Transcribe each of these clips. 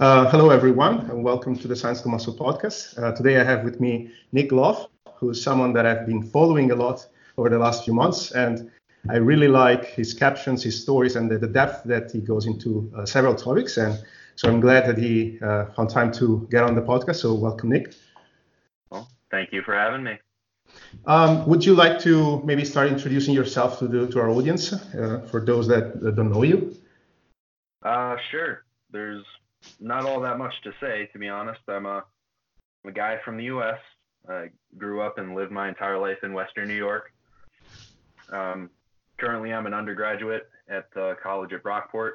Uh, hello, everyone, and welcome to the Science to Muscle podcast. Uh, today I have with me Nick Gloff, who is someone that I've been following a lot over the last few months. And I really like his captions, his stories, and the, the depth that he goes into uh, several topics. And so I'm glad that he uh, found time to get on the podcast. So welcome, Nick. Well, thank you for having me. Um, would you like to maybe start introducing yourself to, the, to our audience uh, for those that, that don't know you? Uh, sure. There's not all that much to say, to be honest. I'm a, I'm a guy from the U.S. I grew up and lived my entire life in Western New York. Um, currently, I'm an undergraduate at the college at Brockport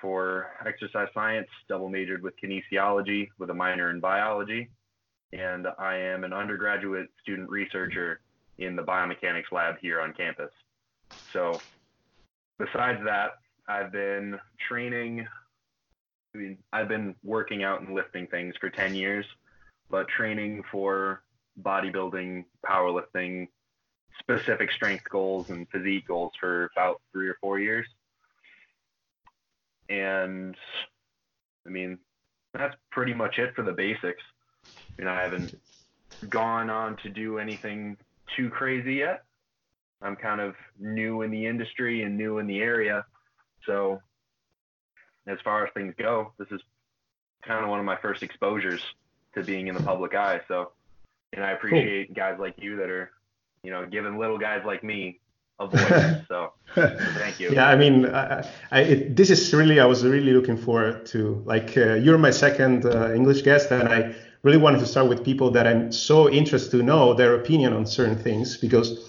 for exercise science, double majored with kinesiology with a minor in biology. And I am an undergraduate student researcher in the biomechanics lab here on campus. So, besides that, I've been training I mean, I've been working out and lifting things for 10 years, but training for bodybuilding, powerlifting, specific strength goals and physique goals for about three or four years. And I mean, that's pretty much it for the basics. I mean, I haven't gone on to do anything too crazy yet. I'm kind of new in the industry and new in the area. So as far as things go, this is kind of one of my first exposures to being in the public eye. So, and I appreciate cool. guys like you that are, you know, giving little guys like me a voice. so, thank you. Yeah, I mean, I, I, it, this is really, I was really looking forward to, like, uh, you're my second uh, English guest, and I really wanted to start with people that I'm so interested to know their opinion on certain things because.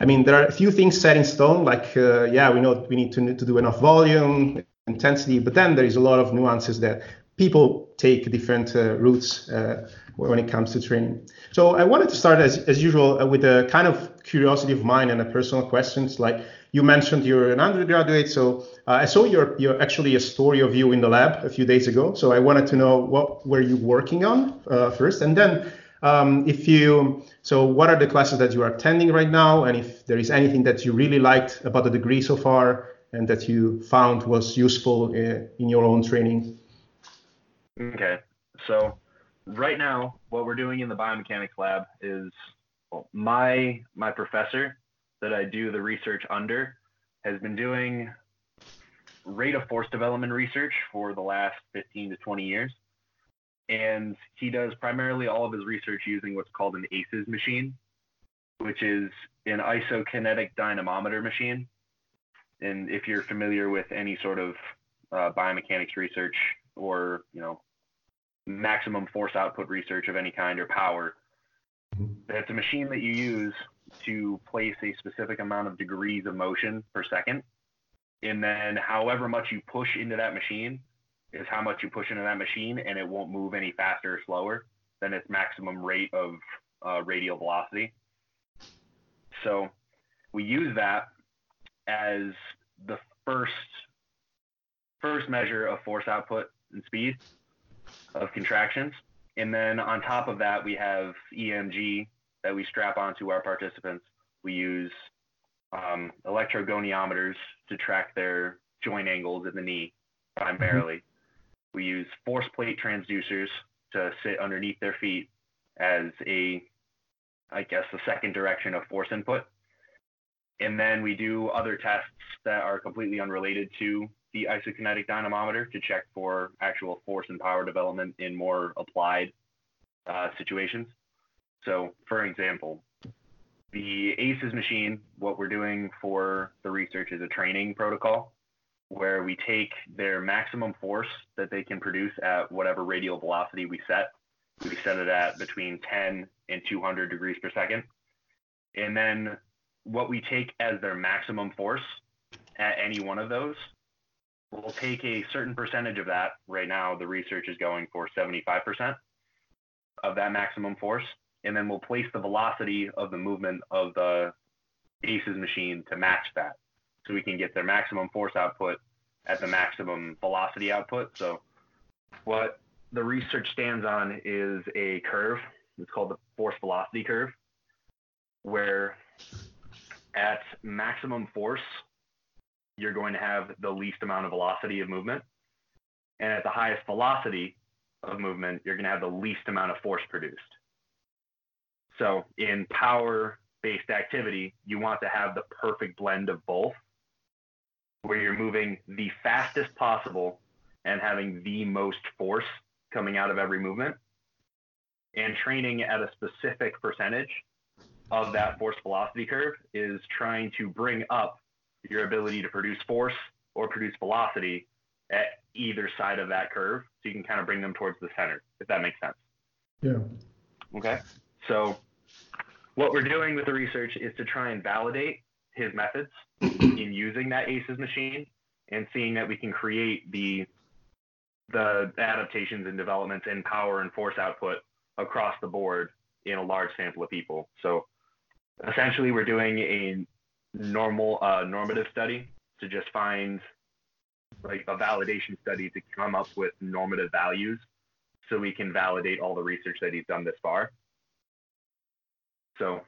I mean, there are a few things set in stone, like, uh, yeah, we know we need to, to do enough volume, intensity, but then there is a lot of nuances that people take different uh, routes uh, when it comes to training. So I wanted to start as, as usual uh, with a kind of curiosity of mine and a personal questions. Like you mentioned, you're an undergraduate, so uh, I saw your your actually a story of you in the lab a few days ago. So I wanted to know what were you working on uh, first, and then. Um, if you so what are the classes that you are attending right now and if there is anything that you really liked about the degree so far and that you found was useful uh, in your own training? Okay, so right now, what we're doing in the biomechanics lab is well, my my professor that I do the research under has been doing rate of force development research for the last 15 to 20 years. And he does primarily all of his research using what's called an ACES machine, which is an isokinetic dynamometer machine and if you're familiar with any sort of uh, biomechanics research or you know maximum force output research of any kind or power, that's a machine that you use to place a specific amount of degrees of motion per second, and then however much you push into that machine is how much you push into that machine, and it won't move any faster or slower than its maximum rate of uh, radial velocity. So we use that as the first first measure of force output and speed of contractions. And then on top of that, we have EMG that we strap onto our participants. We use um, electrogoniometers to track their joint angles in the knee primarily. Mm-hmm. We use force plate transducers to sit underneath their feet as a, I guess, the second direction of force input. And then we do other tests that are completely unrelated to the isokinetic dynamometer to check for actual force and power development in more applied uh, situations. So, for example, the ACES machine, what we're doing for the research is a training protocol where we take their maximum force that they can produce at whatever radial velocity we set. We set it at between 10 and 200 degrees per second. And then what we take as their maximum force at any one of those, we'll take a certain percentage of that. Right now, the research is going for 75% of that maximum force. And then we'll place the velocity of the movement of the ACES machine to match that. So we can get their maximum force output at the maximum velocity output. So what the research stands on is a curve. It's called the force velocity curve, where at maximum force, you're going to have the least amount of velocity of movement. And at the highest velocity of movement, you're going to have the least amount of force produced. So in power based activity, you want to have the perfect blend of both, where you're moving the fastest possible and having the most force coming out of every movement, and training at a specific percentage of that force velocity curve is trying to bring up your ability to produce force or produce velocity at either side of that curve. So you can kind of bring them towards the center if that makes sense. Yeah. Okay. So what we're doing with the research is to try and validate his methods in using that aces machine and seeing that we can create the the adaptations and developments in power and force output across the board in a large sample of people. So essentially we're doing a normal uh, normative study to just find like a validation study to come up with normative values so we can validate all the research that he's done this far. So,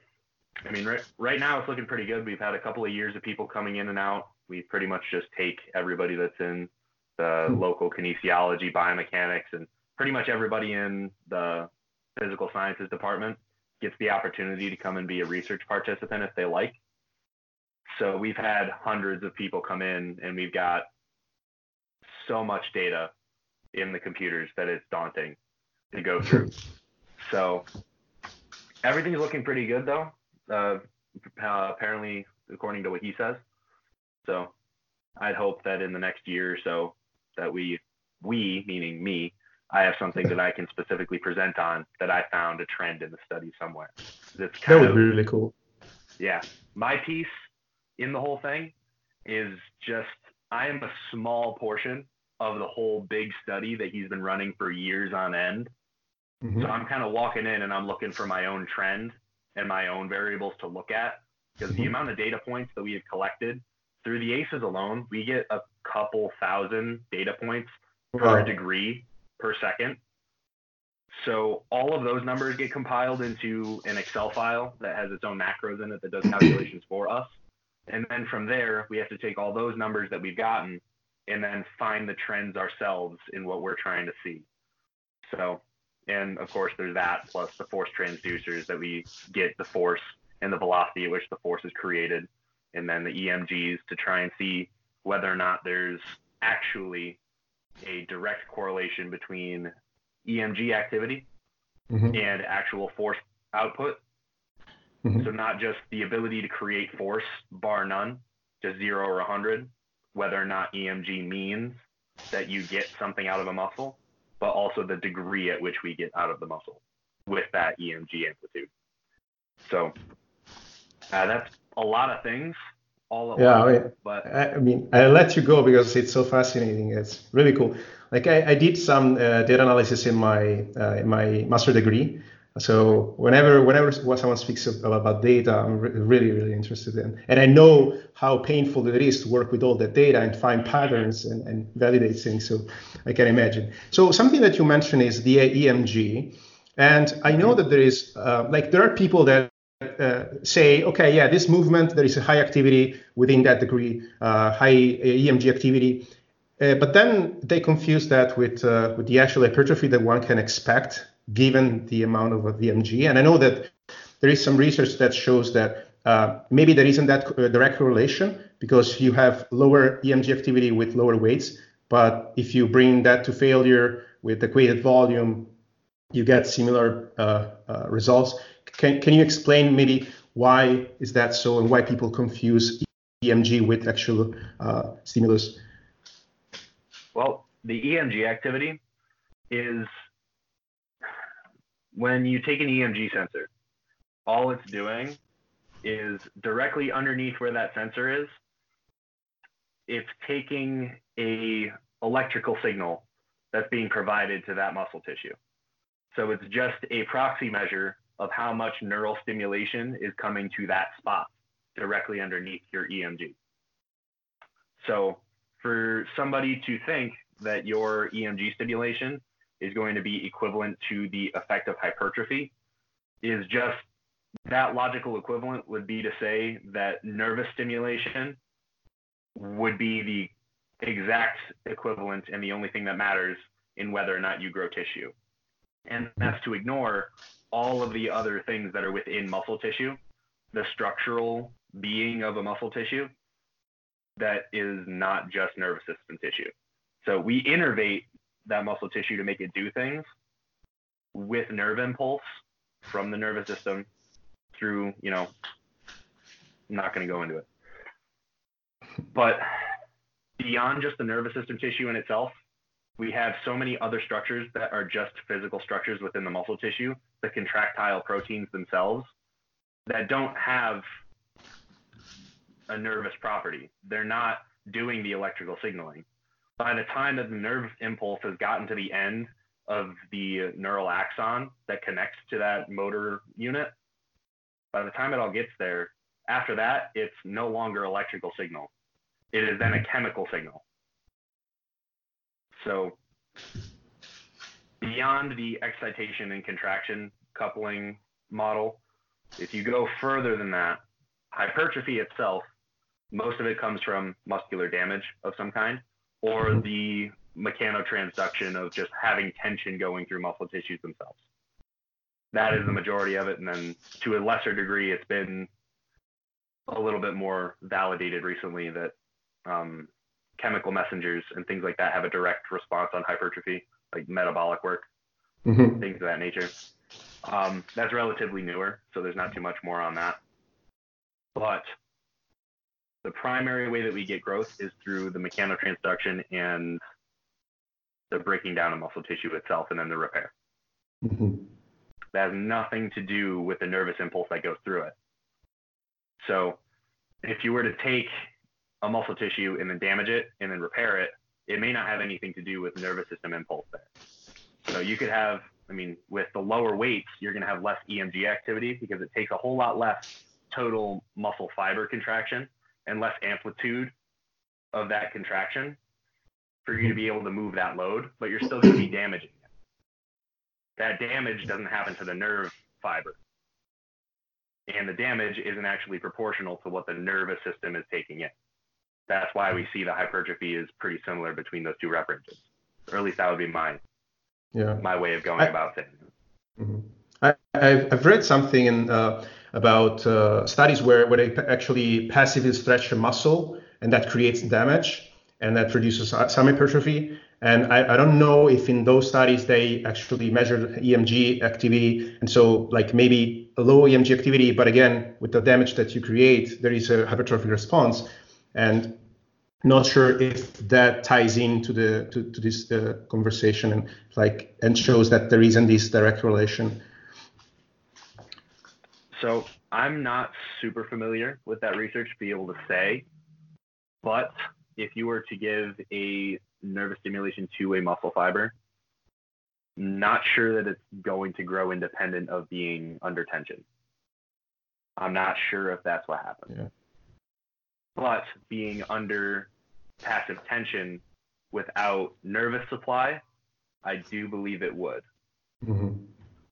I mean, right, right now it's looking pretty good. We've had a couple of years of people coming in and out. We pretty much just take everybody that's in the hmm. local kinesiology, biomechanics, and pretty much everybody in the physical sciences department gets the opportunity to come and be a research participant if they like. So we've had hundreds of people come in and we've got so much data in the computers that it's daunting to go through. so everything's looking pretty good though. Uh, uh, apparently, according to what he says. So I'd hope that in the next year or so that we, we meaning me, I have something that I can specifically present on that I found a trend in the study somewhere. That's that would of, be really cool. Yeah, my piece in the whole thing is just I am a small portion of the whole big study that he's been running for years on end. Mm-hmm. So I'm kind of walking in and I'm looking for my own trend and my own variables to look at because mm-hmm. the amount of data points that we have collected through the ACEs alone, we get a couple thousand data points per degree per second. So all of those numbers get compiled into an Excel file that has its own macros in it that does calculations for us. And then from there, we have to take all those numbers that we've gotten and then find the trends ourselves in what we're trying to see. So, and of course, there's that plus the force transducers that we get the force and the velocity at which the force is created, and then the EMGs to try and see whether or not there's actually a direct correlation between EMG activity mm-hmm. and actual force output. Mm-hmm. So not just the ability to create force, bar none, just zero or 100, whether or not EMG means that you get something out of a muscle, but also the degree at which we get out of the muscle with that EMG amplitude. So uh, that's a lot of things all at yeah, once. I mean, but I, mean, I let you go because it's so fascinating. It's really cool. Like I, I did some uh, data analysis in my uh, in my master degree. So whenever whenever someone speaks about data, I'm really really interested in, and I know how painful it is to work with all that data and find patterns and, and validate things. So I can imagine. So something that you mentioned is the EMG, and I know that there is uh, like there are people that say, okay, yeah, this movement, there is a high activity within that degree, uh, high EMG activity. Uh, but then they confuse that with, uh, with the actual hypertrophy that one can expect given the amount of EMG. And I know that there is some research that shows that uh, maybe there isn't that direct correlation because you have lower EMG activity with lower weights. But if you bring that to failure with equated volume, you get similar results. Can, can you explain maybe why is that so and why people confuse EMG with actual uh, stimulus? Well, the EMG activity is when you take an EMG sensor, all it's doing is directly underneath where that sensor is, it's taking a electrical signal that's being provided to that muscle tissue. So it's just a proxy measure of how much neural stimulation is coming to that spot directly underneath your EMG. So for somebody to think that your EMG stimulation is going to be equivalent to the effect of hypertrophy is just that logical equivalent would be to say that nervous stimulation would be the exact equivalent and the only thing that matters in whether or not you grow tissue. And that's to ignore all of the other things that are within muscle tissue, the structural being of a muscle tissue that is not just nervous system tissue. So we innervate that muscle tissue to make it do things with nerve impulse from the nervous system through, you know, I'm not going to go into it. But beyond just the nervous system tissue in itself, we have so many other structures that are just physical structures within the muscle tissue, the contractile proteins themselves, that don't have a nervous property. They're not doing the electrical signaling. By the time that the nerve impulse has gotten to the end of the neural axon that connects to that motor unit, by the time it all gets there, after that, it's no longer electrical signal. It is then a chemical signal. So beyond the excitation and contraction coupling model, if you go further than that, hypertrophy itself, most of it comes from muscular damage of some kind or the mechanotransduction of just having tension going through muscle tissues themselves. That is the majority of it. And then to a lesser degree, it's been a little bit more validated recently that um, chemical messengers and things like that have a direct response on hypertrophy, like metabolic work, mm-hmm. things of that nature. Um, that's relatively newer, so there's not too much more on that. But the primary way that we get growth is through the mechanotransduction and the breaking down of muscle tissue itself and then the repair. Mm-hmm. That has nothing to do with the nervous impulse that goes through it. So if you were to take a muscle tissue and then damage it and then repair it, it may not have anything to do with nervous system impulse there. So you could have, I mean, with the lower weights, you're going to have less EMG activity because it takes a whole lot less total muscle fiber contraction and less amplitude of that contraction for you to be able to move that load, but you're still going to be damaging it. That damage doesn't happen to the nerve fiber. And the damage isn't actually proportional to what the nervous system is taking in that's why we see the hypertrophy is pretty similar between those two references, or at least that would be my yeah my way of going I, about things. Mm-hmm. I, I've read something in, uh, about uh, studies where, where they actually passively stretch a muscle and that creates damage and that produces some hypertrophy. And I, I, don't know if in those studies they actually measured EMG activity. And so, like maybe a low EMG activity, but again, with the damage that you create, there is a hypertrophic response and not sure if that ties into the to, to this uh, conversation and like and shows that there isn't this direct relation. So i'm not super familiar with that research to be able to say but if you were to give a nervous stimulation to a muscle fiber not sure that it's going to grow independent of being under tension. I'm not sure if that's what happens yeah but being under passive tension without nervous supply, I do believe it would. Mm-hmm.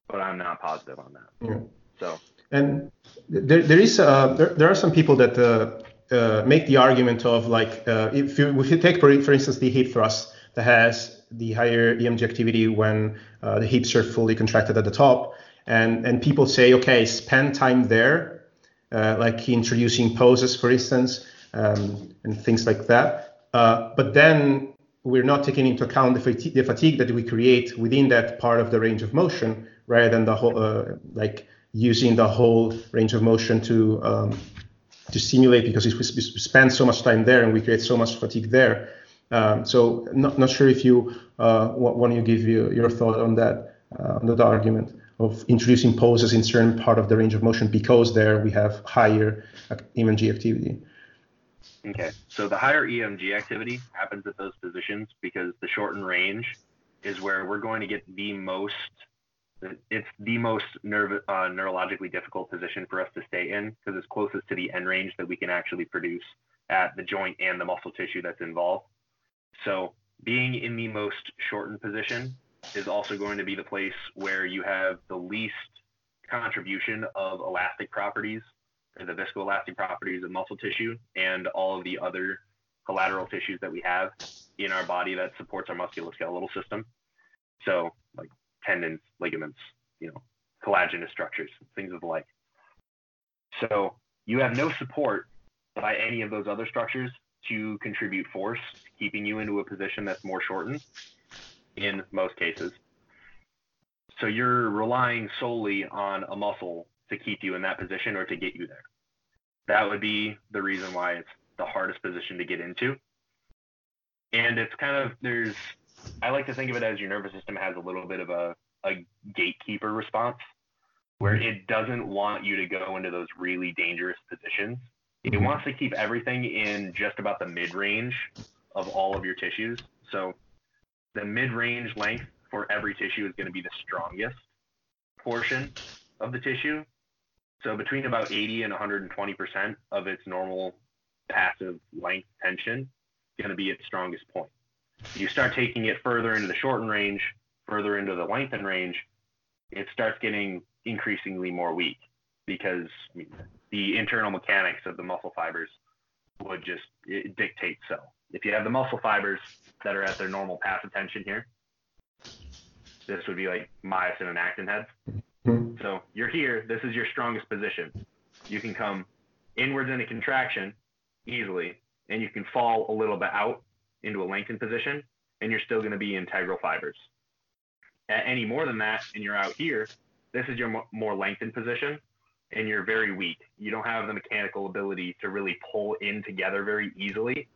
But I'm not positive on that. Yeah. So. And there, there is uh, there, there are some people that uh, uh, make the argument of like uh, if you if you take for, for instance the hip thrust that has the higher EMG activity when uh, the hips are fully contracted at the top, and and people say okay spend time there, uh, like introducing poses for instance, um, and things like that. Uh, but then we're not taking into account the fatigue, the fatigue, that we create within that part of the range of motion, rather than the whole, uh, like using the whole range of motion to um, to simulate because we spend so much time there and we create so much fatigue there. Um, so not not sure if you uh, want to give you, your thought on that uh, on that argument of introducing poses in certain part of the range of motion because there we have higher EMG activity. Okay, so the higher EMG activity happens at those positions because the shortened range is where we're going to get the most. It's the most nerve, uh, neurologically difficult position for us to stay in because it's closest to the end range that we can actually produce at the joint and the muscle tissue that's involved. So being in the most shortened position is also going to be the place where you have the least contribution of elastic properties the viscoelastic properties of muscle tissue and all of the other collateral tissues that we have in our body that supports our musculoskeletal system. So like tendons, ligaments, you know, collagenous structures, things of the like. So you have no support by any of those other structures to contribute force, keeping you into a position that's more shortened in most cases. So you're relying solely on a muscle to keep you in that position or to get you there. That would be the reason why it's the hardest position to get into. And it's kind of there's I like to think of it as your nervous system has a little bit of a, a gatekeeper response where it doesn't want you to go into those really dangerous positions. It mm-hmm. wants to keep everything in just about the mid range of all of your tissues. So the mid range length for every tissue is going to be the strongest portion of the tissue. So between about 80 and 120% of its normal passive length tension is going to be its strongest point. You start taking it further into the shorten range, further into the lengthen range, it starts getting increasingly more weak because the internal mechanics of the muscle fibers would just dictate so. If you have the muscle fibers that are at their normal passive tension here, this would be like myosin and actin heads. Mm-hmm. So you're here. This is your strongest position. You can come inwards in a contraction easily, and you can fall a little bit out into a lengthened position, and you're still going to be integral fibers. At any more than that, and you're out here, this is your more lengthened position, and you're very weak. You don't have the mechanical ability to really pull in together very easily.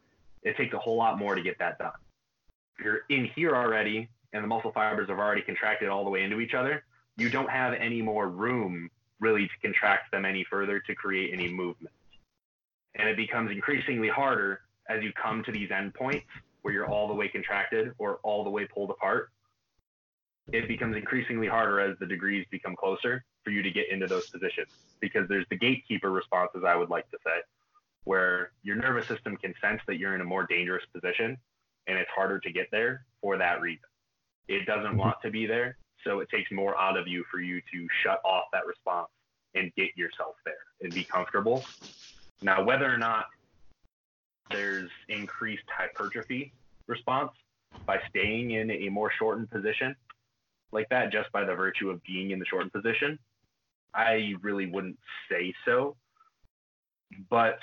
It takes a whole lot more to get that done. If you're in here already, and the muscle fibers have already contracted all the way into each other, you don't have any more room really to contract them any further to create any movement. And it becomes increasingly harder as you come to these endpoints where you're all the way contracted or all the way pulled apart. It becomes increasingly harder as the degrees become closer for you to get into those positions because there's the gatekeeper responses, I would like to say, where your nervous system can sense that you're in a more dangerous position and it's harder to get there for that reason. It doesn't mm-hmm. want to be there, so it takes more out of you for you to shut off that response and get yourself there and be comfortable. Now, whether or not there's increased hypertrophy response by staying in a more shortened position like that just by the virtue of being in the shortened position, I really wouldn't say so. But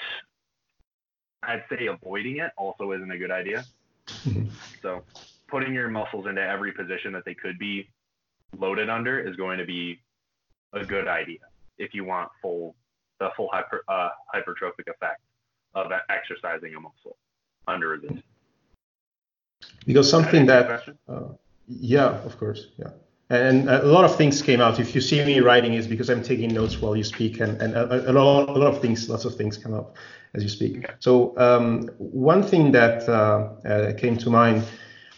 I'd say avoiding it also isn't a good idea. Mm-hmm. So putting your muscles into every position that they could be loaded under is going to be a good idea if you want full the full hyper, uh, hypertrophic effect of exercising a muscle under resistance. Because something that, uh, yeah, of course, yeah. And a lot of things came out. If you see me writing, is because I'm taking notes while you speak, and, and a, a, lot, a lot of things, lots of things come up as you speak. Okay. So um, one thing that uh, uh, came to mind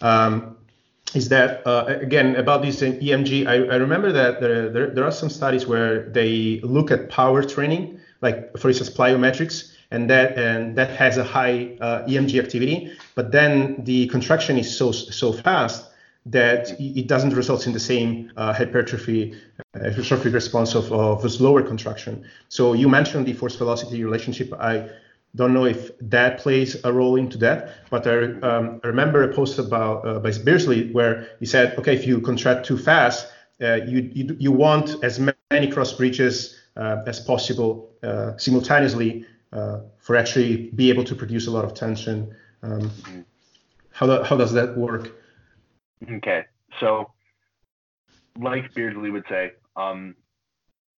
um, is that uh, again about this EMG? I, I remember that there, there, there are some studies where they look at power training, like for instance plyometrics, and that and that has a high uh, EMG activity, but then the contraction is so so fast that it doesn't result in the same uh, hypertrophy uh, hypertrophic response of, of a slower contraction. So you mentioned the force velocity relationship. I don't know if that plays a role into that, but I, um, I remember a post about uh, by Beardsley where he said, okay, if you contract too fast, uh, you, you, you want as many cross bridges uh, as possible uh, simultaneously uh, for actually be able to produce a lot of tension. Um, how, do, how does that work? Okay, so like Beardsley would say, um,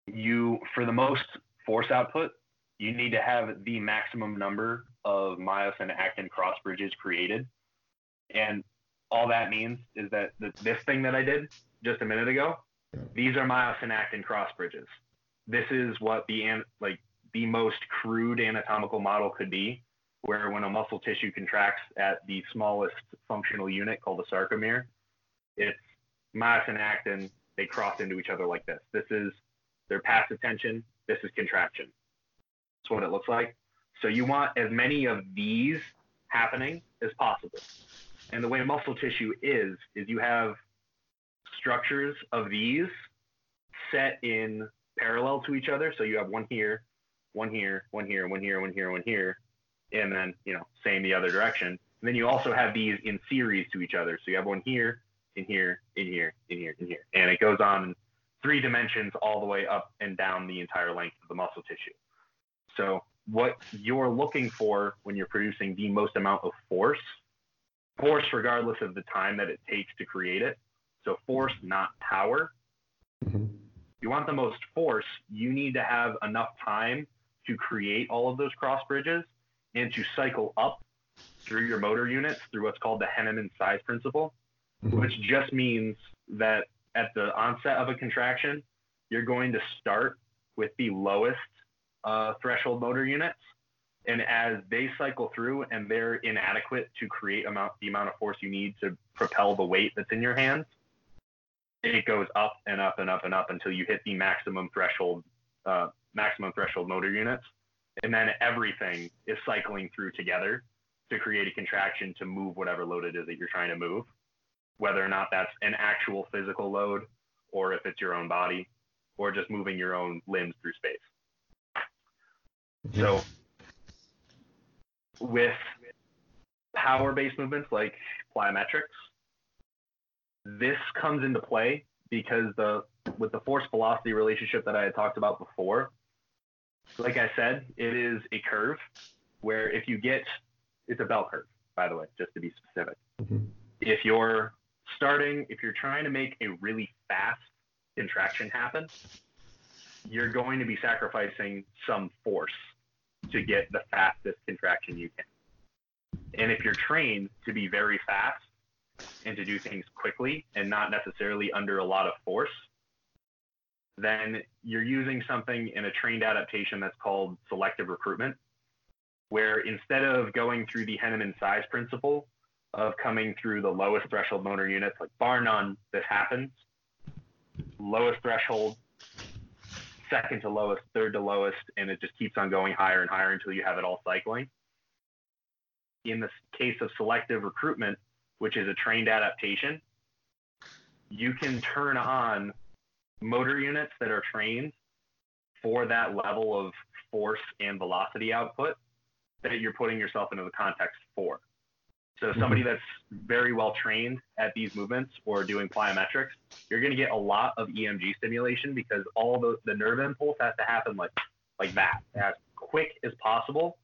you for the most force output, you need to have the maximum number of myosin actin cross bridges created. And all that means is that this thing that I did just a minute ago, these are myosin actin cross bridges. This is what the like the most crude anatomical model could be, where when a muscle tissue contracts at the smallest functional unit called the sarcomere, it's myosin actin, they cross into each other like this. This is their passive tension, this is contraction. What it looks like. So you want as many of these happening as possible. And the way muscle tissue is, is you have structures of these set in parallel to each other. So you have one here, one here, one here, one here, one here, one here. and then you know same the other direction. And then you also have these in series to each other. So you have one here, in here, in here, in here, in here, and it goes on in three dimensions all the way up and down the entire length of the muscle tissue. So what you're looking for when you're producing the most amount of force, force regardless of the time that it takes to create it. So force, not power. Mm-hmm. You want the most force, you need to have enough time to create all of those cross bridges and to cycle up through your motor units through what's called the Henneman size principle, mm-hmm. which just means that at the onset of a contraction, you're going to start with the lowest uh, threshold motor units. And as they cycle through and they're inadequate to create amount, the amount of force you need to propel the weight that's in your hands, it goes up and up and up and up until you hit the maximum threshold, uh, maximum threshold motor units. And then everything is cycling through together to create a contraction to move whatever load it is that you're trying to move, whether or not that's an actual physical load or if it's your own body or just moving your own limbs through space. So with power-based movements like plyometrics, this comes into play because the with the force velocity relationship that I had talked about before, like I said, it is a curve where if you get it's a bell curve, by the way, just to be specific. Mm-hmm. If you're starting, if you're trying to make a really fast contraction happen, you're going to be sacrificing some force to get the fastest contraction you can. And if you're trained to be very fast and to do things quickly and not necessarily under a lot of force, then you're using something in a trained adaptation that's called selective recruitment, where instead of going through the Henneman size principle of coming through the lowest threshold motor units, like bar none, this happens, lowest threshold, second to lowest, third to lowest, and it just keeps on going higher and higher until you have it all cycling. In the case of selective recruitment, which is a trained adaptation, you can turn on motor units that are trained for that level of force and velocity output that you're putting yourself into the context for. So mm-hmm. somebody that's very well trained at these movements or doing plyometrics, you're going to get a lot of EMG stimulation because all the, the nerve impulse has to happen like like that, as quick as possible,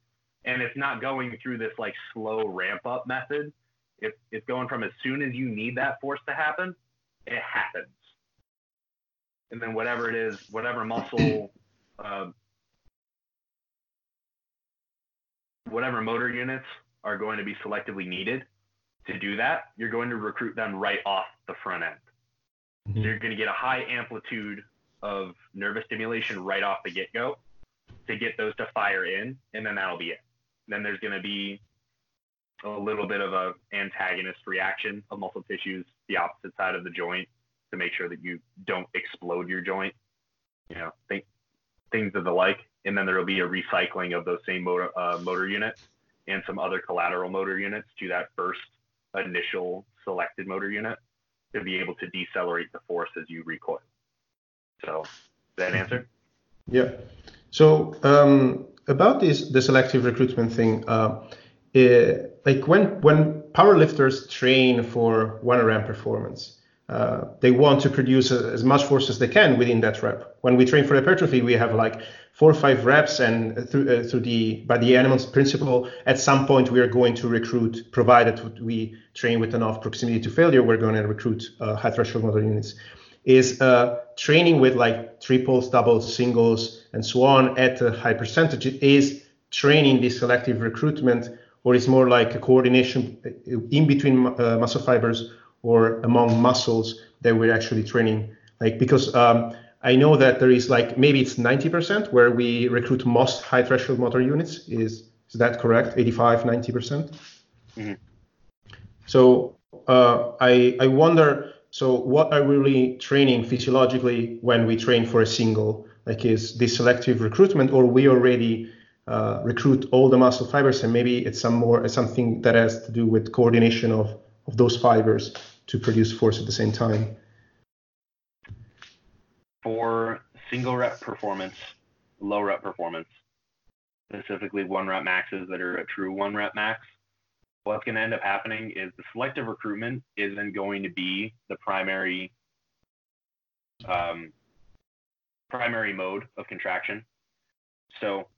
and it's not going through this like slow ramp up method. It's it's going from as soon as you need that force to happen, it happens, and then whatever it is, whatever muscle. Uh, whatever motor units are going to be selectively needed to do that, you're going to recruit them right off the front end. Mm-hmm. So you're going to get a high amplitude of nervous stimulation right off the get go to get those to fire in, and then that'll be it. Then there's going to be a little bit of a antagonist reaction of muscle tissues, the opposite side of the joint, to make sure that you don't explode your joint. You know, think, things of the like, and then there will be a recycling of those same motor uh, motor units and some other collateral motor units to that first initial selected motor unit to be able to decelerate the force as you recoil. So, that answer? Yeah. So um, about this the selective recruitment thing, uh, it, like when when powerlifters train for one rep performance, uh, they want to produce as much force as they can within that rep. When we train for hypertrophy, we have like four or five reps, and through, uh, through the by the Henneman's principle, at some point we are going to recruit, provided we train with enough proximity to failure, we're going to recruit uh, high threshold motor units. Is uh, training with like triples, doubles, singles, and so on at a high percentage is training the selective recruitment, or is more like a coordination uh, in between muscle fibers or among muscles that we're actually training. Like because um, I know that there is like maybe it's 90% where we recruit most high threshold motor units. Is is that correct? 85, 90%? mm hmm So uh, I I wonder. So what are we really training physiologically when we train for a single? Like is this selective recruitment, or we already uh, recruit all the muscle fibers, and maybe it's some more something that has to do with coordination of of those fibers to produce force at the same time for single rep performance, low rep performance, specifically one rep maxes that are a true one rep max, what's going to end up happening is the selective recruitment isn't going to be the primary um, primary mode of contraction. So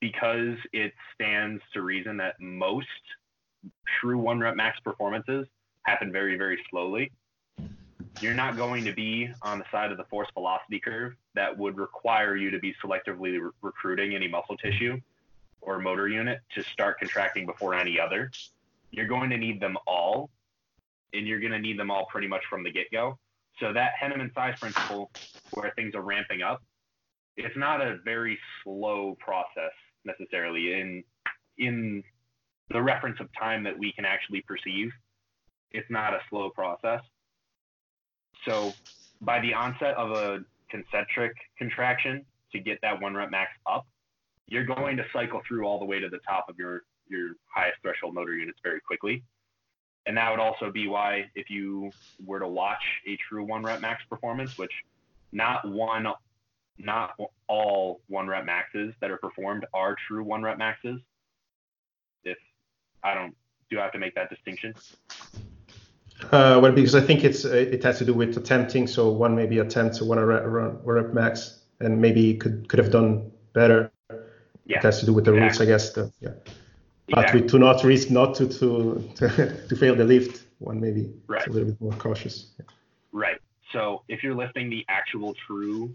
because it stands to reason that most true one rep max performances happen very, very slowly, you're not going to be on the side of the force velocity curve that would require you to be selectively re- recruiting any muscle tissue or motor unit to start contracting before any other. You're going to need them all, and you're going to need them all pretty much from the get go. So that Henneman size principle, where things are ramping up, it's not a very slow process necessarily in in the reference of time that we can actually perceive. It's not a slow process. So by the onset of a concentric contraction to get that one rep max up, you're going to cycle through all the way to the top of your your highest threshold motor units very quickly. And that would also be why if you were to watch a true one rep max performance, which not one not all one rep maxes that are performed are true one rep maxes. If I don't do I have to make that distinction? Uh, well, because I think it's uh, it has to do with attempting. So one maybe attempts one rep, rep max, and maybe could could have done better. Yeah, it has to do with the exactly. rules, I guess. The, yeah. But we do not risk not to to to, to fail the lift. One maybe right. a little bit more cautious. Yeah. Right. So if you're lifting the actual true,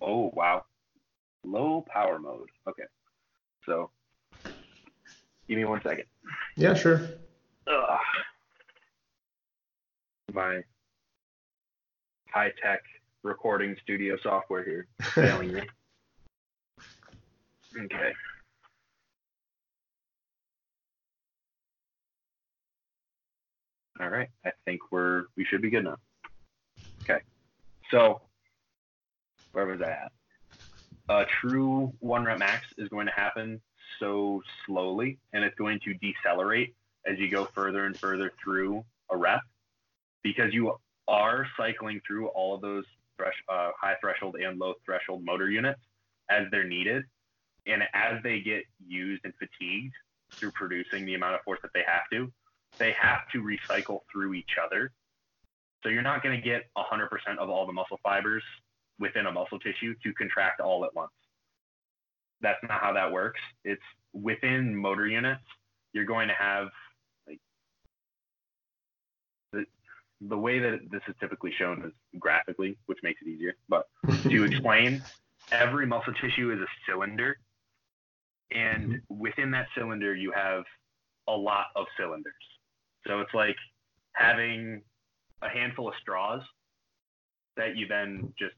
oh wow, low power mode. Okay. So give me one second. Yeah, sure. Ugh my high tech recording studio software here failing me. Okay. All right. I think we're we should be good now. Okay. So where was I at? A true one rep max is going to happen so slowly and it's going to decelerate as you go further and further through a rep because you are cycling through all of those thresh, uh, high threshold and low threshold motor units as they're needed. And as they get used and fatigued through producing the amount of force that they have to, they have to recycle through each other. So you're not going to get 100% of all the muscle fibers within a muscle tissue to contract all at once. That's not how that works. It's within motor units, you're going to have the way that this is typically shown is graphically, which makes it easier. But to explain, every muscle tissue is a cylinder, and mm-hmm. within that cylinder, you have a lot of cylinders. So it's like having a handful of straws that you then just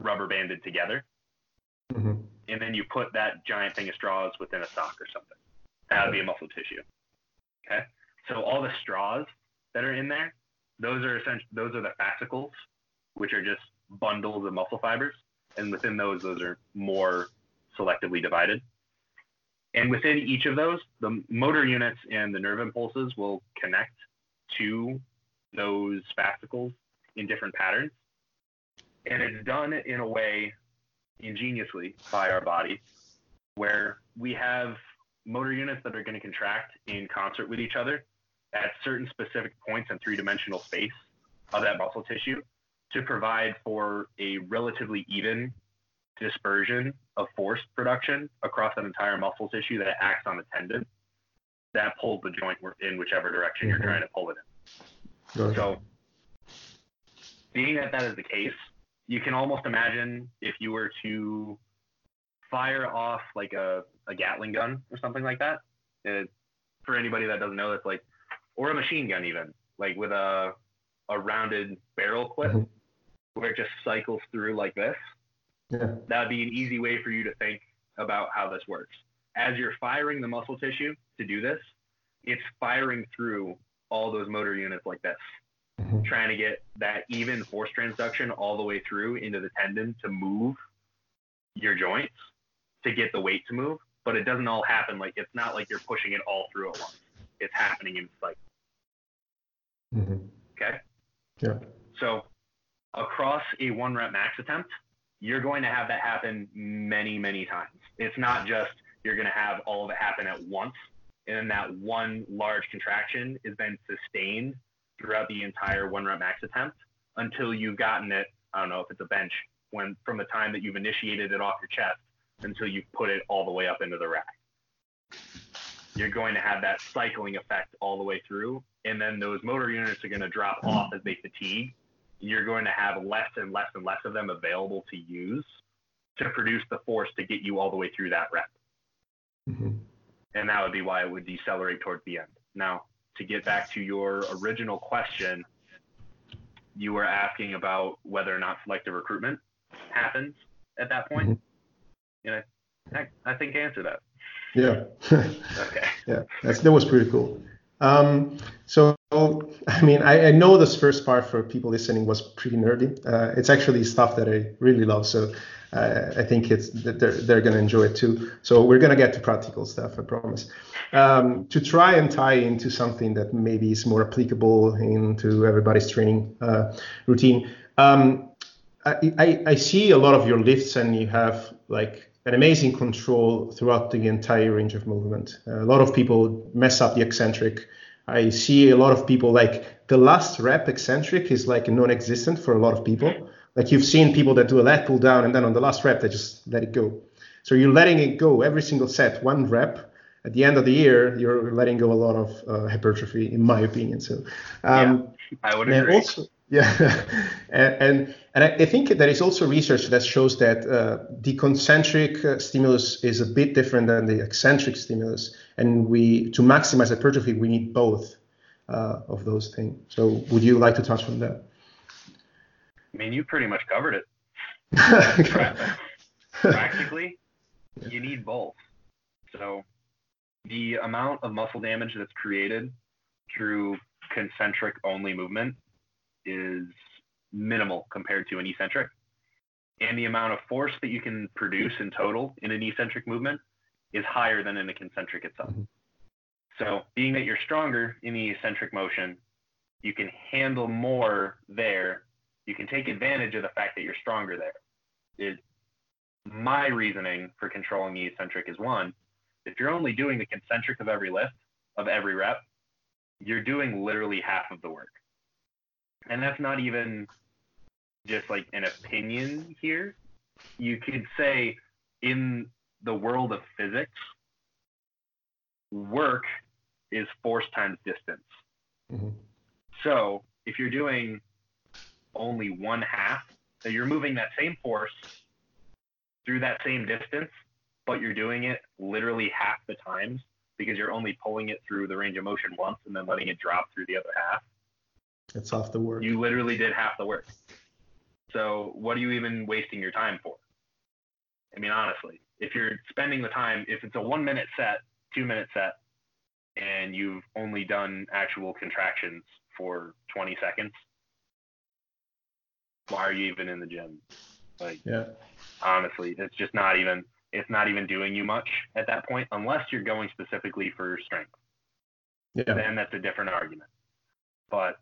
rubber banded together. Mm-hmm. And then you put that giant thing of straws within a sock or something. That would be a muscle tissue. Okay. So all the straws that are in there those are essentially those are the fascicles, which are just bundles of muscle fibers, and within those, those are more selectively divided. And within each of those, the motor units and the nerve impulses will connect to those fascicles in different patterns. And it's done in a way ingeniously by our body where we have motor units that are going to contract in concert with each other at certain specific points in three dimensional space of that muscle tissue to provide for a relatively even dispersion of force production across that entire muscle tissue that acts on the tendon that pulls the joint in whichever direction mm-hmm. you're trying to pull it in. So, being that that is the case, you can almost imagine if you were to fire off like a, a Gatling gun or something like that. It, for anybody that doesn't know, it's like or a machine gun even, like with a a rounded barrel clip mm-hmm. where it just cycles through like this. Yeah. That would be an easy way for you to think about how this works. As you're firing the muscle tissue to do this, it's firing through all those motor units like this, mm-hmm. trying to get that even force transduction all the way through into the tendon to move your joints to get the weight to move. But it doesn't all happen like it's not like you're pushing it all through at once. It's happening in cycles. Mm-hmm. Okay. Yeah. So across a one rep max attempt, you're going to have that happen many, many times. It's not just you're going to have all of it happen at once. And then that one large contraction is then sustained throughout the entire one rep max attempt until you've gotten it. I don't know if it's a bench when from the time that you've initiated it off your chest until you put it all the way up into the rack. You're going to have that cycling effect all the way through, and then those motor units are going to drop off as they fatigue. You're going to have less and less and less of them available to use to produce the force to get you all the way through that rep. Mm-hmm. And that would be why it would decelerate towards the end. Now, to get back to your original question, you were asking about whether or not selective recruitment happens at that point. Mm-hmm. And I, I, think I answered that. Yeah. okay. Yeah, that's, that was pretty cool. Um, so, I mean, I, I, know this first part for people listening was pretty nerdy. Uh, it's actually stuff that I really love. So uh, I think it's they're they're going to enjoy it too. So we're going to get to practical stuff, I promise. Um, to try and tie into something that maybe is more applicable into everybody's training uh, routine. Um, I, I, I see a lot of your lifts, and you have like an amazing control throughout the entire range of movement. A lot of people mess up the eccentric. I see a lot of people like the last rep eccentric is like non-existent for a lot of people. Like you've seen people that do a lat pull down and then on the last rep they just let it go. So you're letting it go every single set, one rep. At the end of the year, you're letting go a lot of uh, hypertrophy, in my opinion. So um, yeah, I would agree. Also, yeah, and, and, and I think there is also research that shows that uh, the concentric uh, stimulus is a bit different than the eccentric stimulus, and we to maximize hypertrophy we need both uh, of those things. So would you like to touch on that? I mean, you pretty much covered it. Practically, you need both. So the amount of muscle damage that's created through concentric only movement is minimal compared to an eccentric. And the amount of force that you can produce in total in an eccentric movement is higher than in a concentric itself. Mm-hmm. So, being that you're stronger in the eccentric motion, you can handle more there. You can take advantage of the fact that you're stronger there. It, my reasoning for controlling the eccentric is one, if you're only doing the concentric of every lift, of every rep, you're doing literally half of the work and that's not even just like an opinion here. You could say in the world of physics, work is force times distance. Mm-hmm. So if you're doing only one half, so you're moving that same force through that same distance, but you're doing it literally half the times because you're only pulling it through the range of motion once and then letting it drop through the other half. It's off the work. You literally did half the work. So what are you even wasting your time for? I mean, honestly, if you're spending the time, if it's a one minute set, two minute set, and you've only done actual contractions for 20 seconds, why are you even in the gym? Like, yeah. honestly, it's just not even, it's not even doing you much at that point, unless you're going specifically for strength. Yeah. Then that's a different argument. But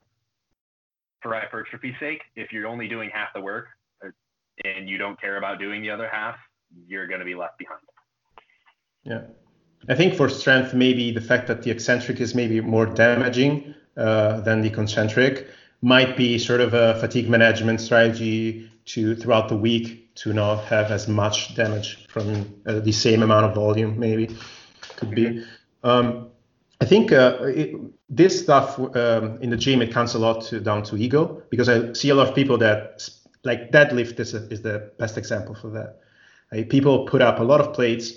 for hypertrophy's sake, if you're only doing half the work uh, and you don't care about doing the other half, you're going to be left behind. Yeah. I think for strength, maybe the fact that the eccentric is maybe more damaging uh, than the concentric might be sort of a fatigue management strategy to throughout the week to not have as much damage from uh, the same amount of volume, maybe could be. Mm-hmm. Um, I think uh, it, this stuff um, in the gym it comes a lot to, down to ego because I see a lot of people that like deadlift is, a, is the best example for that. Like, people put up a lot of plates,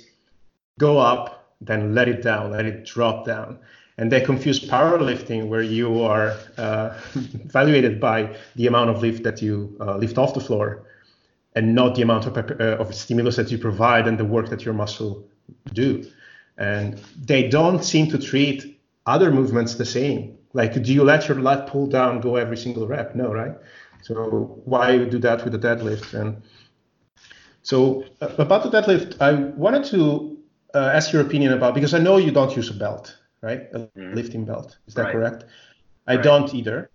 go up, then let it down, let it drop down, and they confuse powerlifting where you are uh, evaluated by the amount of lift that you uh, lift off the floor, and not the amount of, uh, of stimulus that you provide and the work that your muscle do and they don't seem to treat other movements the same. Like, do you let your lat pull down go every single rep? No, right? So why do that with the deadlift? And so uh, about the deadlift, I wanted to uh, ask your opinion about because I know you don't use a belt, right? A mm. lifting belt. Is that right. correct? I right. don't either.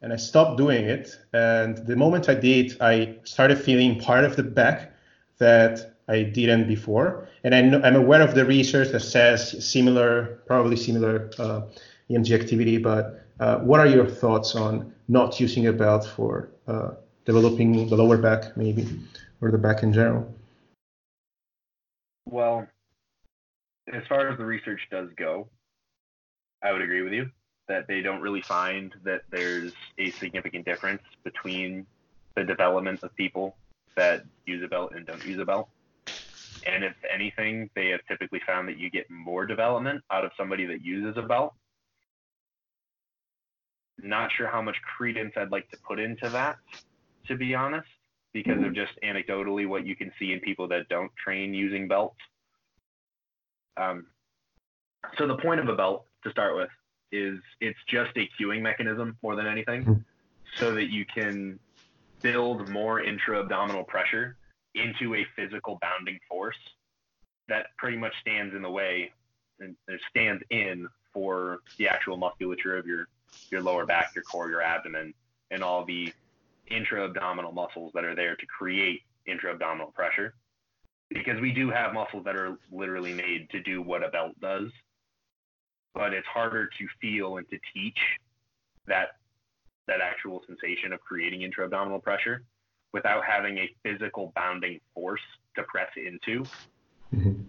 And I stopped doing it. And the moment I did, I started feeling part of the back that I didn't before. And I am aware of the research that says similar, probably similar uh, EMG activity. But uh, what are your thoughts on not using a belt for uh, developing the lower back, maybe, or the back in general? Well, as far as the research does go, I would agree with you that they don't really find that there's a significant difference between the development of people that use a belt and don't use a belt. And if anything, they have typically found that you get more development out of somebody that uses a belt. Not sure how much credence I'd like to put into that, to be honest, because of just anecdotally what you can see in people that don't train using belts. Um, so the point of a belt to start with is it's just a cueing mechanism more than anything, mm-hmm. so that you can build more intra-abdominal pressure into a physical bounding force that pretty much stands in the way and stands in for the actual musculature of your your lower back, your core, your abdomen, and all the intra-abdominal muscles that are there to create intra-abdominal pressure. Because we do have muscles that are literally made to do what a belt does, but it's harder to feel and to teach that that actual sensation of creating intra-abdominal pressure without having a physical bounding force to press into. Mm-hmm.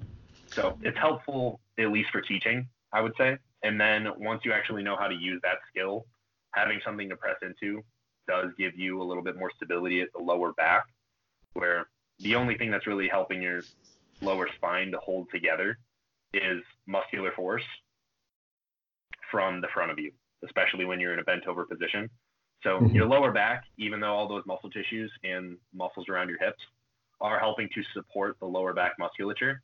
So it's helpful, at least for teaching, I would say. And then once you actually know how to use that skill, having something to press into does give you a little bit more stability at the lower back, where the only thing that's really helping your lower spine to hold together is muscular force from the front of you, especially when you're in a bent over position. So mm-hmm. your lower back, even though all those muscle tissues and muscles around your hips are helping to support the lower back musculature,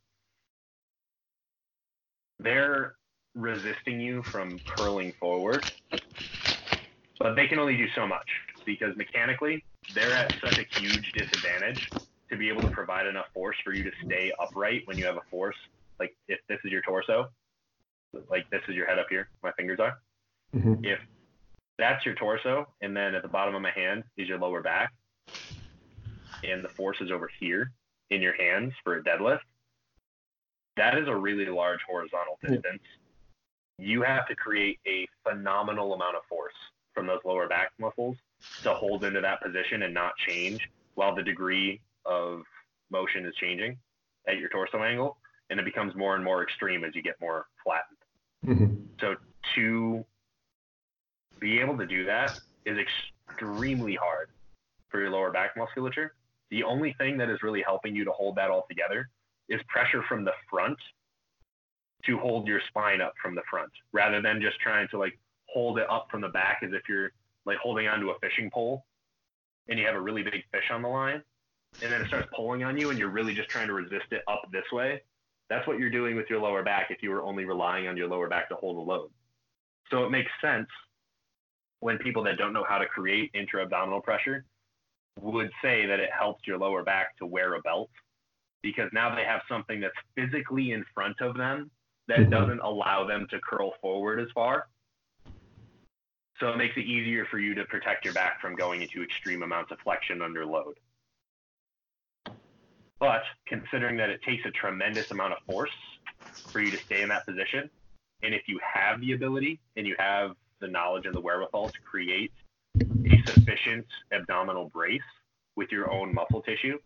they're resisting you from curling forward, but they can only do so much because mechanically they're at such a huge disadvantage to be able to provide enough force for you to stay upright when you have a force. Like if this is your torso, like this is your head up here, my fingers are. Mm-hmm. If that's your torso, and then at the bottom of my hand is your lower back, and the force is over here in your hands for a deadlift. That is a really large horizontal distance. You have to create a phenomenal amount of force from those lower back muscles to hold into that position and not change while the degree of motion is changing at your torso angle. And it becomes more and more extreme as you get more flattened. Mm-hmm. So to be able to do that is extremely hard for your lower back musculature. The only thing that is really helping you to hold that all together is pressure from the front to hold your spine up from the front rather than just trying to like hold it up from the back as if you're like holding onto a fishing pole and you have a really big fish on the line and then it starts pulling on you and you're really just trying to resist it up this way. That's what you're doing with your lower back if you were only relying on your lower back to hold the load. So it makes sense when people that don't know how to create intra-abdominal pressure would say that it helps your lower back to wear a belt because now they have something that's physically in front of them that mm-hmm. doesn't allow them to curl forward as far. So it makes it easier for you to protect your back from going into extreme amounts of flexion under load. But considering that it takes a tremendous amount of force for you to stay in that position, and if you have the ability and you have the knowledge and the wherewithal to create a sufficient abdominal brace with your own muscle tissue,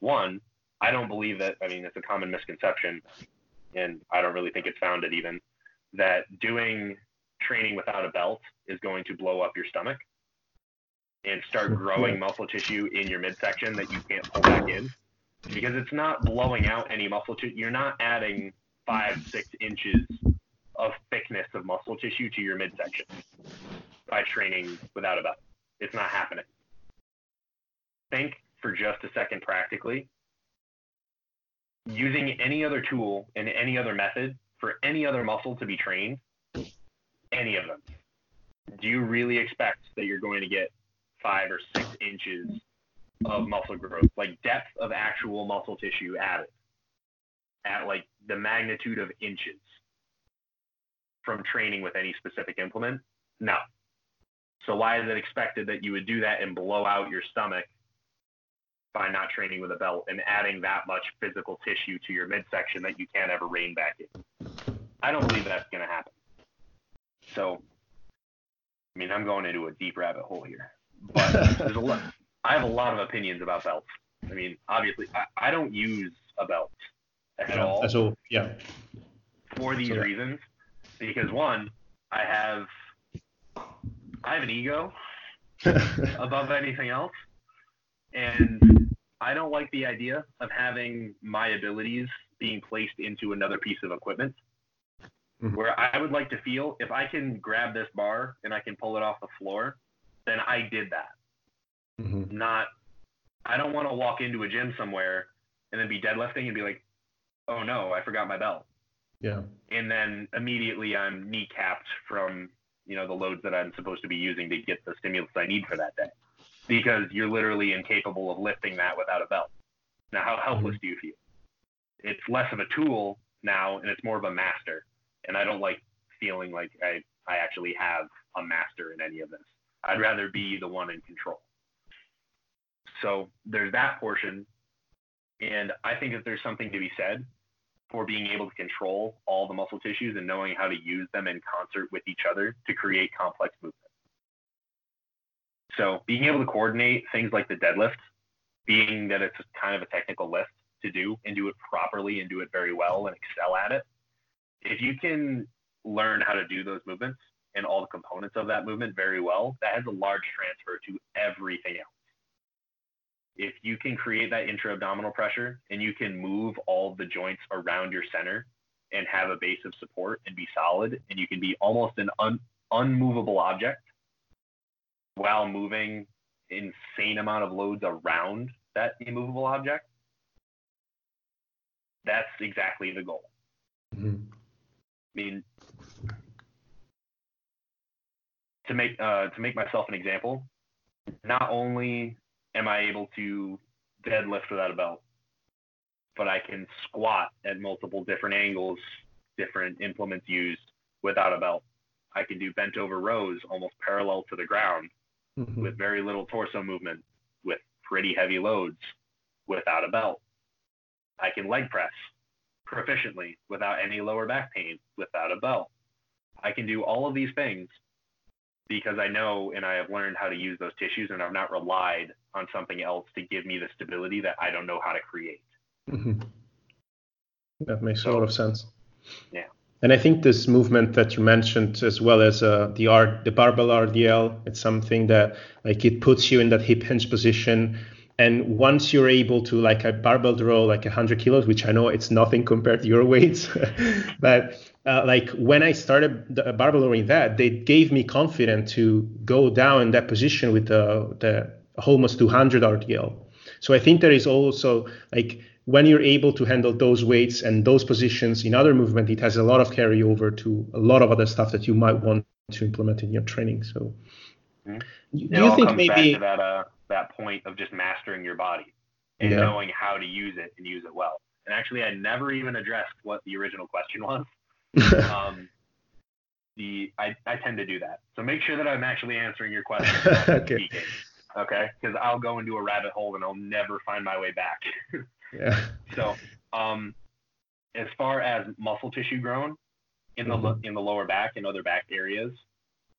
one, I don't believe that, I mean, it's a common misconception, and I don't really think it's founded even, that doing training without a belt is going to blow up your stomach and start growing muscle tissue in your midsection that you can't pull back in. Because it's not blowing out any muscle tissue. You're not adding five, six inches of thickness of muscle tissue to your midsection by training without a belt. It's not happening. Think for just a second practically. Using any other tool and any other method for any other muscle to be trained, any of them, do you really expect that you're going to get five or six inches of muscle growth, like depth of actual muscle tissue added at like the magnitude of inches? From training with any specific implement? No. So why is it expected that you would do that and blow out your stomach by not training with a belt and adding that much physical tissue to your midsection that you can't ever rein back in. I don't believe that's going to happen. So, I mean, I'm going into a deep rabbit hole here, but there's a lot. I have a lot of opinions about belts. I mean, obviously, I, I don't use a belt at yeah, all. So, yeah. For these so, reasons, because one, I have I have an ego above anything else, and I don't like the idea of having my abilities being placed into another piece of equipment. Mm-hmm. Where I would like to feel if I can grab this bar and I can pull it off the floor, then I did that. Mm-hmm. Not, I don't want to walk into a gym somewhere and then be deadlifting and be like, oh no, I forgot my belt. Yeah. And then immediately I'm kneecapped from, you know, the loads that I'm supposed to be using to get the stimulus I need for that day. Because you're literally incapable of lifting that without a belt. Now, how helpless mm-hmm. do you feel? It's less of a tool now and it's more of a master. And I don't like feeling like I, I actually have a master in any of this. I'd rather be the one in control. So there's that portion. And I think that there's something to be said for being able to control all the muscle tissues and knowing how to use them in concert with each other to create complex movement. So being able to coordinate things like the deadlift, being that it's kind of a technical lift to do and do it properly and do it very well and excel at it. If you can learn how to do those movements and all the components of that movement very well, that has a large transfer to everything else if you can create that intra-abdominal pressure and you can move all the joints around your center and have a base of support and be solid and you can be almost an un- unmovable object while moving insane amount of loads around that immovable object that's exactly the goal mm-hmm. i mean to make uh, to make myself an example not only am I able to deadlift without a belt? But I can squat at multiple different angles, different implements used without a belt. I can do bent over rows almost parallel to the ground mm-hmm. with very little torso movement with pretty heavy loads without a belt. I can leg press proficiently without any lower back pain without a belt. I can do all of these things because I know and I have learned how to use those tissues and I've not relied on something else to give me the stability that I don't know how to create. Mm-hmm. That makes so, a lot of sense. Yeah. And I think this movement that you mentioned, as well as uh, the art, the barbell RDL, it's something that like it puts you in that hip hinge position. And once you're able to like a barbell row, like 100 kilos, which I know it's nothing compared to your weights, but uh, like when I started the barbell rowing that, they gave me confidence to go down in that position with the, the almost 200 RDL. So I think there is also like when you're able to handle those weights and those positions in other movement, it has a lot of carryover to a lot of other stuff that you might want to implement in your training. So mm-hmm. do you think maybe that uh, that point of just mastering your body and yeah. knowing how to use it and use it well? And actually, I never even addressed what the original question was. um, the I, I tend to do that. So make sure that I'm actually answering your question. okay. Okay, because I'll go into a rabbit hole and I'll never find my way back. yeah. So, um, as far as muscle tissue grown in the mm-hmm. in the lower back and other back areas,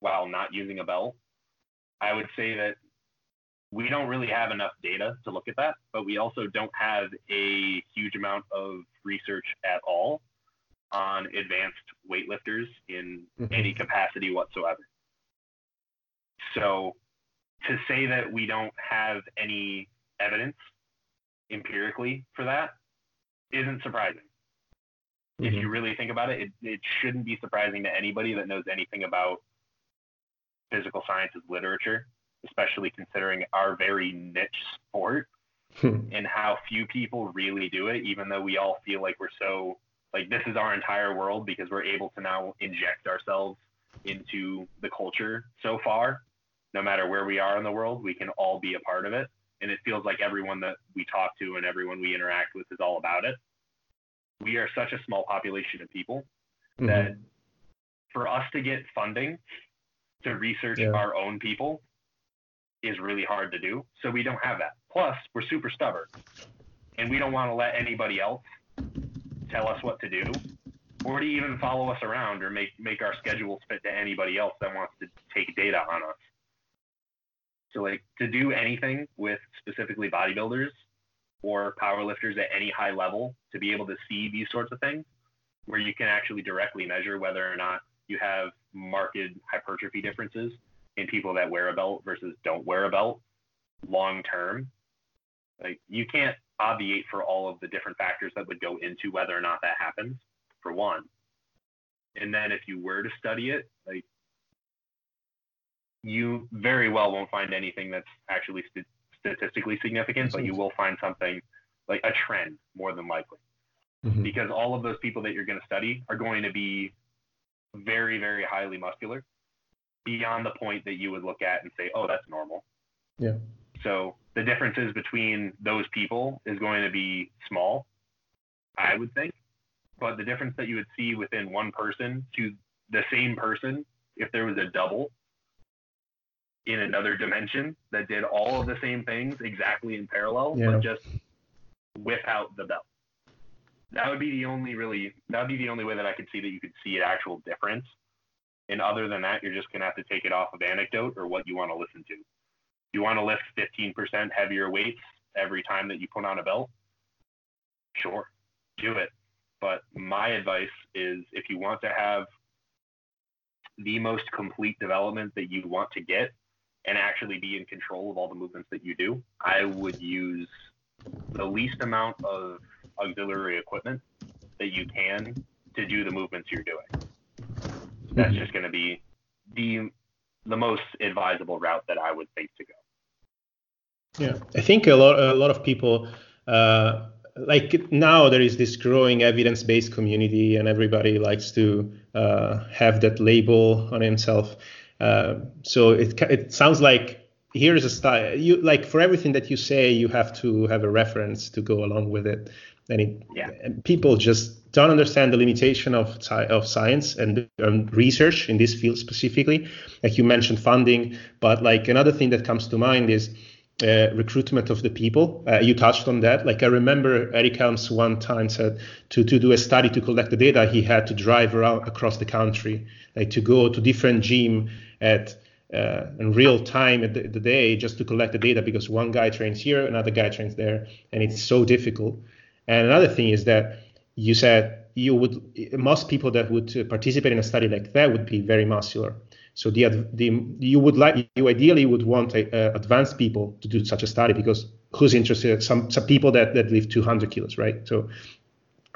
while not using a belt, I would say that we don't really have enough data to look at that, but we also don't have a huge amount of research at all on advanced weightlifters in mm-hmm. any capacity whatsoever. So to say that we don't have any evidence empirically for that isn't surprising. Mm-hmm. If you really think about it, it, it shouldn't be surprising to anybody that knows anything about physical sciences literature, especially considering our very niche sport hmm. and how few people really do it, even though we all feel like we're so like this is our entire world because we're able to now inject ourselves into the culture so far no matter where we are in the world we can all be a part of it and it feels like everyone that we talk to and everyone we interact with is all about it we are such a small population of people mm-hmm. that for us to get funding to research yeah. our own people is really hard to do. So we don't have that. Plus, we're super stubborn and we don't want to let anybody else tell us what to do or to even follow us around or make, make our schedules fit to anybody else that wants to take data on us. So like to do anything with specifically bodybuilders or powerlifters at any high level to be able to see these sorts of things where you can actually directly measure whether or not you have marked hypertrophy differences in people that wear a belt versus don't wear a belt long term. Like you can't obviate for all of the different factors that would go into whether or not that happens, for one. And then if you were to study it, like you very well won't find anything that's actually st- statistically significant, but you will find something like a trend more than likely. Mm-hmm. Because all of those people that you're going to study are going to be very, very highly muscular beyond the point that you would look at and say, oh, that's normal. Yeah. So the differences between those people is going to be small, I would think. But the difference that you would see within one person to the same person, if there was a double in another dimension that did all of the same things exactly in parallel, yeah. but just without the belt. That would be the only really that would be the only way that I could see that you could see an actual difference and other than that, you're just going to have to take it off of anecdote or what you want to listen to. You want to lift 15% heavier weights every time that you put on a belt? Sure, do it. But my advice is if you want to have the most complete development that you want to get and actually be in control of all the movements that you do, I would use the least amount of auxiliary equipment that you can to do the movements you're doing that's mm-hmm. just going to be the the most advisable route that I would think to go. Yeah, I think a lot a lot of people uh, like now there is this growing evidence-based community, and everybody likes to uh, have that label on himself. Uh, so it it sounds like here's a style. You like for everything that you say, you have to have a reference to go along with it, and, it, yeah. and people just don't understand the limitation of, of science and um, research in this field specifically. Like you mentioned funding, but like another thing that comes to mind is uh, recruitment of the people. Uh, you touched on that. Like I remember Eric Helms one time said to, to do a study to collect the data, he had to drive around across the country, like to go to different gym at uh, in real time at the, the, day just to collect the data because one guy trains here, another guy trains there, and it's so difficult. And another thing is that you said you would most people that would participate in a study like that would be very muscular. So the the you would like you ideally would want advanced people to do such a study because who's interested? Some some people that that live 200 kilos, right? So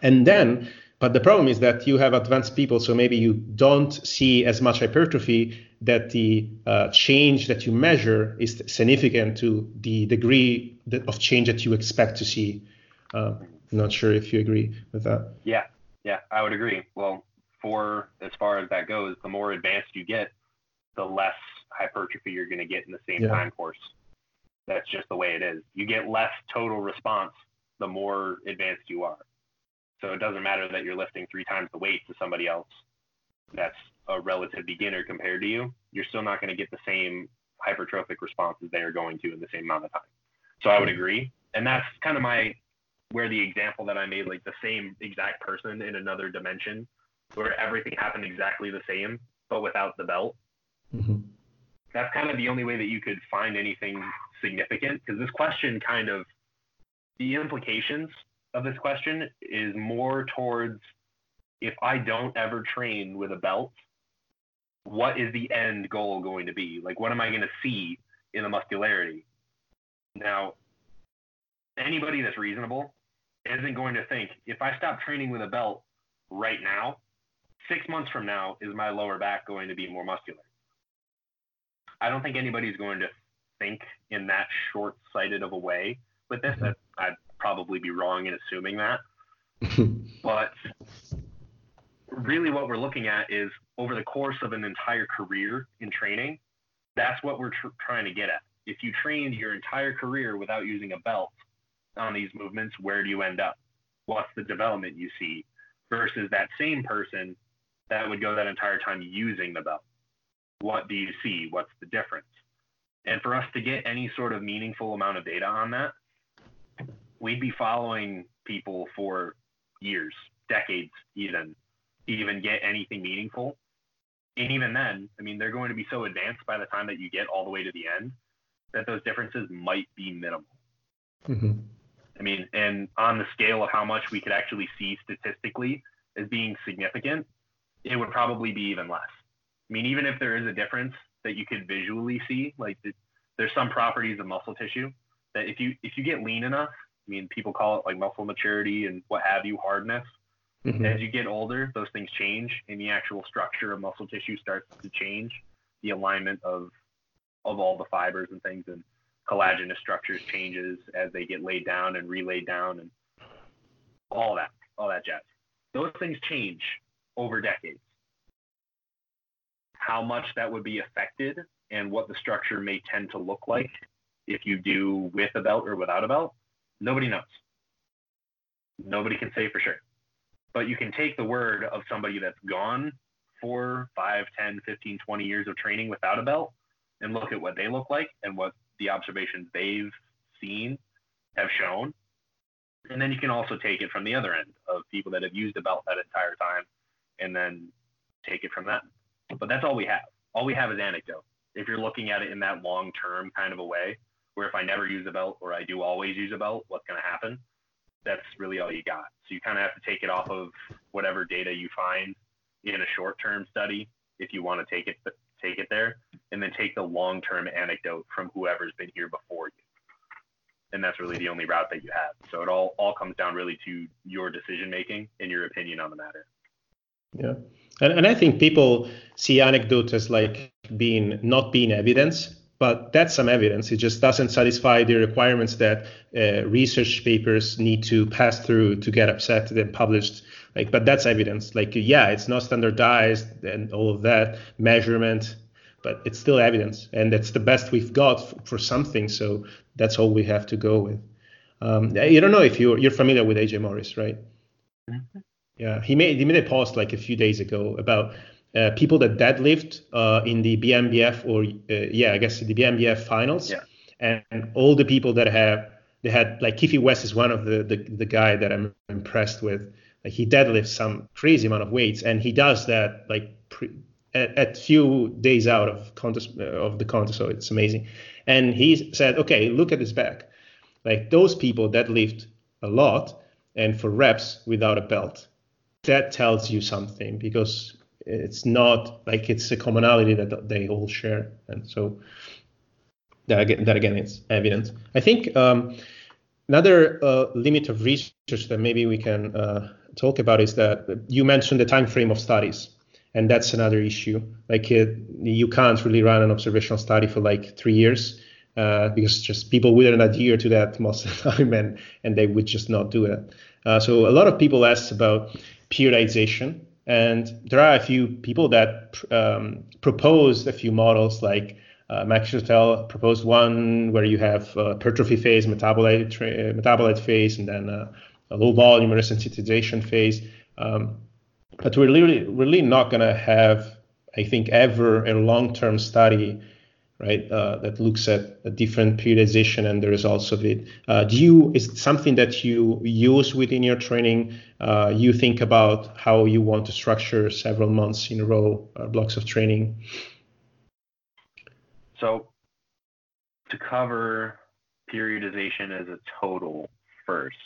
and then but the problem is that you have advanced people, so maybe you don't see as much hypertrophy that the uh, change that you measure is significant to the degree of change that you expect to see. Uh, I'm not sure if you agree with that. Yeah, yeah, I would agree. Well, for as far as that goes, the more advanced you get, the less hypertrophy you're going to get in the same yeah. time course. That's just the way it is. You get less total response the more advanced you are. So it doesn't matter that you're lifting three times the weight to somebody else that's a relative beginner compared to you. You're still not going to get the same hypertrophic responses they are going to in the same amount of time. So I would agree. And that's kind of my where the example that I made, like the same exact person in another dimension, where everything happened exactly the same, but without the belt. Mm-hmm. That's kind of the only way that you could find anything significant because this question kind of, the implications of this question is more towards if I don't ever train with a belt, what is the end goal going to be? Like, what am I going to see in the muscularity? Now, anybody that's reasonable isn't going to think if I stop training with a belt right now, six months from now, is my lower back going to be more muscular? I don't think anybody's going to think in that short sighted of a way with this. Mm-hmm. I'd probably be wrong in assuming that. but really, what we're looking at is over the course of an entire career in training, that's what we're tr- trying to get at. If you trained your entire career without using a belt, on these movements, where do you end up? What's the development you see versus that same person that would go that entire time using the belt? What do you see? What's the difference? And for us to get any sort of meaningful amount of data on that, we'd be following people for years, decades, even, to even get anything meaningful. And even then, I mean, they're going to be so advanced by the time that you get all the way to the end that those differences might be minimal. Mm-hmm. I mean, and on the scale of how much we could actually see statistically as being significant, it would probably be even less. I mean, even if there is a difference that you could visually see, like the, there's some properties of muscle tissue that if you if you get lean enough, I mean, people call it like muscle maturity and what have you, hardness. Mm-hmm. As you get older, those things change, and the actual structure of muscle tissue starts to change. The alignment of of all the fibers and things, and collagenous structures changes as they get laid down and relaid down, and all that, all that jazz. Those things change over decades. How much that would be affected and what the structure may tend to look like if you do with a belt or without a belt, nobody knows. Nobody can say for sure. But you can take the word of somebody that's gone four, five, 10, 15, 20 years of training without a belt and look at what they look like and what the observations they've seen have shown. And then you can also take it from the other end of people that have used a belt that entire time and then take it from that. But that's all we have. All we have is anecdote. If you're looking at it in that long term kind of a way, where if I never use a belt or I do always use a belt, what's going to happen? That's really all you got. So you kind of have to take it off of whatever data you find in a short term study if you want to take it take it there, and then take the long term anecdote from whoever's been here before you. And that's really the only route that you have. So it all all comes down really to your decision making and your opinion on the matter. Yeah. And, and I think people see anecdote as like being not being evidence, but that's some evidence. It just doesn't satisfy the requirements that uh, research papers need to pass through to get accepted and published like but that's evidence. Like yeah it's not standardized and all of that measurement but it's still evidence. And that's the best we've got for something. So that's all we have to go with. Um, you don't know if you're you're familiar with aj morris right? Yeah he made he made a post like a few days ago about uh, people that deadlift uh, in the BNBF or uh, yeah I guess the BNBF finals. Yeah. and, and all the people that have they had like Keefe West is one of the, the the guy that I'm impressed with he deadlifts some crazy amount of weights, and he does that like pre, at, at, few days out of contest uh, of the contest. So it's amazing. And he said, okay, look at his back. Like those people deadlift a lot and for reps without a belt. That tells you something because it's not like it's a commonality that they all share. And so that again, that again is evident. I think um, another uh, limit of research that maybe we can uh, talk about is that you mentioned the time frame of studies and that's another issue. Like you can't really run an observational study for like three years uh, because just people wouldn't adhere to that most of the time and and they would just not do it. Uh, so a lot of people ask about periodization and there are a few people that um, proposed a few models like uh, Mike Israetel proposed one where you have uh, hypertrophy phase, metabolite, tra- metabolite phase, and then uh, low volume resensitization phase. Um, but we're really, really not going to have, I think, ever a long-term study, right, uh, that looks at a different periodization and the results of it. Uh, do you is something that you use within your training? Uh, you think about how you want to structure several months in a row uh, blocks of training. So, to cover periodization as a total first,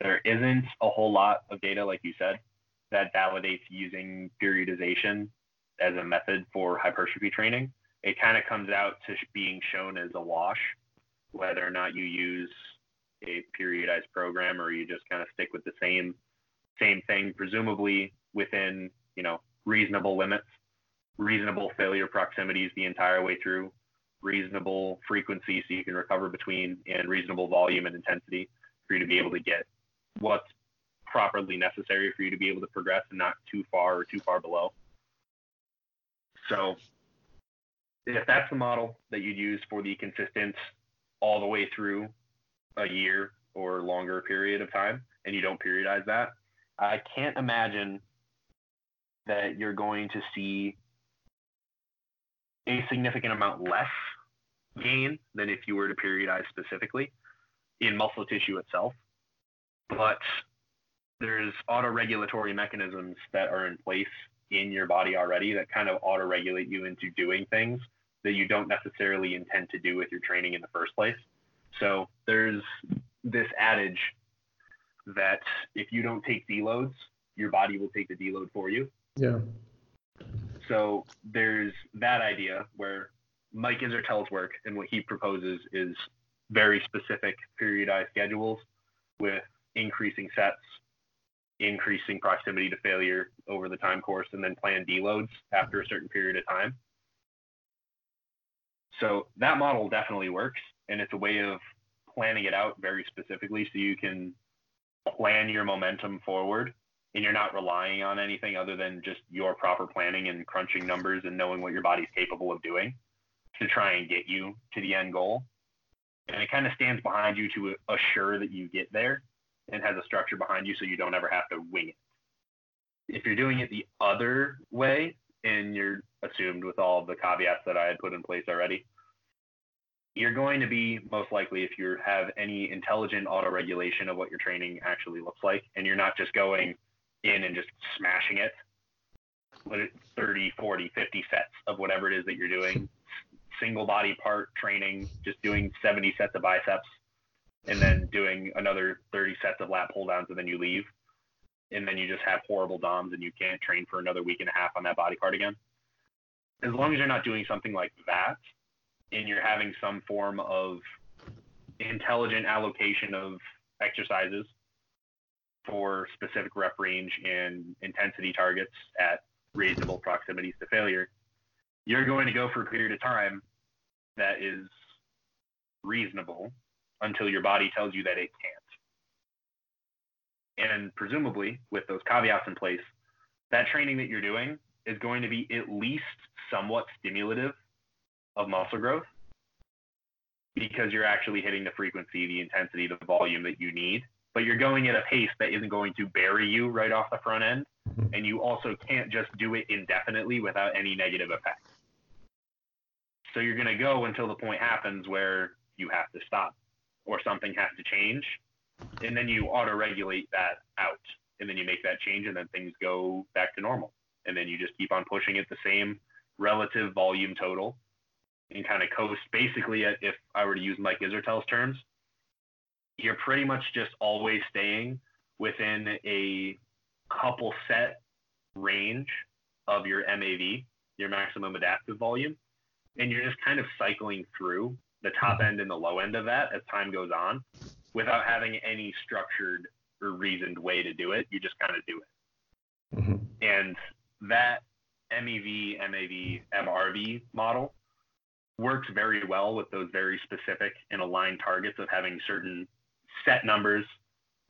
there isn't a whole lot of data, like you said, that validates using periodization as a method for hypertrophy training. It kind of comes out to being shown as a wash, whether or not you use a periodized program or you just kind of stick with the same same thing, presumably within you know reasonable limits, reasonable failure proximities the entire way through, reasonable frequency so you can recover between, and reasonable volume and intensity for you to be able to get what's properly necessary for you to be able to progress and not too far or too far below. So if that's the model that you'd use for the consistent all the way through a year or longer period of time and you don't periodize that, I can't imagine that you're going to see a significant amount less gain than if you were to periodize specifically in muscle tissue itself. But there's auto-regulatory mechanisms that are in place in your body already that kind of auto-regulate you into doing things that you don't necessarily intend to do with your training in the first place. So there's this adage that if you don't take deloads, your body will take the deload for you. Yeah. So there's that idea where Mike Israetel's work and what he proposes is very specific periodized schedules with increasing sets, increasing proximity to failure over the time course, and then planned deloads after a certain period of time. So that model definitely works, and it's a way of planning it out very specifically so you can plan your momentum forward and you're not relying on anything other than just your proper planning and crunching numbers and knowing what your body's capable of doing to try and get you to the end goal. And it kind of stands behind you to assure that you get there and has a structure behind you so you don't ever have to wing it. If you're doing it the other way and you're assumed with all the caveats that I had put in place already, you're going to be most likely if you have any intelligent auto regulation of what your training actually looks like and you're not just going in and just smashing it with 30 40 50 sets of whatever it is that you're doing single body part training just doing 70 sets of biceps and then doing another 30 sets of lat pull downs and then you leave and then you just have horrible DOMs and you can't train for another week and a half on that body part again. As long as you're not doing something like that and you're having some form of intelligent allocation of exercises for specific rep range and intensity targets at reasonable proximities to failure, you're going to go for a period of time that is reasonable until your body tells you that it can't. And presumably, with those caveats in place, that training that you're doing is going to be at least somewhat stimulative of muscle growth because you're actually hitting the frequency, the intensity, the volume that you need. But you're going at a pace that isn't going to bury you right off the front end. Mm-hmm. And you also can't just do it indefinitely without any negative effects. So you're going to go until the point happens where you have to stop or something has to change. And then you auto regulate that out. And then you make that change and then things go back to normal. And then you just keep on pushing at the same relative volume total and kind of coast. Basically, if I were to use Mike Israetel's terms, you're pretty much just always staying within a couple set range of your MAV, your maximum adaptive volume, and you're just kind of cycling through the top end and the low end of that as time goes on without having any structured or reasoned way to do it. You just kind of do it. Mm-hmm. And that MEV, MAV, MRV model works very well with those very specific and aligned targets of having certain set numbers,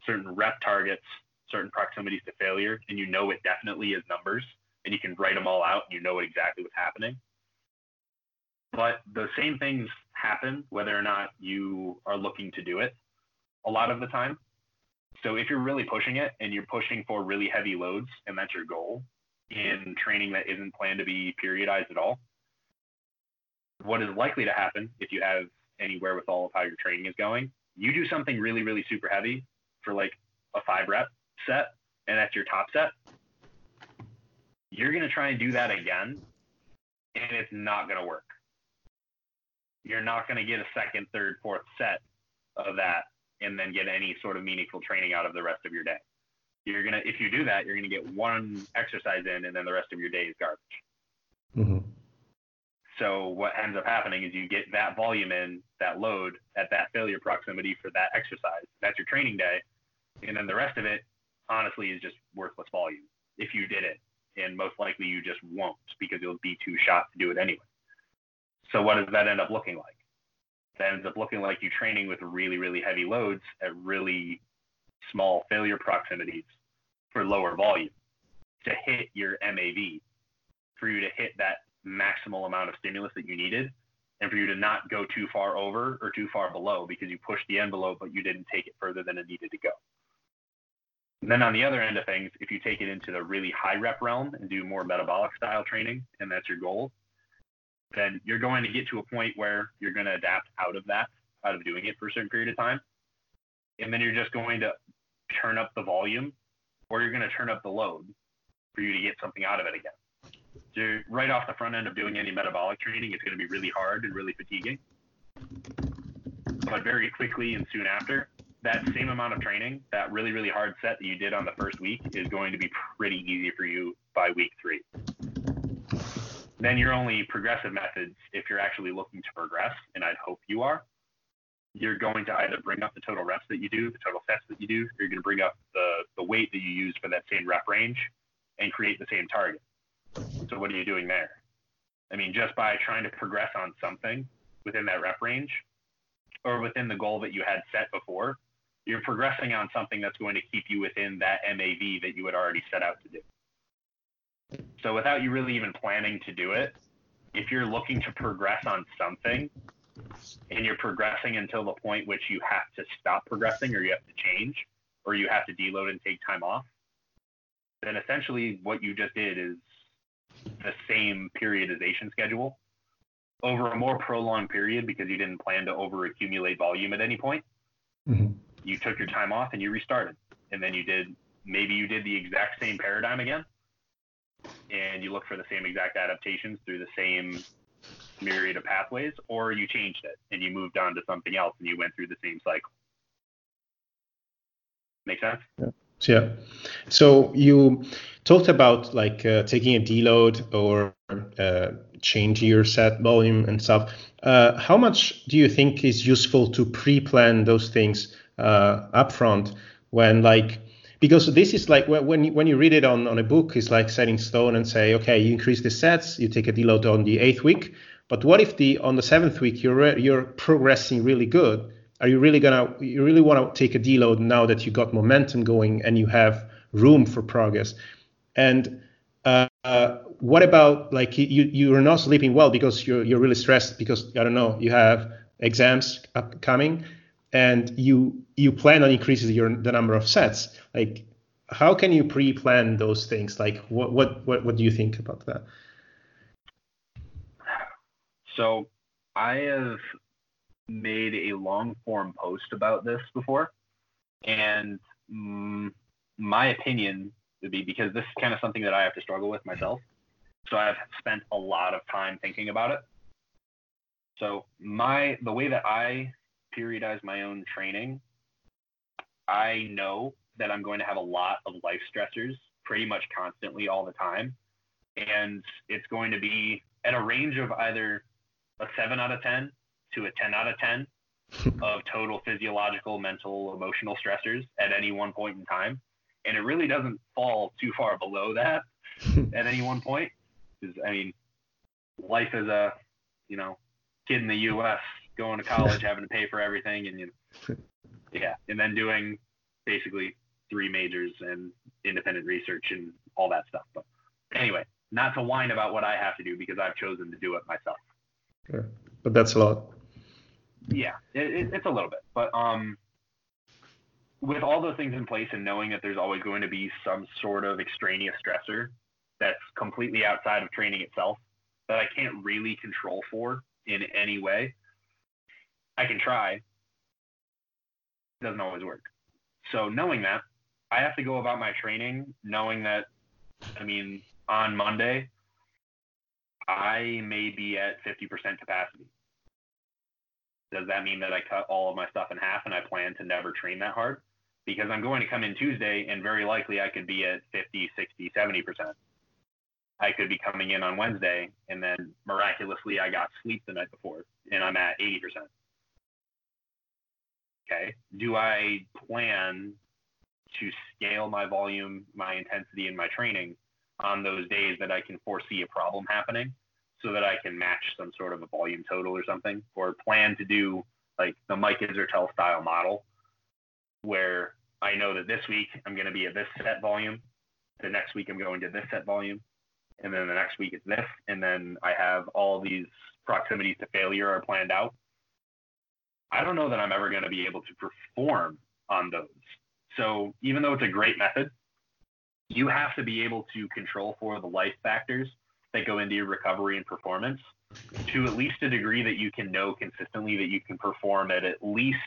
certain rep targets, certain proximities to failure, and you know it definitely is numbers, and you can write them all out and you know exactly what's happening. But the same things happen whether or not you are looking to do it a lot of the time. So if you're really pushing it and you're pushing for really heavy loads and that's your goal in training that isn't planned to be periodized at all, what is likely to happen if you have any wherewithal of how your training is going, you do something really, really super heavy for like a five rep set, and that's your top set. You're going to try and do that again, and it's not going to work. You're not going to get a second, third, fourth set of that and then get any sort of meaningful training out of the rest of your day. You're going to, if you do that, you're going to get one exercise in, and then the rest of your day is garbage. Mm-hmm. So what ends up happening is you get that volume in, that load at that failure proximity for that exercise. That's your training day. And then the rest of it, honestly, is just worthless volume if you did it. And most likely you just won't because you'll be too shot to do it anyway. So what does that end up looking like? That ends up looking like you training with really, really heavy loads at really small failure proximities for lower volume to hit your MAV, for you to hit that maximal amount of stimulus that you needed and for you to not go too far over or too far below because you pushed the envelope but you didn't take it further than it needed to go. And then on the other end of things, if you take it into the really high rep realm and do more metabolic style training and that's your goal, then you're going to get to a point where you're going to adapt out of that, out of doing it for a certain period of time. And then you're just going to turn up the volume or you're going to turn up the load for you to get something out of it again. So right off the front end of doing any metabolic training, it's going to be really hard and really fatiguing. But very quickly and soon after, that same amount of training, that really, really hard set that you did on the first week is going to be pretty easy for you by week three. Then your only progressive methods, if you're actually looking to progress, and I'd hope you are, you're going to either bring up the total reps that you do, the total sets that you do, or you're going to bring up the, the weight that you use for that same rep range and create the same target. So what are you doing there? I mean, just by trying to progress on something within that rep range or within the goal that you had set before, you're progressing on something that's going to keep you within that MAV that you had already set out to do. So without you really even planning to do it, if you're looking to progress on something and you're progressing until the point which you have to stop progressing or you have to change or you have to deload and take time off, then essentially what you just did is the same periodization schedule over a more prolonged period because you didn't plan to over accumulate volume at any point. Mm-hmm. You took your time off and you restarted. And then you did maybe you did the exact same paradigm again and you look for the same exact adaptations through the same myriad of pathways, or you changed it and you moved on to something else and you went through the same cycle. Make sense? Yeah. Yeah. So you talked about like uh, taking a deload or uh, your set volume and stuff. Uh, how much do you think is useful to pre-plan those things uh, upfront when like because this is like when you, when you read it on, on a book, it's like setting stone and say, okay, you increase the sets, you take a deload on the eighth week. But what if the on the seventh week you're you're progressing really good? Are you really gonna you really want to take a deload now that you got momentum going and you have room for progress? And uh, uh, what about like you you're not sleeping well because you're you're really stressed because I don't know you have exams upcoming and you you plan on increasing your the number of sets. Like how can you pre-plan those things? Like what what what, what do you think about that? So i have made a long form post about this before and mm, my opinion would be because this is kind of something that i have to struggle with myself so i've spent a lot of time thinking about it. So my the way that i periodize my own training, I know that I'm going to have a lot of life stressors pretty much constantly all the time. And it's going to be at a range of either a 7 out of 10 to a 10 out of 10 of total physiological, mental, emotional stressors at any one point in time. And it really doesn't fall too far below that at any one point. Because, I mean, life as a, you know, kid in the U.S going to college, having to pay for everything, and you know, yeah, and then doing basically three majors and independent research and all that stuff. But anyway, not to whine about what I have to do because I've chosen to do it myself. Sure. But that's a lot. Yeah, it, it, it's a little bit, but um, with all those things in place and knowing that there's always going to be some sort of extraneous stressor that's completely outside of training itself that I can't really control for in any way, I can try. It doesn't always work. So knowing that, I have to go about my training knowing that, I mean, on Monday, I may be at 50% capacity. Does that mean that I cut all of my stuff in half and I plan to never train that hard? Because I'm going to come in Tuesday and very likely I could be at 50, 60, 70%. I could be coming in on Wednesday and then miraculously I got sleep the night before and I'm at 80%. Okay. Do I plan to scale my volume, my intensity, and my training on those days that I can foresee a problem happening so that I can match some sort of a volume total or something, or plan to do like the Mike Israetel style model where I know that this week I'm going to be at this set volume, the next week I'm going to this set volume, and then the next week it's this, and then I have all these proximities to failure are planned out. I don't know that I'm ever going to be able to perform on those. So even though it's a great method, you have to be able to control for the life factors that go into your recovery and performance to at least a degree that you can know consistently that you can perform at at least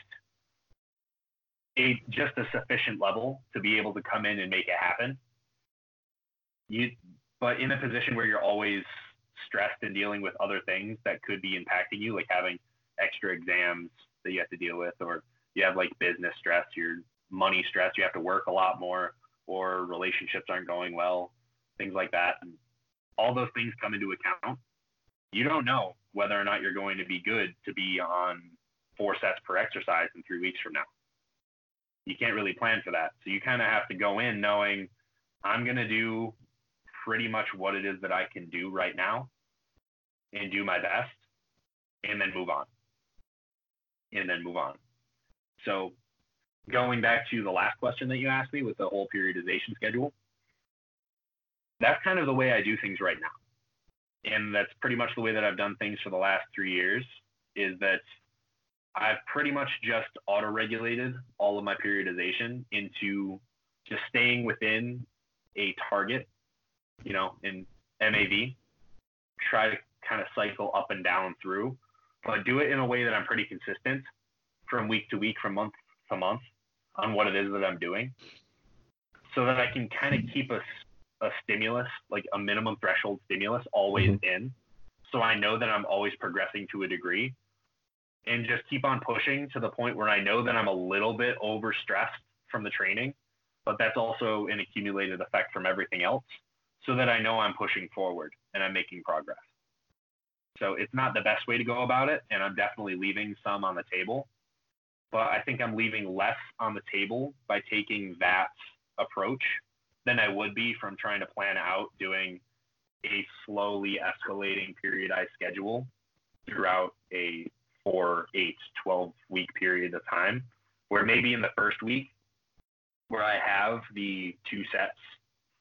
a just a sufficient level to be able to come in and make it happen. You, but in a position where you're always stressed and dealing with other things that could be impacting you, like having extra exams that you have to deal with, or you have like business stress, your money stress, you have to work a lot more, or relationships aren't going well, things like that. And all those things come into account. You don't know whether or not you're going to be good to be on four sets per exercise in three weeks from now. You can't really plan for that. So you kind of have to go in knowing I'm going to do pretty much what it is that I can do right now and do my best and then move on. And then move on. So going back to the last question that you asked me with the whole periodization schedule, that's kind of the way I do things right now. And that's pretty much the way that I've done things for the last three years is that I've pretty much just auto regulated all of my periodization into just staying within a target, you know, in MAV, try to kind of cycle up and down through, but do it in a way that I'm pretty consistent from week to week, from month to month on what it is that I'm doing so that I can kind of keep a, a stimulus, like a minimum threshold stimulus, always mm-hmm. in. So I know that I'm always progressing to a degree and just keep on pushing to the point where I know that I'm a little bit overstressed from the training, but that's also an accumulated effect from everything else so that I know I'm pushing forward and I'm making progress. So it's not the best way to go about it, and I'm definitely leaving some on the table. But I think I'm leaving less on the table by taking that approach than I would be from trying to plan out doing a slowly escalating periodized schedule throughout a four, eight, 12 week period of time, where maybe in the first week, where I have the two sets,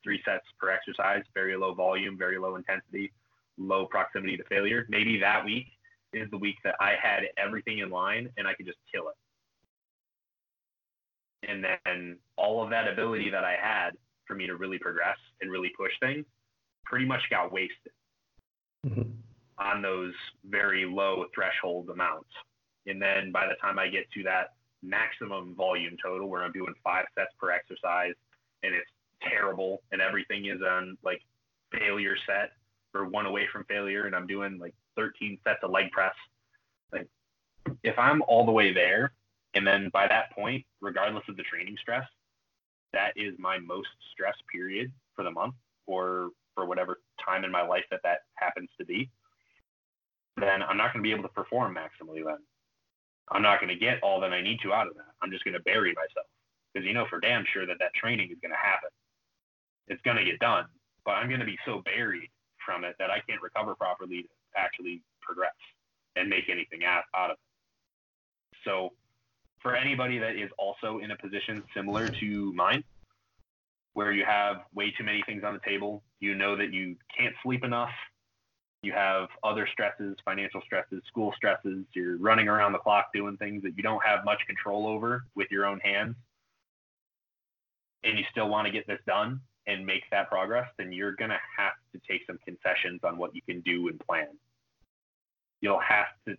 three sets per exercise, very low volume, very low intensity, low proximity to failure, maybe that week is the week that I had everything in line and I could just kill it and then all of that ability that I had for me to really progress and really push things pretty much got wasted mm-hmm. on those very low threshold amounts. And then by the time I get to that maximum volume total where I'm doing five sets per exercise and it's terrible and everything is on like failure set or one away from failure and I'm doing like 13 sets of leg press. Like if I'm all the way there and then by that point, regardless of the training stress, that is my most stress period for the month or for whatever time in my life that that happens to be. Then I'm not going to be able to perform maximally then. I'm not going to get all that I need to out of that. I'm just going to bury myself because you know for damn sure that that training is going to happen. It's going to get done, but I'm going to be so buried from it that I can't recover properly to actually progress and make anything out, of it. So for anybody that is also in a position similar to mine, where you have way too many things on the table, you know that you can't sleep enough, you have other stresses, financial stresses, school stresses, you're running around the clock doing things that you don't have much control over with your own hands, and you still want to get this done and make that progress, then you're going to have to take some concessions on what you can do and plan. You'll have to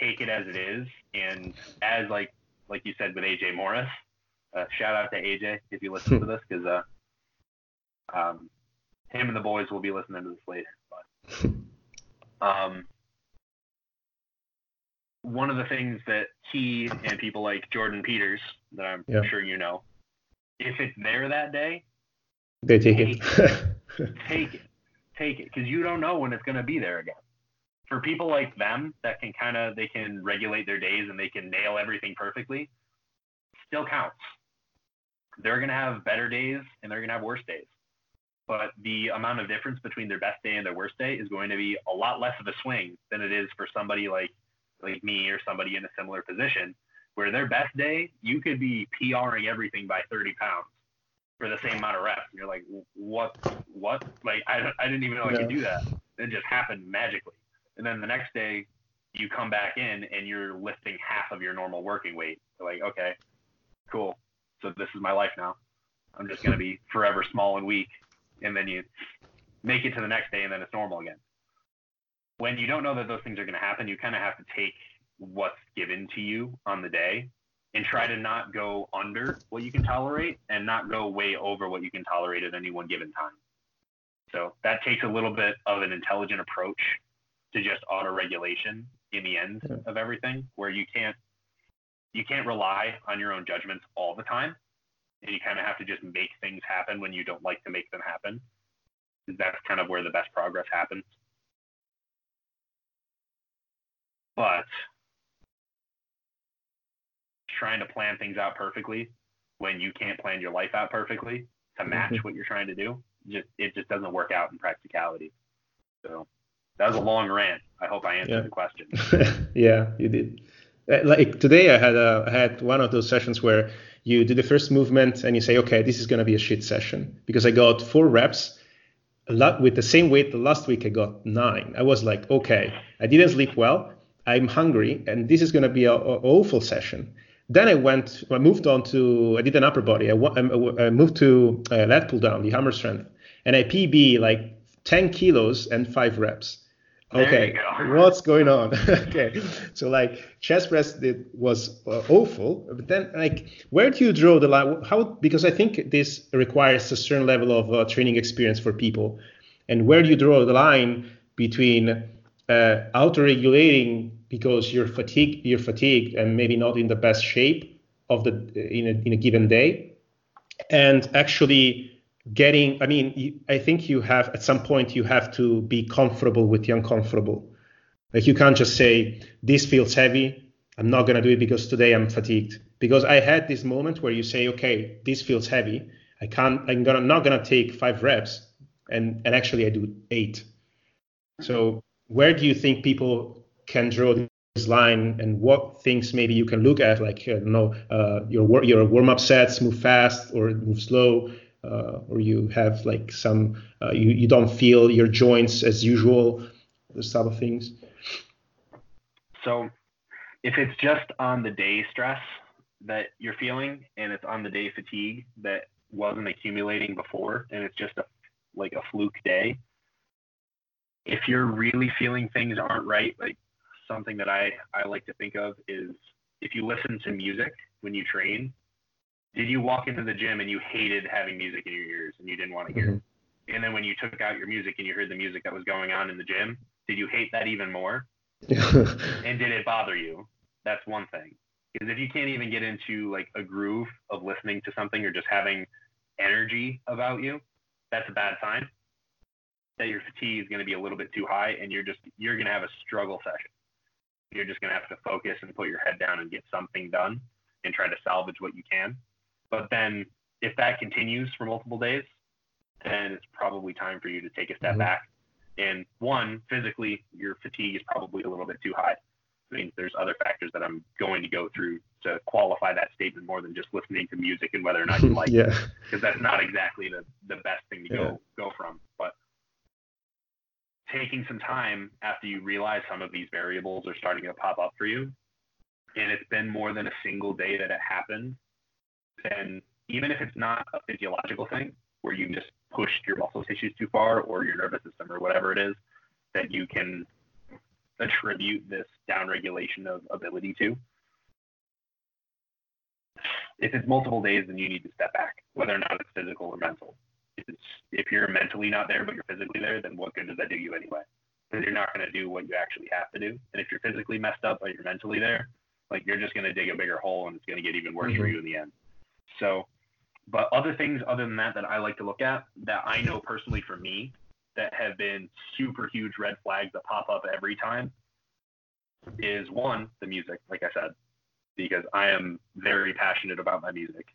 take it as it is and as like like you said with AJ Morris. Uh, shout out to AJ if you listen to this because uh, um, him and the boys will be listening to this later. But um, one of the things that he and people like Jordan Peters, that I'm yeah. sure you know, if it's there that day, they take, take it. it. take it. Take it because you don't know when it's going to be there again for people like them that can kind of they can regulate their days and they can nail everything perfectly still counts they're going to have better days and they're going to have worse days but the amount of difference between their best day and their worst day is going to be a lot less of a swing than it is for somebody like like me or somebody in a similar position where their best day you could be pring everything by 30 pounds for the same amount of reps and you're like what what like i, I didn't even know i could do that it just happened magically and then the next day you come back in and you're lifting half of your normal working weight. You're like, okay, cool. So this is my life now. I'm just gonna be forever small and weak. And then you make it to the next day and then it's normal again. When you don't know that those things are going to happen, you kind of have to take what's given to you on the day and try to not go under what you can tolerate and not go way over what you can tolerate at any one given time. So that takes a little bit of an intelligent approach to just auto regulation in the end yeah. of everything, where you can't you can't rely on your own judgments all the time, and you kind of have to just make things happen when you don't like to make them happen. That's kind of where the best progress happens. But trying to plan things out perfectly when you can't plan your life out perfectly to match mm-hmm. what you're trying to do. Just it just doesn't work out in practicality. So that was a long rant. I hope I answered yeah. the question. yeah, you did. Uh, like today, I had a, I had one of those sessions where you do the first movement and you say, okay, this is going to be a shit session because I got four reps a lot with the same weight. The last week I got nine. I was like, okay, I didn't sleep well. I'm hungry, and this is going to be an awful session. Then I went, I moved on to, I did an upper body. I, I moved to uh, lat pull down, the hammer strength, and I PB like 10 kilos and five reps. Okay, what's going on? okay, so like chest press did, was uh, awful, but then like where do you draw the line? How because I think this requires a certain level of uh, training experience for people, and where do you draw the line between uh, auto-regulating because you're fatigued, you're fatigued and maybe not in the best shape of the in a, in a given day, and actually getting. I mean, I think you have at some point you have to be comfortable with the uncomfortable. Like you can't just say this feels heavy. I'm not gonna do it because today I'm fatigued. Because I had this moment where you say, okay, this feels heavy. I can't. I'm gonna not gonna take five reps, and and actually I do eight. So where do you think people can draw this line and what things maybe you can look at like you know uh, your your warm up sets move fast or move slow uh, or you have like some uh, you, you don't feel your joints as usual those type of things. So if it's just on the day stress that you're feeling and it's on the day fatigue that wasn't accumulating before and it's just a like a fluke day if you're really feeling things aren't right, like something that I, I like to think of is if you listen to music when you train, did you walk into the gym and you hated having music in your ears and you didn't want to hear mm-hmm. it? And then when you took out your music and you heard the music that was going on in the gym, did you hate that even more? and did it bother you? That's one thing. Because if you can't even get into like a groove of listening to something or just having energy about you, that's a bad sign that your fatigue is going to be a little bit too high and you're just you're going to have a struggle session you're just going to have to focus and put your head down and get something done and try to salvage what you can but then if that continues for multiple days then it's probably time for you to take a step mm-hmm. back and one physically your fatigue is probably a little bit too high I mean, there's other factors that I'm going to go through to qualify that statement more than just listening to music and whether or not you like yeah. it, because that's not exactly the, the best thing to yeah. go go from. But taking some time after you realize some of these variables are starting to pop up for you, and it's been more than a single day that it happened, then even if it's not a physiological thing where you just pushed your muscle tissues too far or your nervous system or whatever it is that you can attribute this downregulation of ability to. If it's multiple days, then you need to step back, whether or not it's physical or mental if you're mentally not there but you're physically there, then what good does that do you anyway? Because you're not going to do what you actually have to do. And if you're physically messed up but you're mentally there, like you're just going to dig a bigger hole and it's going to get even worse mm-hmm. for you in the end. So, but other things other than that that I like to look at that I know personally for me that have been super huge red flags that pop up every time is one, the music, like I said, because I am very passionate about my music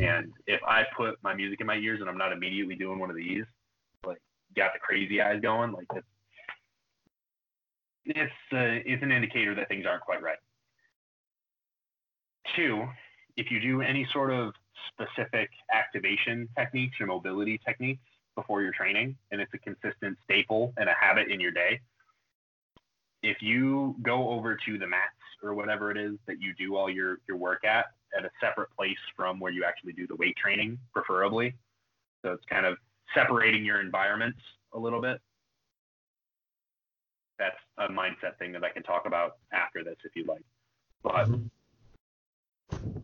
and if I put my music in my ears and I'm not immediately doing one of these, like got the crazy eyes going, like it's it's uh, it's an indicator that things aren't quite right. Two, if you do any sort of specific activation techniques or mobility techniques before your training, and it's a consistent staple and a habit in your day, if you go over to the mats or whatever it is that you do all your your work at at a separate place from where you actually do the weight training, preferably. So it's kind of separating your environments a little bit. That's a mindset thing that I can talk about after this if you'd like. But mm-hmm.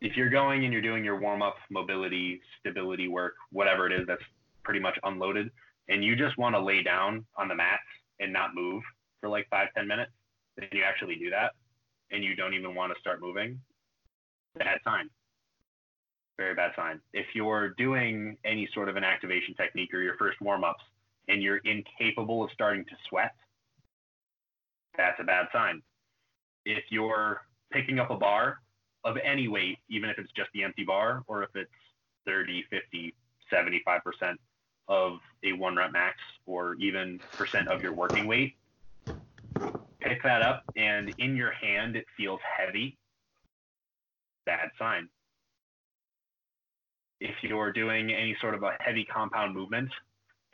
if you're going and you're doing your warm up, mobility, stability work, whatever it is that's pretty much unloaded, and you just want to lay down on the mats and not move for like five, 10 minutes, then you actually do that and you don't even want to start moving, bad sign. Very bad sign. If you're doing any sort of an activation technique or your first warm ups and you're incapable of starting to sweat, that's a bad sign. If you're picking up a bar of any weight, even if it's just the empty bar or if it's 30, 50, 75% of a one rep max or even percent of your working weight, pick that up and in your hand it feels heavy, bad sign. If you're doing any sort of a heavy compound movement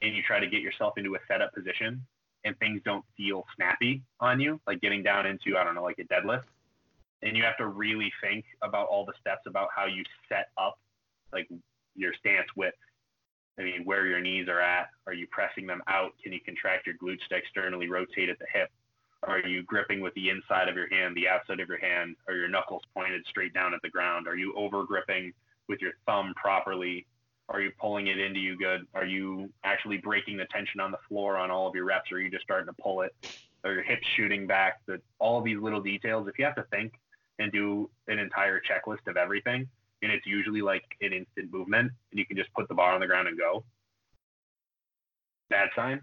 and you try to get yourself into a setup position and things don't feel snappy on you, like getting down into, I don't know, like a deadlift, and you have to really think about all the steps about how you set up like your stance width. I mean, where your knees are at. Are you pressing them out? Can you contract your glutes to externally rotate at the hip? Are you gripping with the inside of your hand, the outside of your hand? Are your knuckles pointed straight down at the ground? Are you over gripping with your thumb properly? Are you pulling it into you good? Are you actually breaking the tension on the floor on all of your reps? Or are you just starting to pull it? Are your hips shooting back? That all these little details. If you have to think and do an entire checklist of everything, and it's usually like an instant movement, and you can just put the bar on the ground and go. Bad sign.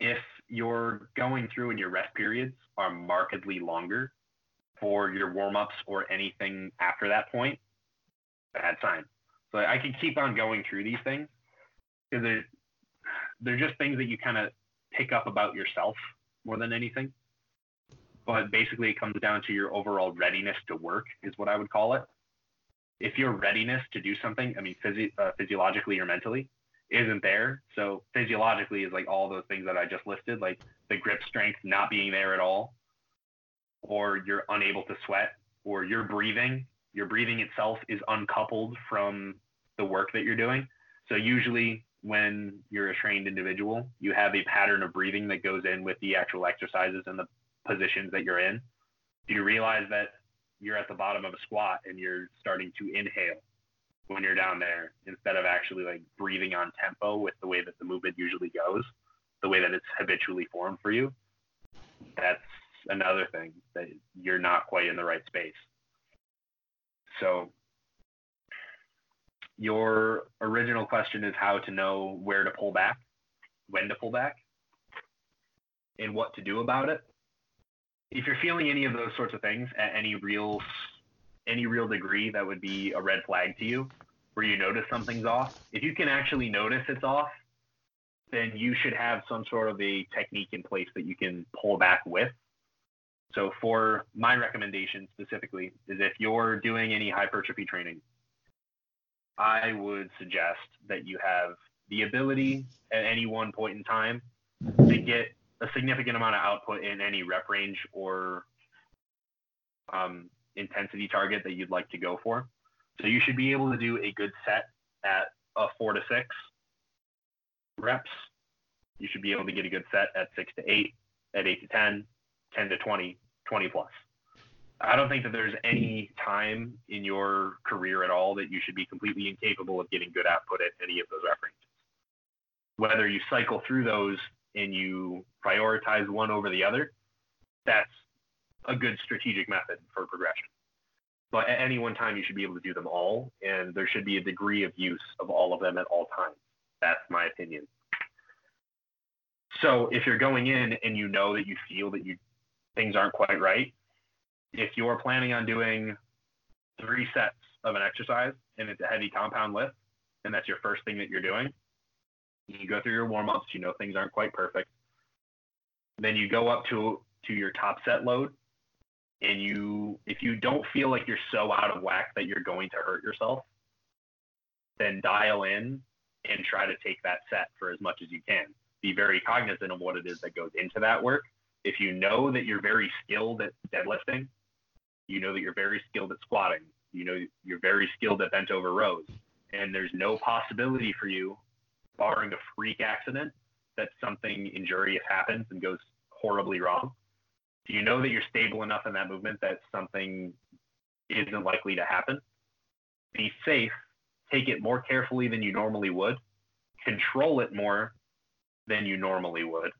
If you're going through and your rest periods are markedly longer for your warm ups or anything after that point, bad sign. So I can keep on going through these things because they're, they're just things that you kind of pick up about yourself more than anything. But basically, it comes down to your overall readiness to work, is what I would call it. If your readiness to do something, I mean, physio- uh, physiologically or mentally, isn't there. So physiologically is like all those things that I just listed, like the grip strength not being there at all, or you're unable to sweat, or your breathing, your breathing itself is uncoupled from the work that you're doing. So usually when you're a trained individual, you have a pattern of breathing that goes in with the actual exercises and the positions that you're in. Do you realize that you're at the bottom of a squat and you're starting to inhale when you're down there instead of actually like breathing on tempo with the way that the movement usually goes, the way that it's habitually formed for you. That's another thing that you're not quite in the right space. So your original question is how to know where to pull back, when to pull back, and what to do about it. If you're feeling any of those sorts of things at any real any real degree that would be a red flag to you where you notice something's off. If you can actually notice it's off, then you should have some sort of a technique in place that you can pull back with. So for my recommendation specifically is if you're doing any hypertrophy training, I would suggest that you have the ability at any one point in time to get a significant amount of output in any rep range or um, intensity target that you'd like to go for. So you should be able to do a good set at a four to six reps. You should be able to get a good set at six to eight, at eight to 10, 10 to 20, 20 plus. I don't think that there's any time in your career at all that you should be completely incapable of getting good output at any of those rep ranges. Whether you cycle through those and you prioritize one over the other, that's a good strategic method for progression. But at any one time, you should be able to do them all, and there should be a degree of use of all of them at all times. That's my opinion. So if you're going in and you know that you feel that you things aren't quite right, if you're planning on doing three sets of an exercise and it's a heavy compound lift, and that's your first thing that you're doing, you go through your warm ups, you know things aren't quite perfect. Then you go up to to your top set load and you if you don't feel like you're so out of whack that you're going to hurt yourself then dial in and try to take that set for as much as you can. Be very cognizant of what it is that goes into that work. If you know that you're very skilled at deadlifting you know that you're very skilled at squatting you know you're very skilled at bent over rows and there's no possibility for you barring a freak accident, that something injurious happens and goes horribly wrong, do you know that you're stable enough in that movement that something isn't likely to happen? Be safe, take it more carefully than you normally would, control it more than you normally would,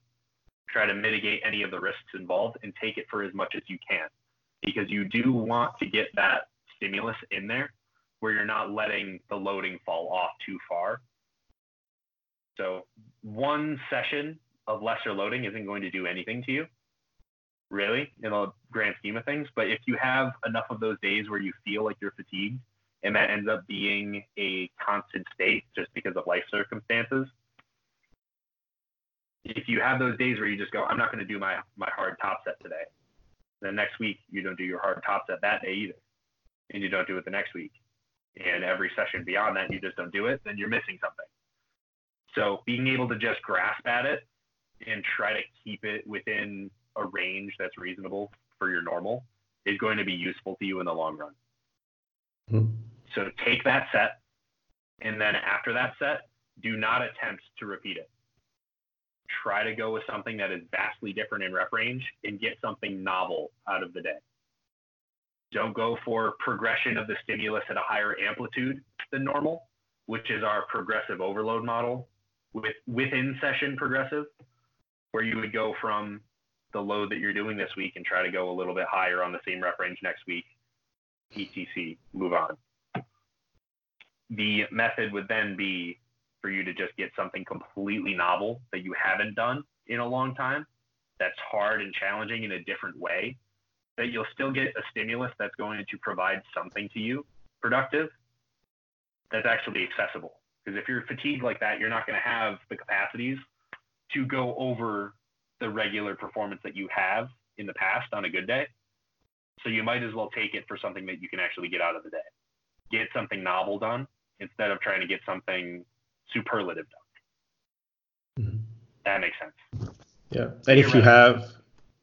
try to mitigate any of the risks involved, and take it for as much as you can. Because you do want to get that stimulus in there where you're not letting the loading fall off too far. So, one session of lesser loading isn't going to do anything to you really, in the grand scheme of things. But if you have enough of those days where you feel like you're fatigued and that ends up being a constant state just because of life circumstances, if you have those days where you just go, I'm not going to do my, my hard top set today, then next week you don't do your hard top set that day either. And you don't do it the next week. And every session beyond that, you just don't do it, then you're missing something. So being able to just grasp at it and try to keep it within a range that's reasonable for your normal is going to be useful to you in the long run. Mm-hmm. So take that set, and then after that set, do not attempt to repeat it. Try to go with something that is vastly different in rep range and get something novel out of the day. Don't go for progression of the stimulus at a higher amplitude than normal, which is our progressive overload model with within session progressive, where you would go from the load that you're doing this week and try to go a little bit higher on the same rep range next week. ETC, move on. The method would then be for you to just get something completely novel that you haven't done in a long time that's hard and challenging in a different way that you'll still get a stimulus that's going to provide something to you productive that's actually accessible because if you're fatigued like that you're not going to have the capacities to go over the regular performance that you have in the past on a good day. So you might as well take it for something that you can actually get out of the day. Get something novel done instead of trying to get something superlative done. Mm-hmm. That makes sense. Yeah. And if you have,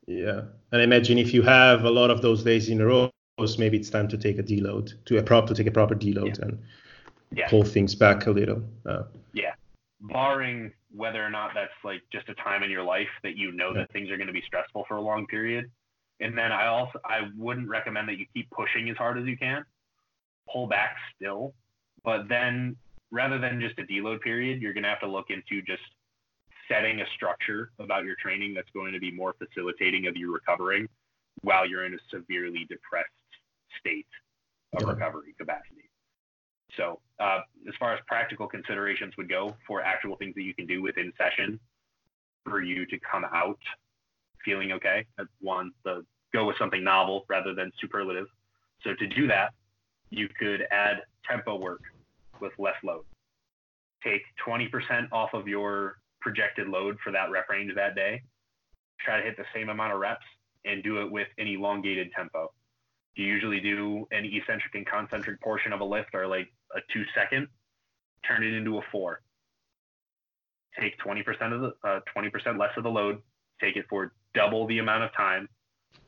yeah. And imagine if you have a lot of those days in a row, maybe it's time to take a deload, to a prop to take a proper deload yeah. and yeah. pull things back a little. Uh, yeah. Barring whether or not that's like just a time in your life that you know that things are going to be stressful for a long period. And then I also I wouldn't recommend that you keep pushing as hard as you can. Pull back still, but then rather than just a deload period, you're going to have to look into just setting a structure about your training that's going to be more facilitating of you recovering while you're in a severely depressed state of recovery capacity. So, uh, as far as practical considerations would go for actual things that you can do within session for you to come out feeling okay, one, the go with something novel rather than superlative. So, to do that, you could add tempo work with less load. Take 20% off of your projected load for that rep range that day. Try to hit the same amount of reps and do it with an elongated tempo. You usually do an eccentric and concentric portion of a lift or like a two second, turn it into a four. Take 20% of the uh, 20% less of the load, take it for double the amount of time,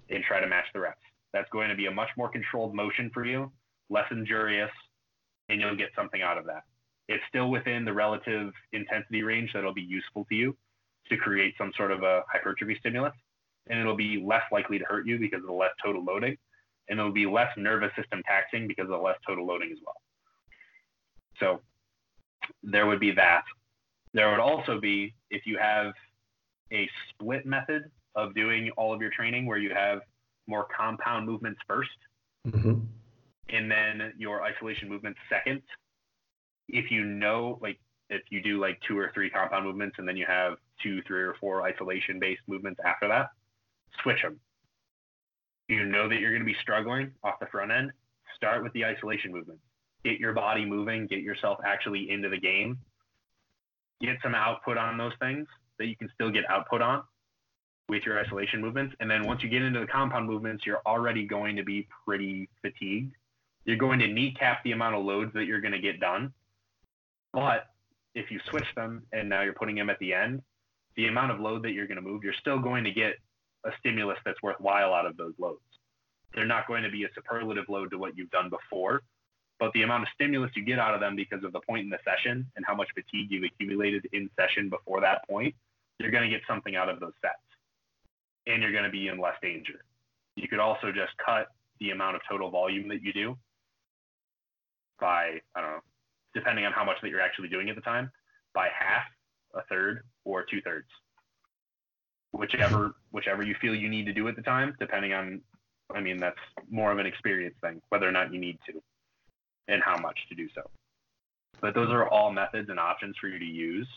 and try to match the reps. That's going to be a much more controlled motion for you, less injurious, and you'll get something out of that. It's still within the relative intensity range that'll be useful to you to create some sort of a hypertrophy stimulus, and it'll be less likely to hurt you because of the less total loading, and it'll be less nervous system taxing because of the less total loading as well. So there would be that. There would also be if you have a split method of doing all of your training where you have more compound movements 1st mm-hmm. and then your isolation movements second. If you know, like, if you do like two or three compound movements and then you have two, three, or four isolation based movements after that, switch them. You know that you're going to be struggling off the front end, start with the isolation movements get your body moving, get yourself actually into the game, get some output on those things that you can still get output on with your isolation movements. And then once you get into the compound movements, you're already going to be pretty fatigued. You're going to kneecap the amount of loads that you're going to get done. But if you switch them and now you're putting them at the end, the amount of load that you're going to move, you're still going to get a stimulus that's worthwhile out of those loads. They're not going to be a superlative load to what you've done before, but the amount of stimulus you get out of them because of the point in the session and how much fatigue you've accumulated in session before that point, you're going to get something out of those sets and you're going to be in less danger. You could also just cut the amount of total volume that you do by, I don't know, depending on how much that you're actually doing at the time, by half, a third, or two thirds. Whichever whichever you feel you need to do at the time, depending on I mean that's more of an experience thing, whether or not you need to and how much to do so. But those are all methods and options for you to use.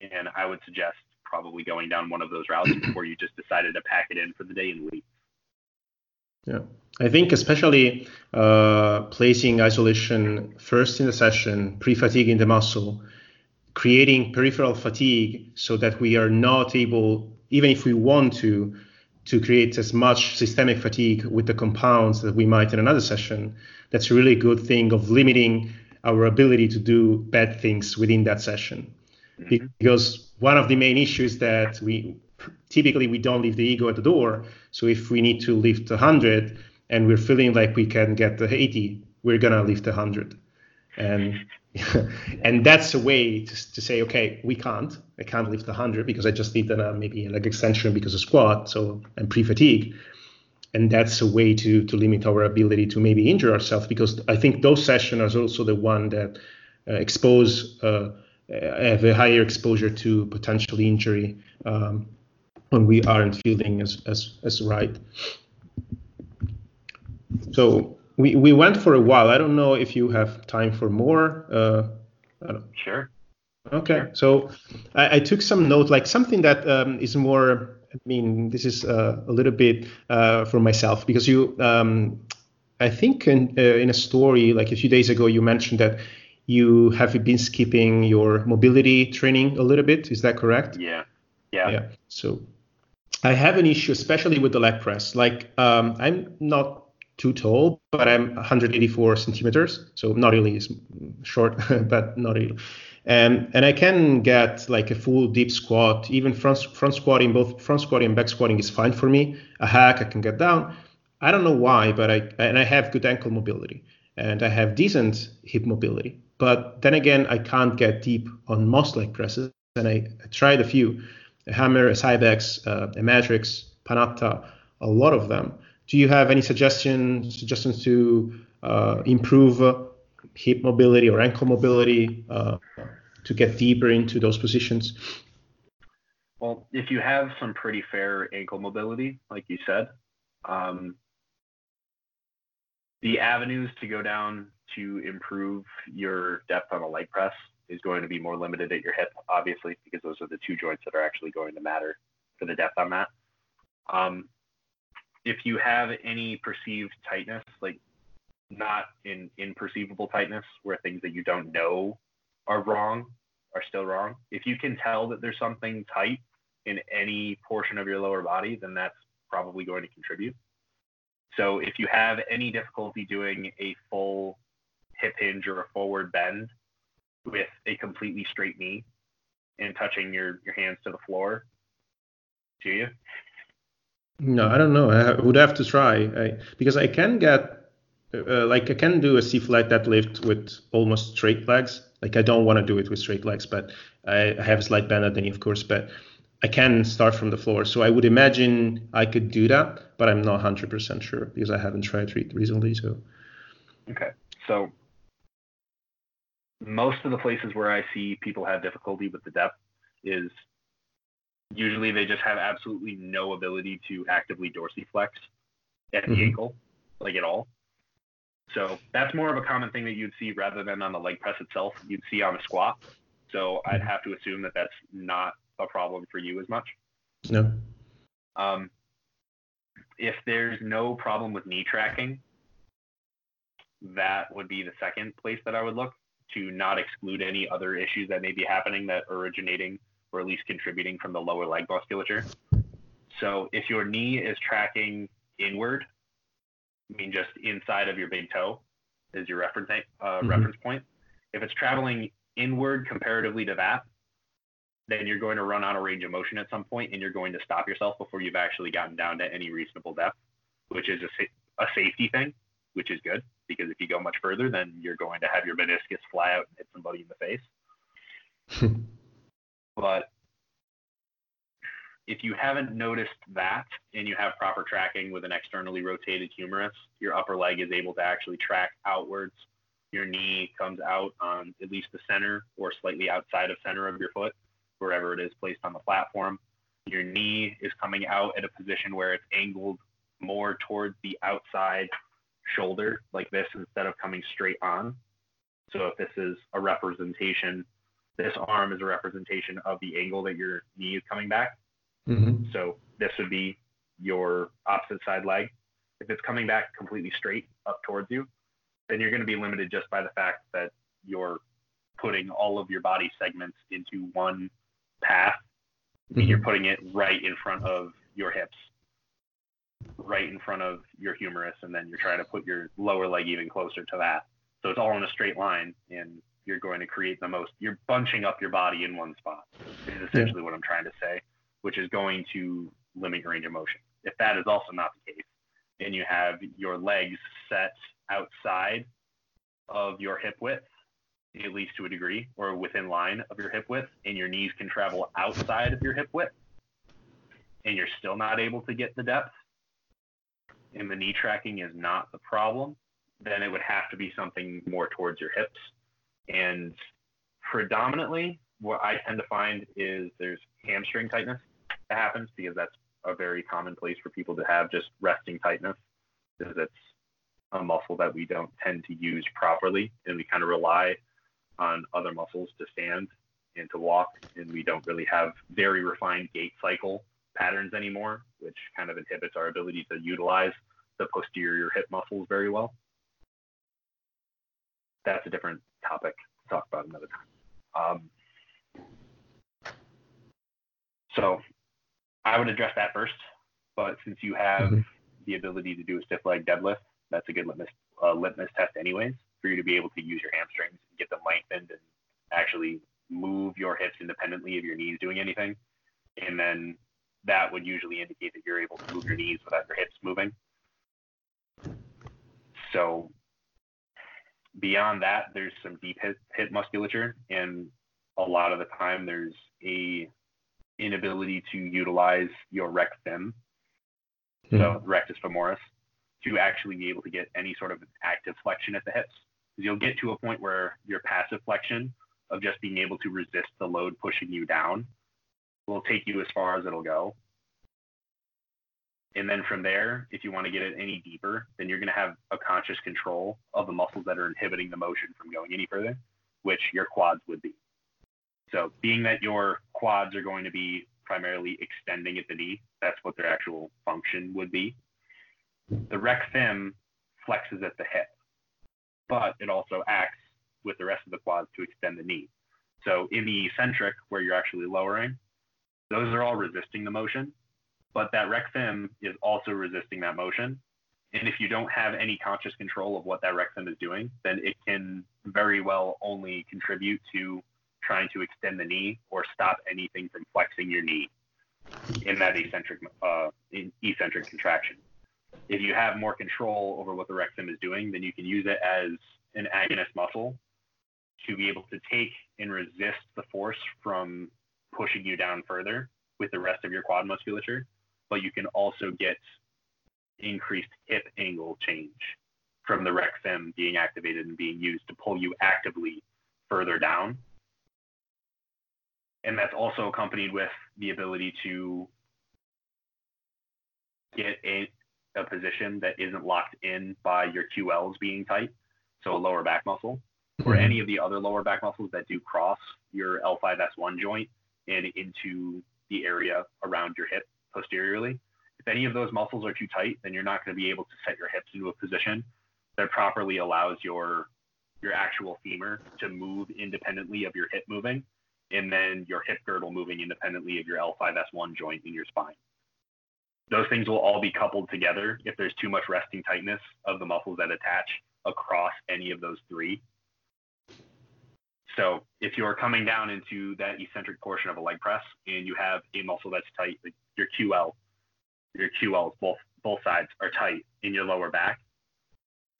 And I would suggest probably going down one of those routes before you just decided to pack it in for the day and leave. Yeah, I think especially uh, placing isolation first in the session, pre-fatiguing the muscle, creating peripheral fatigue so that we are not able, even if we want to, to create as much systemic fatigue with the compounds that we might in another session. That's a really good thing of limiting our ability to do bad things within that session. Mm-hmm. Because one of the main issues that we typically we don't leave the ego at the door. So if we need to lift 100 and we're feeling like we can get the 80, we're gonna lift 100, and and that's a way to, to say, okay, we can't. I can't lift 100 because I just did a, maybe a leg extension because of squat, so I'm pre-fatigue. And that's a way to to limit our ability to maybe injure ourselves because I think those sessions are also the one that uh, expose uh, have a higher exposure to potential injury um, when we aren't feeling as, as, as right. So we, we went for a while. I don't know if you have time for more. Uh, sure. Okay. Sure. So I, I, took some note, like something that um, is more, I mean, this is uh, a little bit uh, for myself because you, um, I think in, uh, in a story like a few days ago, you mentioned that you have been skipping your mobility training a little bit. Is that correct? Yeah. Yeah. Yeah. So I have an issue, especially with the leg press. Like um, I'm not too tall, but I'm 184 centimeters, so not really short, but not really. And and I can get like a full deep squat, even front front squatting, both front squatting and back squatting is fine for me. A hack I can get down. I don't know why, but I and I have good ankle mobility and I have decent hip mobility. But then again, I can't get deep on most leg presses, and I, I tried a few a hammer, a Cybex, uh, a Matrix, Panatta, a lot of them. Do you have any suggestions suggestions to uh, improve uh, hip mobility or ankle mobility uh, to get deeper into those positions? Well, if you have some pretty fair ankle mobility, like you said, um, the avenues to go down to improve your depth on a leg press is going to be more limited at your hip, obviously, because those are the two joints that are actually going to matter for the depth on that. Um, if you have any perceived tightness, like not in imperceivable tightness, where things that you don't know are wrong are still wrong. If you can tell that there's something tight in any portion of your lower body, then that's probably going to contribute. So if you have any difficulty doing a full hip hinge or a forward bend with a completely straight knee and touching your, your hands to the floor? Do you? No, I don't know. I would have to try I, because I can get uh, like I can do a C flat deadlift with almost straight legs. Like I don't want to do it with straight legs, but I, I have a slight bend underneath, of course. But I can start from the floor, so I would imagine I could do that, but I'm not 100% sure because I haven't tried it recently. So. Okay, so most of the places where I see people have difficulty with the depth is usually they just have absolutely no ability to actively dorsiflex at the mm-hmm. ankle, like at all. So that's more of a common thing that you'd see rather than on the leg press itself. You'd see on a squat. So I'd mm-hmm. have to assume that that's not a problem for you as much. No. Um, if there's no problem with knee tracking, that would be the second place that I would look to not exclude any other issues that may be happening that originating or at least contributing from the lower leg musculature. So if your knee is tracking inward, I mean just inside of your big toe is your reference uh, mm-hmm. reference point. If it's traveling inward comparatively to that, then you're going to run out of range of motion at some point and you're going to stop yourself before you've actually gotten down to any reasonable depth, which is a, a safety thing which is good because if you go much further, then you're going to have your meniscus fly out and hit somebody in the face. but if you haven't noticed that and you have proper tracking with an externally rotated humerus, your upper leg is able to actually track outwards. Your knee comes out on at least the center or slightly outside of center of your foot, wherever it is placed on the platform. Your knee is coming out at a position where it's angled more towards the outside shoulder like this instead of coming straight on. So if this is a representation, this arm is a representation of the angle that your knee is coming back. Mm-hmm. So this would be your opposite side leg. If it's coming back completely straight up towards you, then you're going to be limited just by the fact that you're putting all of your body segments into one path. Mm-hmm. You're putting it right in front of your hips right in front of your humerus, and then you're trying to put your lower leg even closer to that. So it's all in a straight line, and you're going to create the most. You're bunching up your body in one spot. Is essentially yeah. what I'm trying to say, which is going to limit your range of motion. If that is also not the case, and you have your legs set outside of your hip width, at least to a degree, or within line of your hip width, and your knees can travel outside of your hip width, and you're still not able to get the depth, and the knee tracking is not the problem, then it would have to be something more towards your hips. And predominantly, what I tend to find is there's hamstring tightness that happens because that's a very common place for people to have just resting tightness because it's a muscle that we don't tend to use properly and we kind of rely on other muscles to stand and to walk and we don't really have very refined gait cycle patterns anymore, which kind of inhibits our ability to utilize the posterior hip muscles very well. That's a different topic to talk about another time. Um, so I would address that first, but since you have mm-hmm. the ability to do a stiff leg deadlift, that's a good litmus, uh, litmus test anyways for you to be able to use your hamstrings and get them lengthened and actually move your hips independently of your knees doing anything. And then that would usually indicate that you're able to move your knees without your hips moving. So beyond that, there's some deep hip, hip musculature, and a lot of the time there's a inability to utilize your rec fem, mm-hmm. so rectus femoris, to actually be able to get any sort of active flexion at the hips. Because you'll get to a point where your passive flexion of just being able to resist the load pushing you down will take you as far as it'll go. And then from there, if you want to get it any deeper, then you're going to have a conscious control of the muscles that are inhibiting the motion from going any further, which your quads would be. So, being that your quads are going to be primarily extending at the knee, that's what their actual function would be. The rec fem flexes at the hip, but it also acts with the rest of the quads to extend the knee. So, in the eccentric, where you're actually lowering, those are all resisting the motion, but that rec fem is also resisting that motion. And if you don't have any conscious control of what that rec fem is doing, then it can very well only contribute to trying to extend the knee or stop anything from flexing your knee in that eccentric uh, in eccentric contraction. If you have more control over what the rec fem is doing, then you can use it as an agonist muscle to be able to take and resist the force from pushing you down further with the rest of your quad musculature, but you can also get increased hip angle change from the rec fem being activated and being used to pull you actively further down. And that's also accompanied with the ability to get a, a position that isn't locked in by your QLs being tight, so a lower back muscle, or mm-hmm. any of the other lower back muscles that do cross your L5S1 joint and into the area around your hip posteriorly. If any of those muscles are too tight, then you're not going to be able to set your hips into a position that properly allows your your actual femur to move independently of your hip moving, and then your hip girdle moving independently of your L5S1 joint in your spine. Those things will all be coupled together if there's too much resting tightness of the muscles that attach across any of those three. So if you're coming down into that eccentric portion of a leg press and you have a muscle that's tight, your QL, your QLs, both both sides are tight in your lower back,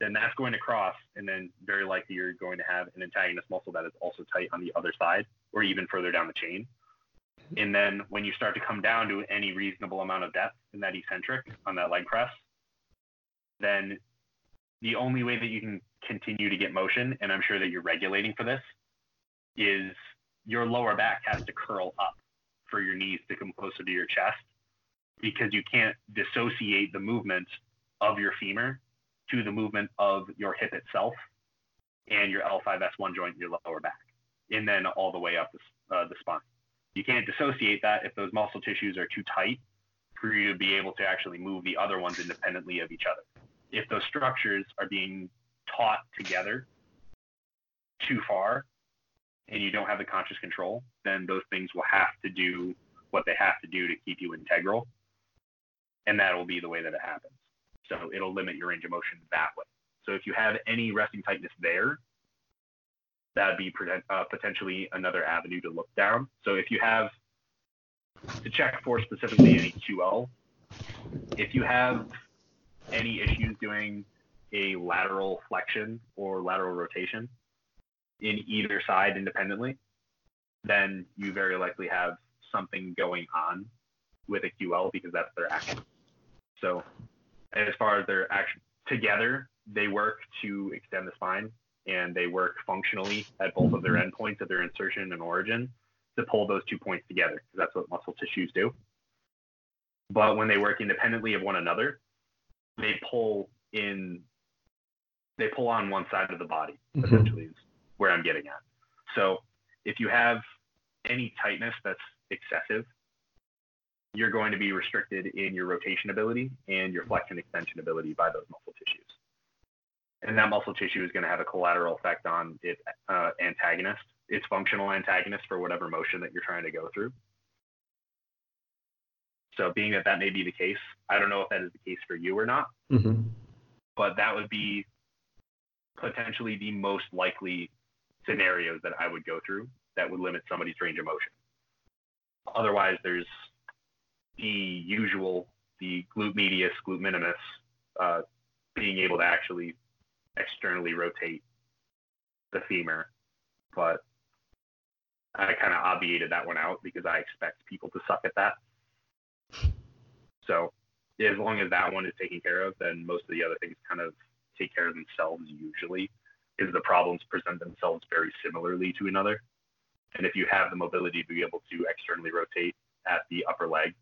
then that's going to cross, and then very likely you're going to have an antagonist muscle that is also tight on the other side, or even further down the chain. Mm-hmm. And then when you start to come down to any reasonable amount of depth in that eccentric on that leg press, then the only way that you can continue to get motion, and I'm sure that you're regulating for this, is your lower back has to curl up for your knees to come closer to your chest because you can't dissociate the movement of your femur to the movement of your hip itself and your L5S1 joint your lower back, and then all the way up the, uh, the spine. You can't dissociate that if those muscle tissues are too tight for you to be able to actually move the other ones independently of each other. If those structures are being taut together too far and you don't have the conscious control, then those things will have to do what they have to do to keep you integral. And that will be the way that it happens. So it'll limit your range of motion that way. So if you have any resting tightness there, that'd be uh, potentially another avenue to look down. So if you have to check for specifically any QL, if you have any issues doing a lateral flexion or lateral rotation in either side independently, then you very likely have something going on with a QL because that's their action. So as far as their action together, they work to extend the spine and they work functionally at both of their endpoints of their insertion and origin to pull those two points together because that's what muscle tissues do. But when they work independently of one another, they pull in they pull on one side of the body mm-hmm. essentially is where I'm getting at. So if you have any tightness that's excessive, you're going to be restricted in your rotation ability and your flexion extension ability by those muscle tissues. And that muscle tissue is going to have a collateral effect on its uh, antagonist, its functional antagonist for whatever motion that you're trying to go through. So, being that that may be the case, I don't know if that is the case for you or not, mm-hmm. but that would be potentially the most likely scenarios that I would go through that would limit somebody's range of motion. Otherwise, there's the usual, the glute medius, glute minimus, uh, being able to actually externally rotate the femur. But I kind of obviated that one out because I expect people to suck at that. So as long as that one is taken care of, then most of the other things kind of take care of themselves usually, because the problems present themselves very similarly to another. And if you have the mobility to be able to externally rotate at the upper leg,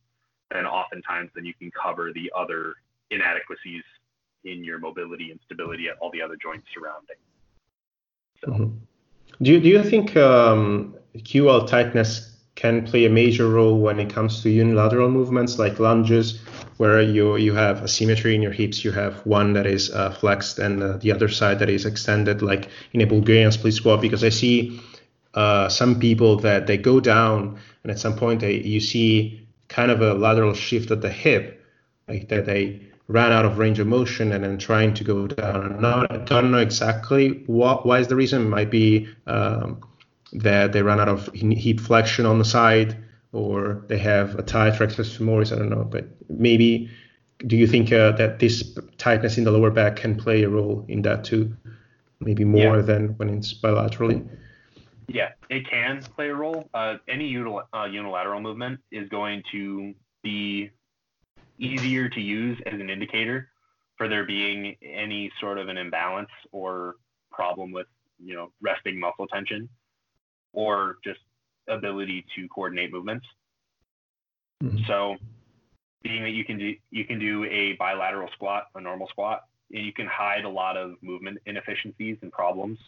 then oftentimes then you can cover the other inadequacies in your mobility and stability at all the other joints surrounding. So. Mm-hmm. Do you, do you think um, QL tightness can play a major role when it comes to unilateral movements like lunges, where you you have asymmetry in your hips, you have one that is uh, flexed and uh, the other side that is extended, like in a Bulgarian split squat? Because I see uh, some people that they go down and at some point they, you see kind of a lateral shift at the hip, like that they ran out of range of motion and then trying to go down. Not, I don't know exactly what why is the reason. It might be um, that they ran out of hip flexion on the side, or they have a tight rectus femoris. I don't know, but maybe. Do you think uh, that this tightness in the lower back can play a role in that too? Maybe more yeah. than when it's bilaterally. Yeah, it can play a role. Uh, any util- uh, unilateral movement is going to be easier to use as an indicator for there being any sort of an imbalance or problem with, you know, resting muscle tension or just ability to coordinate movements. Mm-hmm. So being that you can do you can do a bilateral squat, a normal squat, and you can hide a lot of movement inefficiencies and problems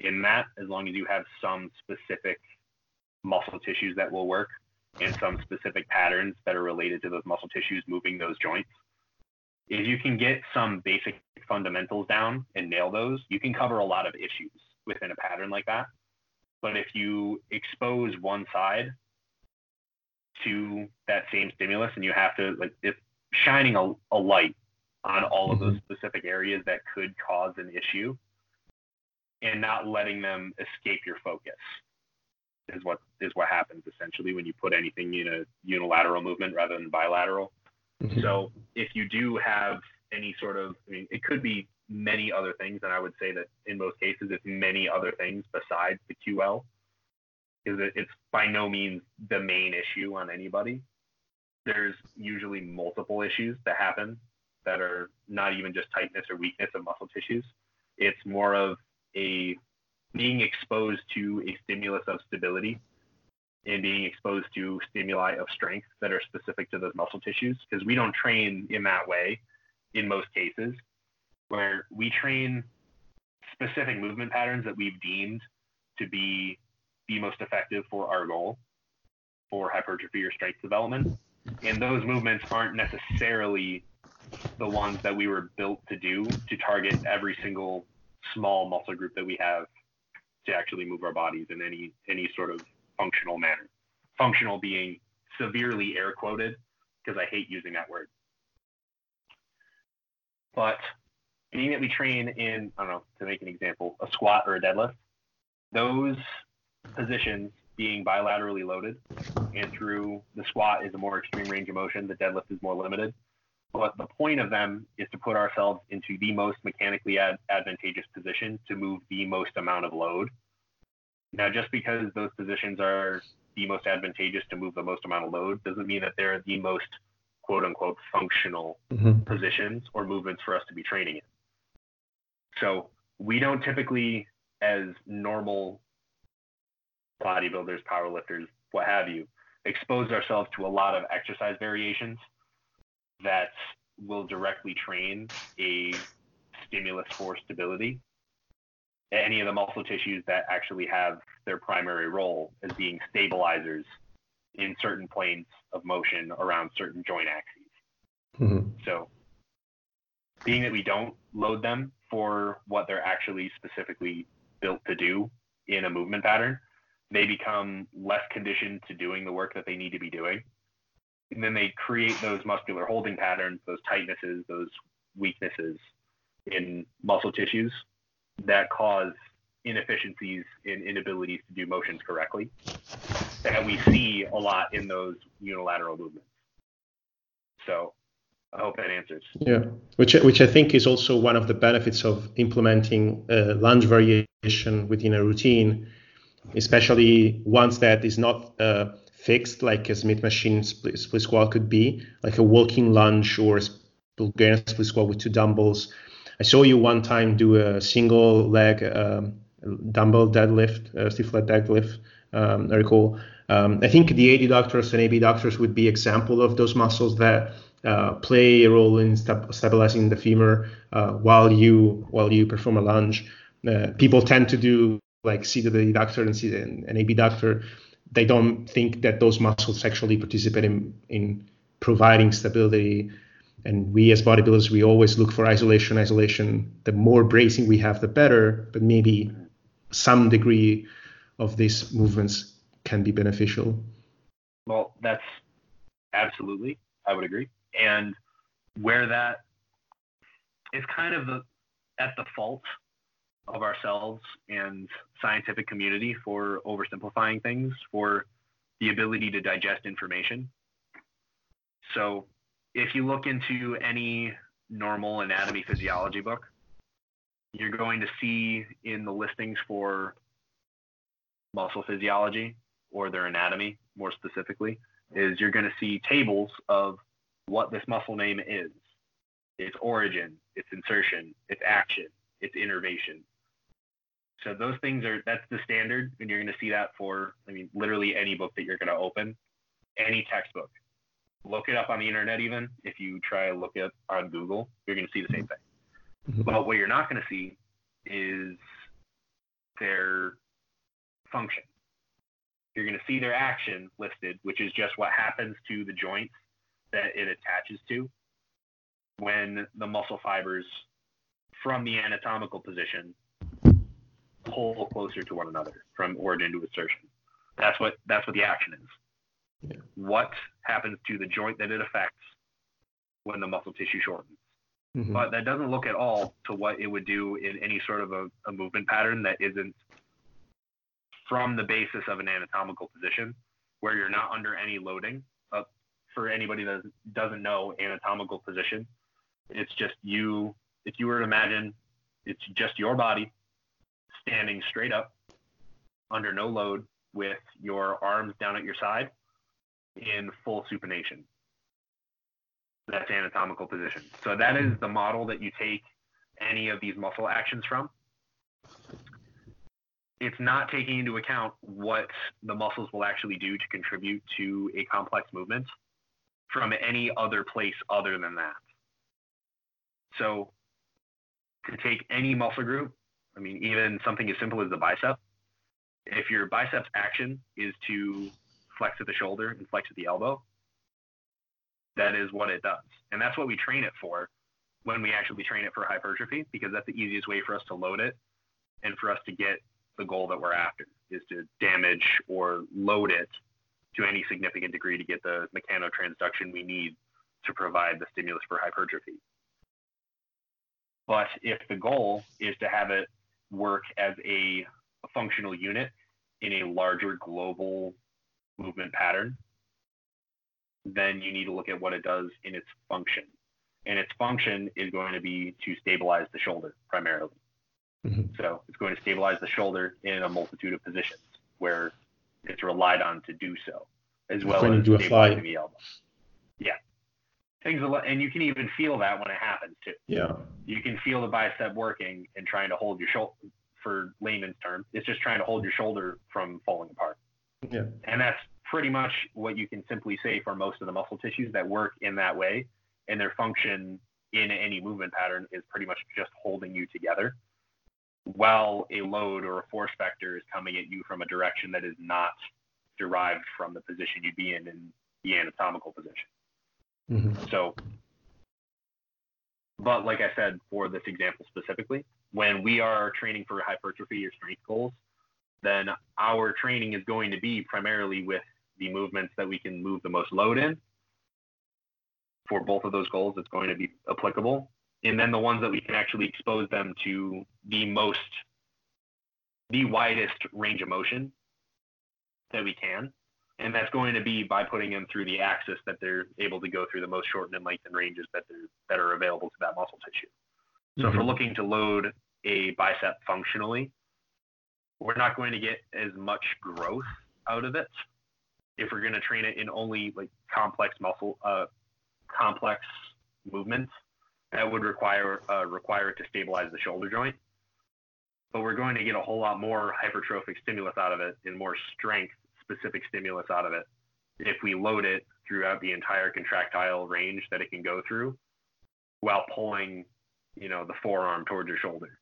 in that as long as you have some specific muscle tissues that will work and some specific patterns that are related to those muscle tissues moving those joints. If you can get some basic fundamentals down and nail those, you can cover a lot of issues within a pattern like that. But if you expose one side to that same stimulus and you have to like if shining a, a light on all of those mm-hmm. specific areas that could cause an issue and not letting them escape your focus is what is what happens essentially when you put anything in a unilateral movement rather than bilateral. Mm-hmm. So if you do have any sort of, I mean, it could be many other things, and I would say that in most cases it's many other things besides the QL, because it's by no means the main issue on anybody. There's usually multiple issues that happen that are not even just tightness or weakness of muscle tissues. It's more of a being exposed to a stimulus of stability and being exposed to stimuli of strength that are specific to those muscle tissues because we don't train in that way in most cases where we train specific movement patterns that we've deemed to be the most effective for our goal for hypertrophy or strength development. And those movements aren't necessarily the ones that we were built to do to target every single small muscle group that we have to actually move our bodies in any any sort of functional manner. Functional being severely air quoted because I hate using that word. But being that we train in, I don't know, to make an example, a squat or a deadlift, those positions being bilaterally loaded and through the squat is a more extreme range of motion, the deadlift is more limited. But the point of them is to put ourselves into the most mechanically ad- advantageous position to move the most amount of load. Now, just because those positions are the most advantageous to move the most amount of load doesn't mean that they're the most quote unquote functional mm-hmm. positions or movements for us to be training in. So we don't typically, as normal bodybuilders, powerlifters, what have you, expose ourselves to a lot of exercise variations that will directly train a stimulus for stability. Any of the muscle tissues that actually have their primary role as being stabilizers in certain planes of motion around certain joint axes. Mm-hmm. So, being that we don't load them for what they're actually specifically built to do in a movement pattern, they become less conditioned to doing the work that they need to be doing and then they create those muscular holding patterns, those tightnesses, those weaknesses in muscle tissues that cause inefficiencies in inabilities to do motions correctly that we see a lot in those unilateral movements. So I hope that answers. Yeah, which which I think is also one of the benefits of implementing a lunge variation within a routine, especially once that is not uh, fixed like a Smith machine split, split squat could be, like a walking lunge or Bulgarian split squat with two dumbbells. I saw you one time do a single leg um, dumbbell deadlift, uh, stiff leg deadlift. Um, I recall. Um, I think the adductors and abductors would be example of those muscles that uh, play a role in stabilizing the femur uh, while you while you perform a lunge. Uh, people tend to do like see the doctor and see an, an abductor they don't think that those muscles actually participate in, in providing stability. And we as bodybuilders, we always look for isolation, isolation. The more bracing we have, the better. But maybe some degree of these movements can be beneficial. Well, that's absolutely, I would agree. And where that is kind of the at the fault of ourselves and scientific community for oversimplifying things, for the ability to digest information. So, if you look into any normal anatomy physiology book, you're going to see in the listings for muscle physiology or their anatomy more specifically is you're going to see tables of what this muscle name is its origin its insertion its action its innervation so those things are that's the standard, and you're going to see that for I mean literally any book that you're going to open, any textbook. Look it up on the internet. Even if you try to look it on Google, you're going to see the same thing. Mm-hmm. But what you're not going to see is their function. You're going to see their action listed, which is just what happens to the joints that it attaches to when the muscle fibers from the anatomical position pull closer to one another from origin to insertion. That's what that's what the action is. Yeah. What happens to the joint that it affects when the muscle tissue shortens? Mm-hmm. But that doesn't look at all to what it would do in any sort of a, a movement pattern that isn't from the basis of an anatomical position where you're not under any loading. Uh, for anybody that doesn't know anatomical position, it's just you if you were to imagine it's just your body standing straight up under no load with your arms down at your side in full supination. That's anatomical position. So that is the model that you take any of these muscle actions from. It's not taking into account what the muscles will actually do to contribute to a complex movement from any other place other than that. So to take any muscle group, I mean, even something as simple as the bicep, if your biceps action is to flex at the shoulder and flex at the elbow, that is what it does. And that's what we train it for when we actually train it for hypertrophy, because that's the easiest way for us to load it and for us to get the goal that we're after is to damage or load it to any significant degree to get the mechanotransduction we need to provide the stimulus for hypertrophy. But if the goal is to have it work as a, a functional unit in a larger global movement pattern, then you need to look at what it does in its function. And its function is going to be to stabilize the shoulder primarily. Mm-hmm. So it's going to stabilize the shoulder in a multitude of positions where it's relied on to do so, as well as do stabilizing the elbow. Yeah, things, and you can even feel that when it happens too. Yeah, you can feel the bicep working and trying to hold your shoulder. For layman's term, it's just trying to hold your shoulder from falling apart. Yeah, and that's pretty much what you can simply say for most of the muscle tissues that work in that way, and their function in any movement pattern is pretty much just holding you together while a load or a force vector is coming at you from a direction that is not derived from the position you'd be in in the anatomical position. Mm-hmm. So, but like I said, for this example specifically, when we are training for hypertrophy or strength goals, then our training is going to be primarily with the movements that we can move the most load in. For both of those goals, it's going to be applicable and then the ones that we can actually expose them to the most the widest range of motion that we can and that's going to be by putting them through the axis that they're able to go through the most shortened and lengthened ranges that they're, that are available to that muscle tissue so mm-hmm. if we're mm-hmm. looking to load a bicep functionally we're not going to get as much growth out of it if we're going to train it in only like complex muscle uh, complex movements that would require uh, require it to stabilize the shoulder joint. But we're going to get a whole lot more hypertrophic stimulus out of it and more strength specific stimulus out of it if we load it throughout the entire contractile range that it can go through while pulling, you know, the forearm towards your shoulder.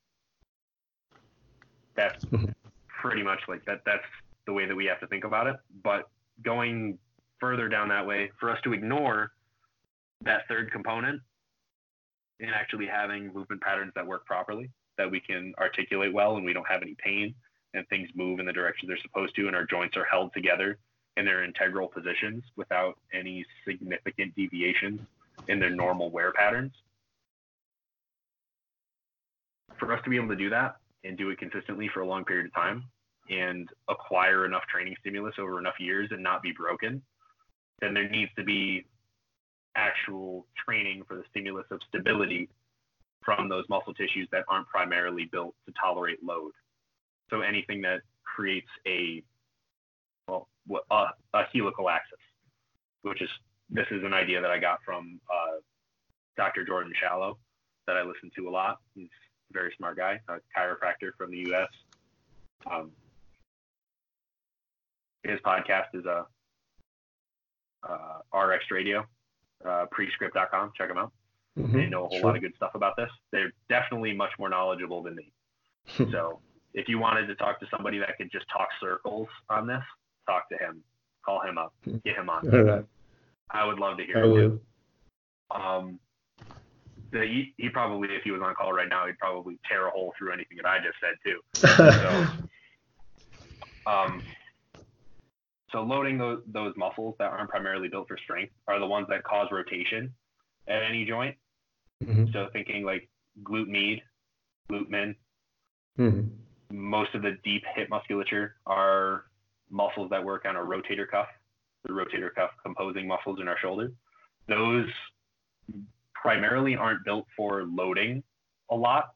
That's mm-hmm. pretty much like that. That's the way that we have to think about it. But going further down that way, for us to ignore that third component in actually having movement patterns that work properly, that we can articulate well and we don't have any pain and things move in the direction they're supposed to and our joints are held together in their integral positions without any significant deviations in their normal wear patterns. For us to be able to do that and do it consistently for a long period of time and acquire enough training stimulus over enough years and not be broken, then there needs to be actual training for the stimulus of stability from those muscle tissues that aren't primarily built to tolerate load. So anything that creates a well a, a helical axis, which is this is an idea that I got from uh, Dr. Jordan Shallow that I listen to a lot. He's a very smart guy, a chiropractor from the U.S. Um, his podcast is a uh, RX Radio, uh, prescript.com. Check them out. Mm-hmm. They know a whole sure. lot of good stuff about this. They're definitely much more knowledgeable than me. so if you wanted to talk to somebody that could just talk circles on this, talk to him. Call him up. Get him on. All right. I would love to hear I him. Um, the, he, he, probably, if he was on call right now, he'd probably tear a hole through anything that I just said too. so, um, so loading those, those muscles that aren't primarily built for strength are the ones that cause rotation at any joint. Mm-hmm. So thinking like glute med, glute min. Mm-hmm. Most of the deep hip musculature are muscles that work on a rotator cuff, the rotator cuff composing muscles in our shoulder. Those primarily aren't built for loading a lot,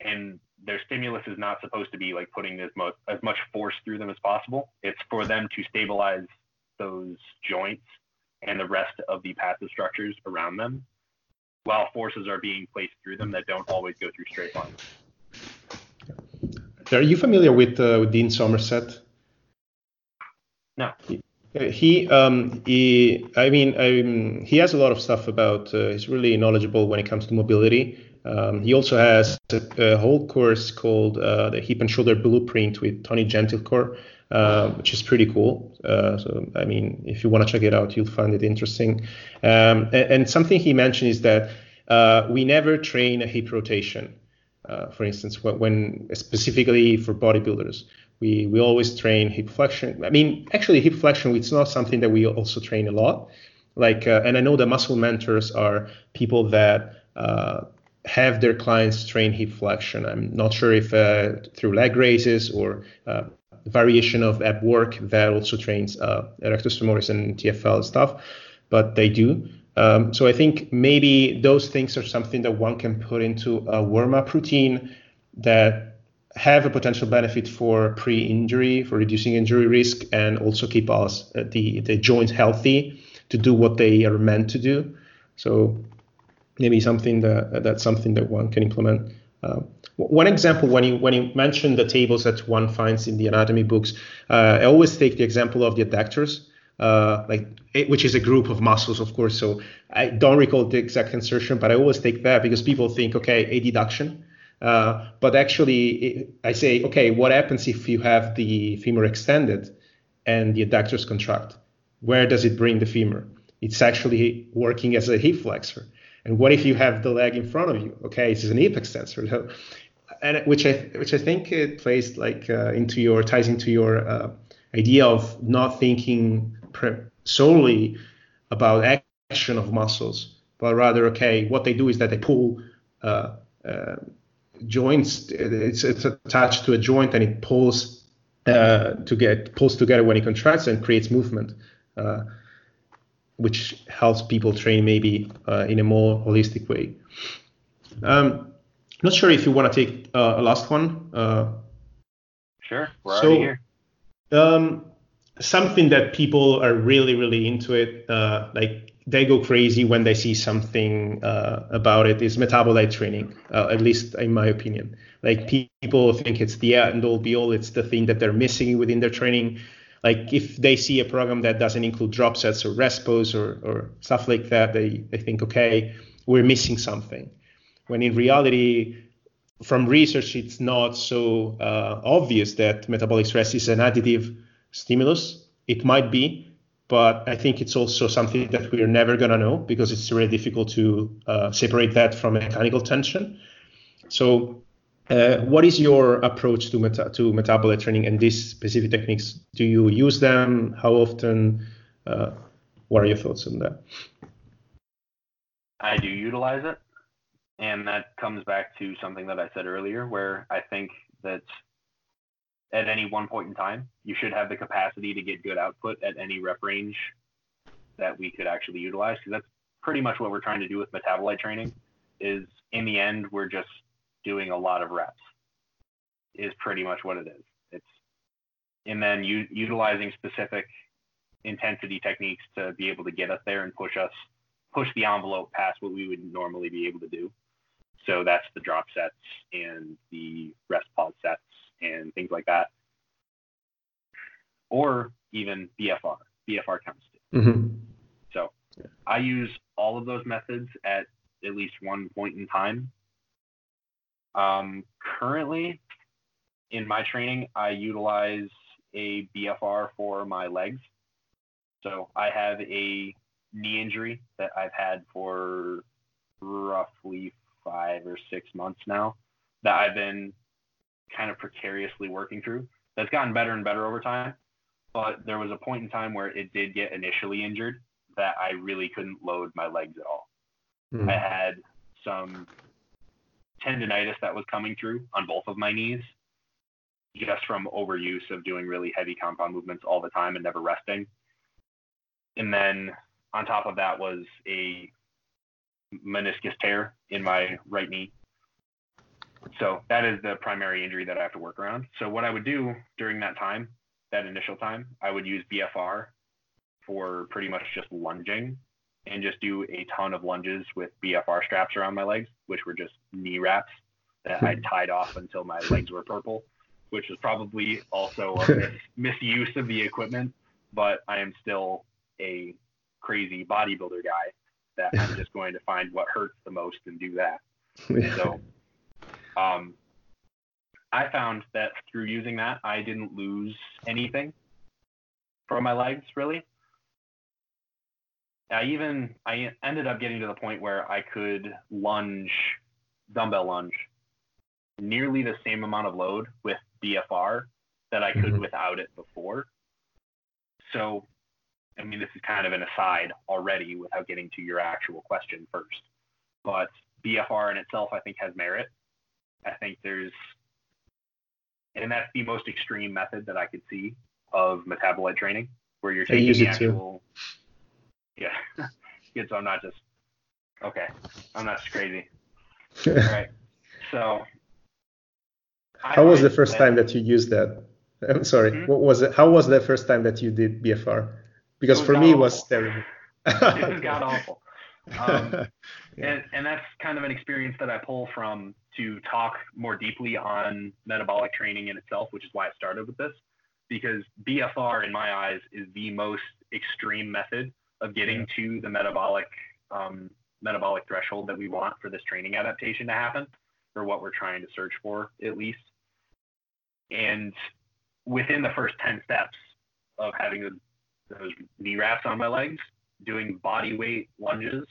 and their stimulus is not supposed to be like putting as much as much force through them as possible. It's for them to stabilize those joints and the rest of the passive structures around them, while forces are being placed through them that don't always go through straight lines. Are you familiar with, uh, with Dean Somerset? No. He, um, he, I mean, um, he has a lot of stuff about. Uh, he's really knowledgeable when it comes to mobility. Um, he also has a, a whole course called uh, the Hip and Shoulder Blueprint with Tony Gentilcore, uh, which is pretty cool. Uh, so, I mean, if you want to check it out, you'll find it interesting. Um, and, and, something he mentioned is that uh, we never train a hip rotation. Uh, for instance, when, when specifically for bodybuilders we we always train hip flexion. I mean, actually, hip flexion it's not something that we also train a lot. Like, uh, and I know the muscle mentors are people that uh, have their clients train hip flexion. I'm not sure if uh, through leg raises or uh, variation of ab work that also trains uh, erectus femoris and TFL stuff, but they do. Um, so I think maybe those things are something that one can put into a warm up routine that have a potential benefit for pre-injury, for reducing injury risk, and also keep us uh, the the joints healthy to do what they are meant to do. So maybe something that that's something that one can implement. Uh, one example, when you when you mention the tables that one finds in the anatomy books, uh, I always take the example of the adductors, uh, like it, which is a group of muscles, of course. So I don't recall the exact insertion, but I always take that because people think, okay, a adduction uh, but actually, I say, okay, what happens if you have the femur extended and the adductors contract? Where does it bring the femur? It's actually working as a hip flexor. And what if you have the leg in front of you? Okay, it's an hip extensor. So, and which I which I think it plays like uh, into your ties into your uh, idea of not thinking pre- solely about action of muscles, but rather okay, what they do is that they pull uh, uh joints it's it's attached to a joint and it pulls uh, to get pulls together when it contracts and creates movement uh, which helps people train maybe uh, in a more holistic way. Um, not sure if you want to take uh, a last one uh, sure we're so, here. um, something that people are really really into it uh, like they go crazy when they see something uh, about it is metabolite training, uh, at least in my opinion. Like people think it's the end all be all, it's the thing that they're missing within their training. Like if they see a program that doesn't include drop sets or rest pause or, or stuff like that, they, they think, okay, we're missing something. When in reality, from research, it's not so uh, obvious that metabolic stress is an additive stimulus. It might be, but I think it's also something that we're never going to know because it's really difficult to uh, separate that from mechanical tension. So, uh, what is your approach to meta- to metabolite training and these specific techniques? Do you use them? How often? Uh, what are your thoughts on that? I do utilize it, and that comes back to something that I said earlier, where I think that at any one point in time. You should have the capacity to get good output at any rep range that we could actually utilize because that's pretty much what we're trying to do with metabolite training is in the end we're just doing a lot of reps is pretty much what it is it's and then you utilizing specific intensity techniques to be able to get us there and push us push the envelope past what we would normally be able to do so that's the drop sets and the rest pause sets and things like that, or even BFR. BFR counts too. Mm-hmm. So I use all of those methods at at least one point in time. Um, currently, in my training, I utilize a BFR for my legs. So I have a knee injury that I've had for roughly five or six months now that I've been kind of precariously working through. That's gotten better and better over time. But there was a point in time where it did get initially injured that I really couldn't load my legs at all. Mm. I had some tendonitis that was coming through on both of my knees just from overuse of doing really heavy compound movements all the time and never resting. And then on top of that was a meniscus tear in my right knee so that is the primary injury that I have to work around. So what I would do during that time, that initial time, I would use BFR for pretty much just lunging and just do a ton of lunges with BFR straps around my legs, which were just knee wraps that I tied off until my legs were purple, which was probably also a mis- misuse of the equipment. But I am still a crazy bodybuilder guy that I'm just going to find what hurts the most and do that. So, um, I found that through using that, I didn't lose anything from my legs really. I even I ended up getting to the point where I could lunge dumbbell lunge nearly the same amount of load with BFR that I could mm-hmm. without it before. So, I mean, this is kind of an aside already without getting to your actual question first. But BFR in itself, I think, has merit. I think there's, and that's the most extreme method that I could see of metabolite training, where you're taking the actual. Too. Yeah. Good. So I'm not just. Okay. I'm not crazy. All right. So how was the first time that you used that? I'm sorry. Mm-hmm. What was it? How was the first time that you did BFR? Because for me, awful. it was terrible. it was god awful. Um, yeah. and, and that's kind of an experience that I pull from to talk more deeply on metabolic training in itself, which is why I started with this. Because BFR, in my eyes, is the most extreme method of getting yeah. to the metabolic um, metabolic threshold that we want for this training adaptation to happen, or what we're trying to search for, at least. And within the first 10 steps of having those knee wraps on my legs, doing body weight lunges,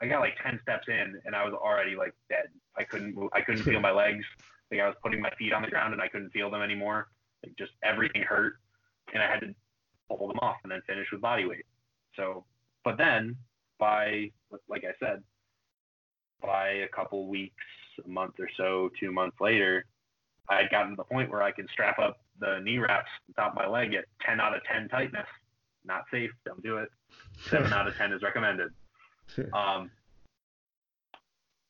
I got like 10 steps in and I was already like dead. I couldn't move, I couldn't feel my legs. Like I was putting my feet on the ground and I couldn't feel them anymore. Like just everything hurt and I had to pull them off and then finish with body weight. So, but then by, like I said, by a couple weeks, a month or so, two months later, I had gotten to the point where I could strap up the knee wraps top of my leg at 10 out of 10 tightness. Not safe. Don't do it. Seven out of 10 is recommended. Um,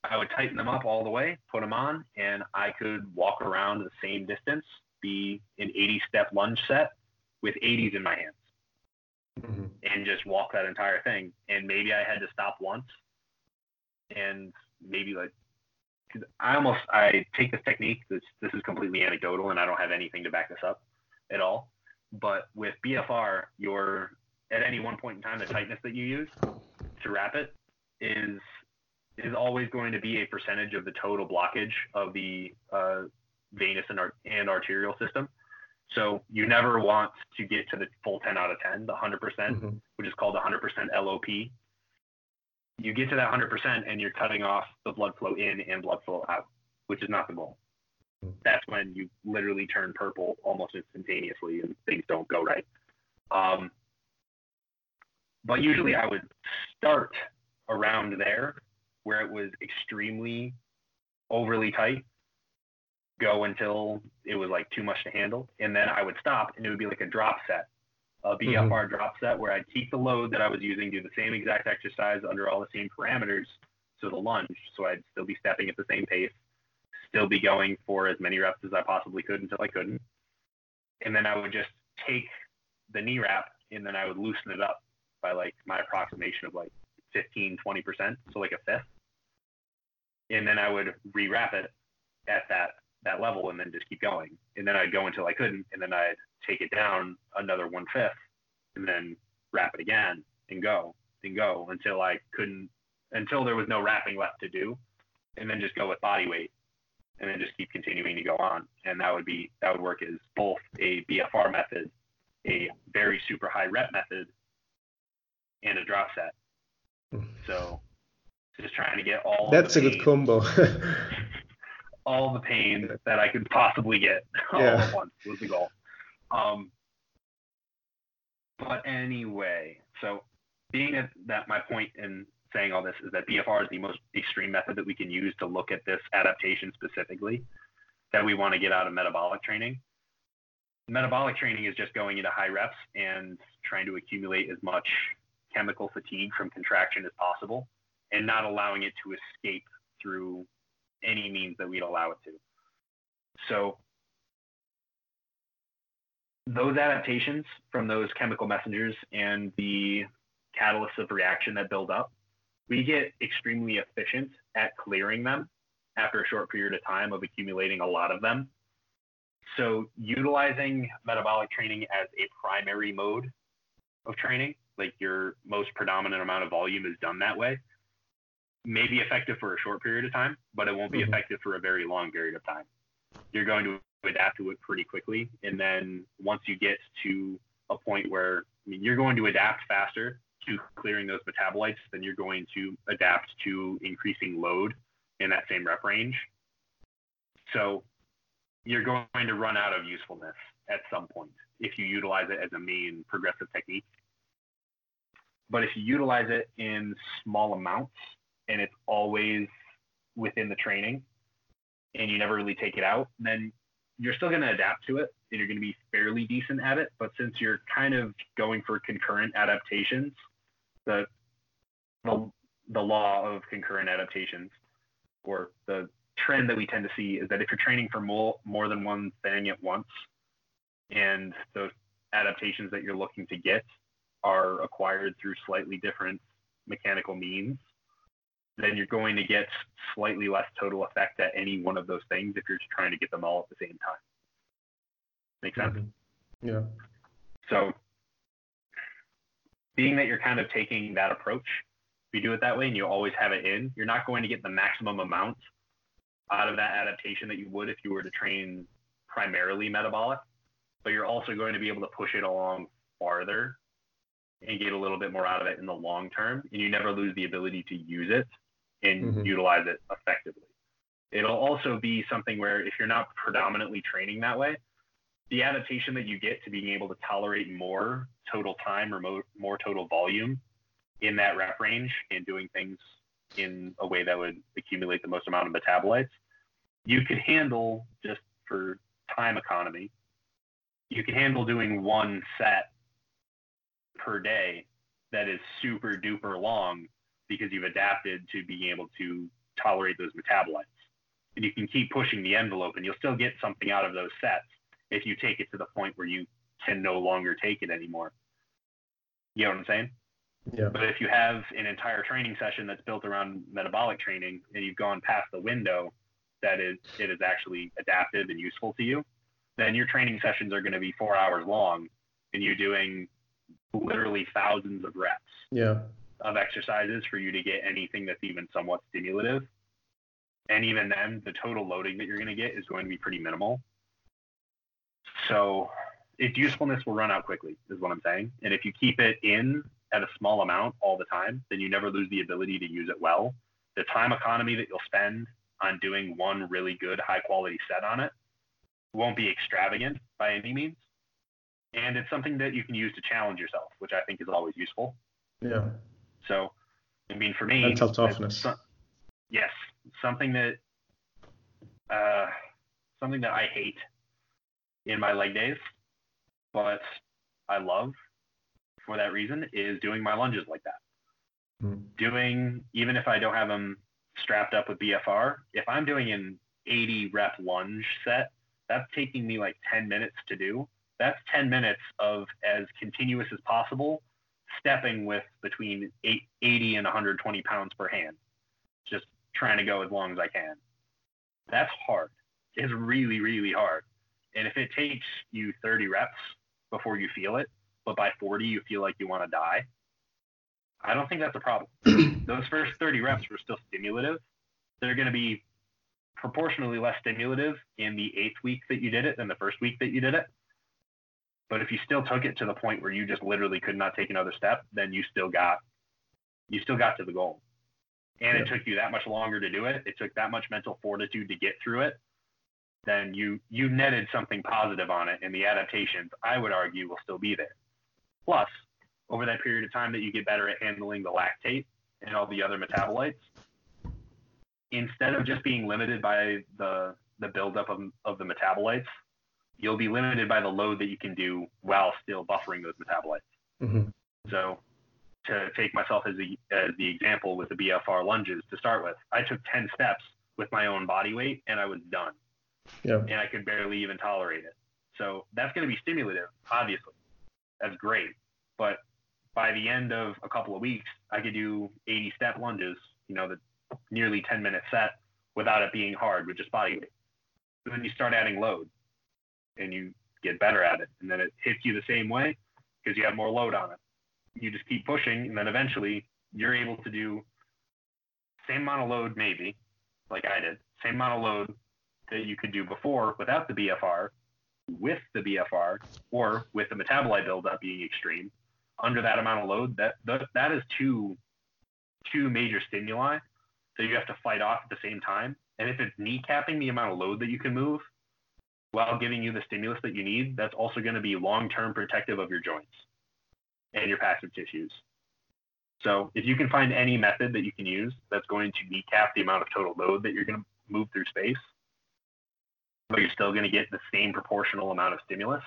I would tighten them up all the way, put them on, and I could walk around the same distance, be an 80 step lunge set with 80s in my hands, mm-hmm. and just walk that entire thing. And maybe I had to stop once, and maybe like I almost I take this technique. This this is completely anecdotal, and I don't have anything to back this up at all. But with BFR, your at any one point in time, the tightness that you use to wrap it is is always going to be a percentage of the total blockage of the uh, venous and, and arterial system. So you never want to get to the full 10 out of 10, the 100%, percent mm hmm which is called the 100% LOP, you get to that 100% and you're cutting off the blood flow in and blood flow out, which is not the goal. That's when you literally turn purple almost instantaneously and things don't go right. Um, but usually I would start around there where it was extremely overly tight, go until it was like too much to handle, and then I would stop and it would be like a drop set a BFR mm-hmm. drop set where I'd keep the load that I was using, do the same exact exercise under all the same parameters. So the lunge, so I'd still be stepping at the same pace, still be going for as many reps as I possibly could until I couldn't. And then I would just take the knee wrap and then I would loosen it up by like my approximation of like 15, 20%, so like a fifth. And then I would rewrap it at that that level and then just keep going. And then I'd go until I couldn't, and then I'd take it down another one fifth, and then wrap it again and go and go until I couldn't, until there was no wrapping left to do, and then just go with body weight, and then just keep continuing to go on. And that would be that would work as both a BFR method, a very super high rep method, and a drop set. So just trying to get all. That's a good combo. all the pain that I could possibly get all yeah. at once was the goal. Um, but anyway, so being at that, my point in saying all this is that BFR is the most extreme method that we can use to look at this adaptation specifically that we want to get out of metabolic training. Metabolic training is just going into high reps and trying to accumulate as much chemical fatigue from contraction as possible and not allowing it to escape through any means that we'd allow it to. So those adaptations from those chemical messengers and the catalysts of reaction that build up, we get extremely efficient at clearing them after a short period of time of accumulating a lot of them. So utilizing metabolic training as a primary mode of training, like your most predominant amount of volume is done that way, may be effective for a short period of time, but it won't be mm-hmm. effective for a very long period of time. You're going to adapt to it pretty quickly. And then once you get to a point where I mean, you're going to adapt faster to clearing those metabolites, then you're going to adapt to increasing load in that same rep range. So you're going to run out of usefulness at some point if you utilize it as a main progressive technique. But if you utilize it in small amounts and it's always within the training and you never really take it out, then you're still going to adapt to it and you're going to be fairly decent at it. But since you're kind of going for concurrent adaptations, the the, the law of concurrent adaptations or the trend that we tend to see is that if you're training for more more than one thing at once and the adaptations that you're looking to get are acquired through slightly different mechanical means then you're going to get slightly less total effect at any one of those things if you're just trying to get them all at the same time. Make sense? Mm-hmm. Yeah. So, being that you're kind of taking that approach, if you do it that way and you always have it in, you're not going to get the maximum amount out of that adaptation that you would if you were to train primarily metabolic, but you're also going to be able to push it along farther and get a little bit more out of it in the long term, and you never lose the ability to use it and mm-hmm. utilize it effectively. It'll also be something where if you're not predominantly training that way, the adaptation that you get to being able to tolerate more total time or more, more total volume in that rep range and doing things in a way that would accumulate the most amount of metabolites, you could handle just for time economy, you could handle doing one set per day that is super duper long because you've adapted to being able to tolerate those metabolites. And you can keep pushing the envelope and you'll still get something out of those sets if you take it to the point where you can no longer take it anymore. You know what I'm saying? Yeah. But if you have an entire training session that's built around metabolic training and you've gone past the window that is it is actually adaptive and useful to you, then your training sessions are going to be four hours long and you're doing literally thousands of reps. Yeah of exercises for you to get anything that's even somewhat stimulative. And even then, the total loading that you're going to get is going to be pretty minimal. So its usefulness will run out quickly, is what I'm saying. And if you keep it in at a small amount all the time, then you never lose the ability to use it well. The time economy that you'll spend on doing one really good, high quality set on it won't be extravagant by any means. And it's something that you can use to challenge yourself, which I think is always useful. Yeah. So, I mean, for me, mental toughness. yes, something that uh, something that I hate in my leg days, but I love for that reason is doing my lunges like that. Hmm. Doing even if I don't have them strapped up with BFR, if I'm doing an 80 rep lunge set, that's taking me like 10 minutes to do. That's 10 minutes of as continuous as possible stepping with between 80 and 120 pounds per hand, just trying to go as long as I can. That's hard. It's really, really hard. And if it takes you 30 reps before you feel it, but by 40 you feel like you want to die, I don't think that's a problem. Those first 30 reps were still stimulative. They're going to be proportionally less stimulative in the eighth week that you did it than the first week that you did it. But if you still took it to the point where you just literally could not take another step, then you still got you still got to the goal. And yeah. it took you that much longer to do it. It took that much mental fortitude to get through it. Then you you netted something positive on it, and the adaptations, I would argue, will still be there. Plus, over that period of time that you get better at handling the lactate and all the other metabolites, instead of just being limited by the the buildup of, of the metabolites, you'll be limited by the load that you can do while still buffering those metabolites. Mm-hmm. So, to take myself as the, as the example with the BFR lunges to start with, I took 10 steps with my own body weight and I was done. Yeah. And I could barely even tolerate it. So that's going to be stimulative, obviously. That's great. But by the end of a couple of weeks, I could do 80 step lunges, you know, the nearly 10 minute set without it being hard with just body weight. Then you start adding load and you get better at it. And then it hits you the same way because you have more load on it. You just keep pushing, and then eventually you're able to do same amount of load, maybe, like I did, same amount of load that you could do before without the BFR, with the BFR, or with the metabolite buildup being extreme, under that amount of load. That that, that is two two major stimuli that you have to fight off at the same time. And if it's kneecapping the amount of load that you can move while giving you the stimulus that you need, that's also going to be long-term protective of your joints and your passive tissues. So if you can find any method that you can use that's going to kneecap the amount of total load that you're going to move through space, but you're still going to get the same proportional amount of stimulus,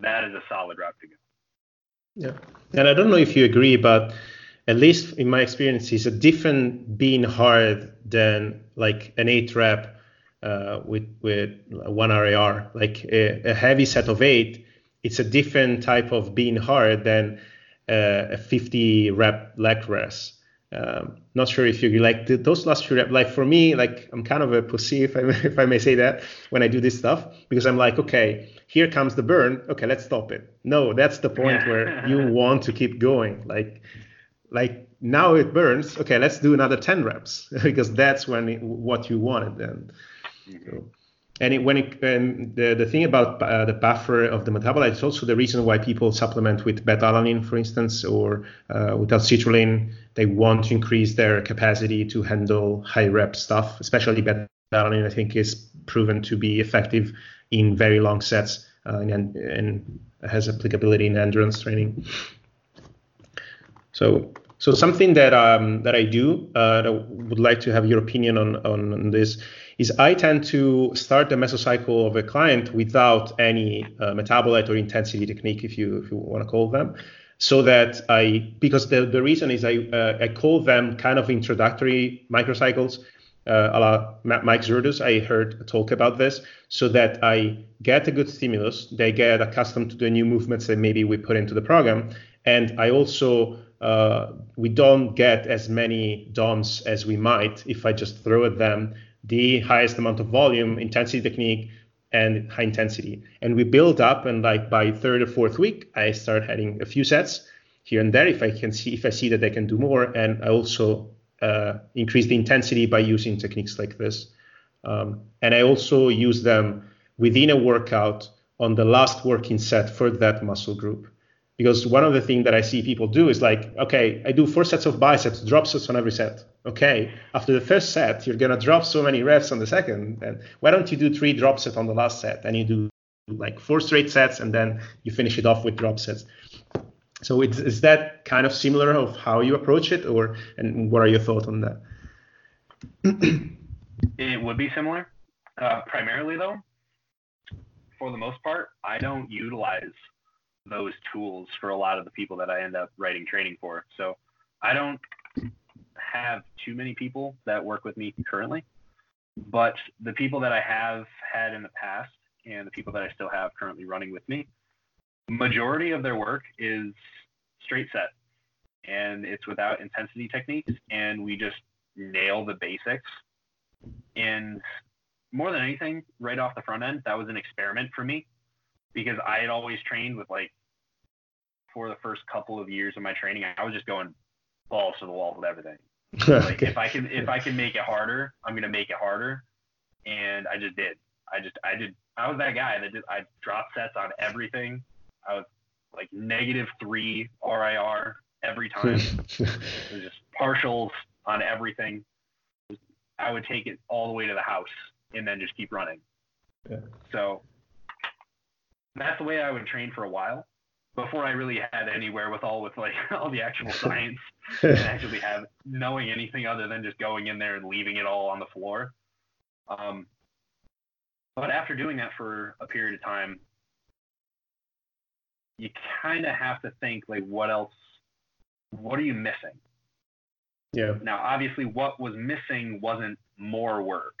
that is a solid route to go. Yeah. And I don't know if you agree, but at least in my experience, it's a different being hard than like an eight rep uh, with with one RIR. Like a, a, heavy set of eight, it's a different type of being hard than uh, a 50 rep leg press. Um, not sure if you like those last few reps. Like for me, like I'm kind of a pussy, if I if I may say that, when I do this stuff, because I'm like, okay, here comes the burn. Okay, let's stop it. No, that's the point where you want to keep going. Like, like now it burns. Okay, let's do another 10 reps because that's when it, what you wanted then. So, and it, when it, and the, the thing about uh, the buffer of the metabolite is also the reason why people supplement with beta-alanine, for instance, or uh, with citrulline. They want to increase their capacity to handle high rep stuff, especially beta-alanine. I think is proven to be effective in very long sets uh, and, and has applicability in endurance training. So so something that um, that I do uh, that would like to have your opinion on, on, on this is I tend to start the mesocycle of a client without any uh, metabolite or intensity technique, if you if you want to call them, so that I because the the reason is I uh, I call them kind of introductory microcycles. Uh, a la Mike Zourdos, I heard talk about this, so that I get a good stimulus, they get accustomed to the new movements that maybe we put into the program, and I also uh, we don't get as many DOMs as we might if I just throw at them the highest amount of volume, intensity technique, and high intensity. And we build up, and like by third or fourth week, I start adding a few sets here and there if I can see if I see that I can do more, and I also uh, increase the intensity by using techniques like this. Um, and I also use them within a workout on the last working set for that muscle group because one of the things that I see people do is like, okay, I do four sets of biceps, drop sets on every set. Okay, after the first set, you're gonna drop so many reps on the second, and why don't you do three drop sets on the last set, and you do like four straight sets, and then you finish it off with drop sets. So it's, is that kind of similar of how you approach it, or and what are your thoughts on that? it would be similar, uh, primarily though. For the most part, I don't utilize those tools for a lot of the people that I end up writing training for. So I don't have too many people that work with me currently, but the people that I have had in the past and the people that I still have currently running with me, majority of their work is straight set and it's without intensity techniques and we just nail the basics and more than anything right off the front end that was an experiment for me because I had always trained with like for the first couple of years of my training, I was just going balls to the wall with everything. like if I can if I can make it harder, I'm gonna make it harder. And I just did. I just I did I was that guy that did I dropped sets on everything. I was like negative three RIR every time. it was just partials on everything. I would take it all the way to the house and then just keep running. Yeah. So that's the way I would train for a while before I really had any wherewithal with like all the actual science and actually have knowing anything other than just going in there and leaving it all on the floor. Um, but after doing that for a period of time, you kind of have to think like, what else? What are you missing? Yeah. Now, obviously, what was missing wasn't more work.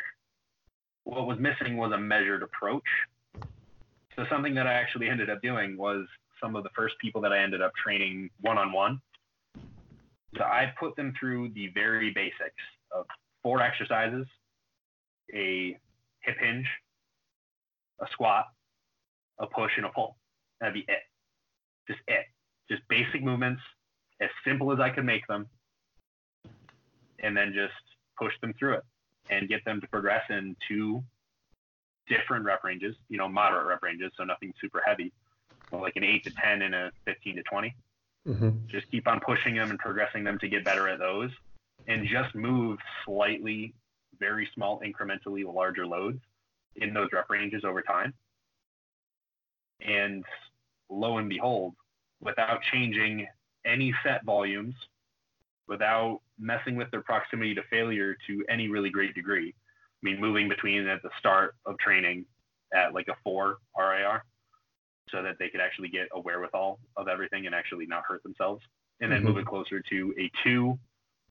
What was missing was a measured approach. So something that I actually ended up doing was some of the first people that I ended up training one on one. So I put them through the very basics of four exercises, a hip hinge, a squat, a push, and a pull. That'd be it. Just it. Just basic movements, as simple as I could make them, and then just push them through it and get them to progress in two different rep ranges, you know, moderate rep ranges, so nothing super heavy, like an 8 to 10 and a 15 to 20. Mm-hmm. Just keep on pushing them and progressing them to get better at those and just move slightly, very small, incrementally larger loads in those rep ranges over time. And lo and behold, without changing any set volumes, without messing with their proximity to failure to any really great degree, I mean, moving between at the start of training at like a four RIR so that they could actually get a wherewithal of everything and actually not hurt themselves. And then Mhm. moving closer to a two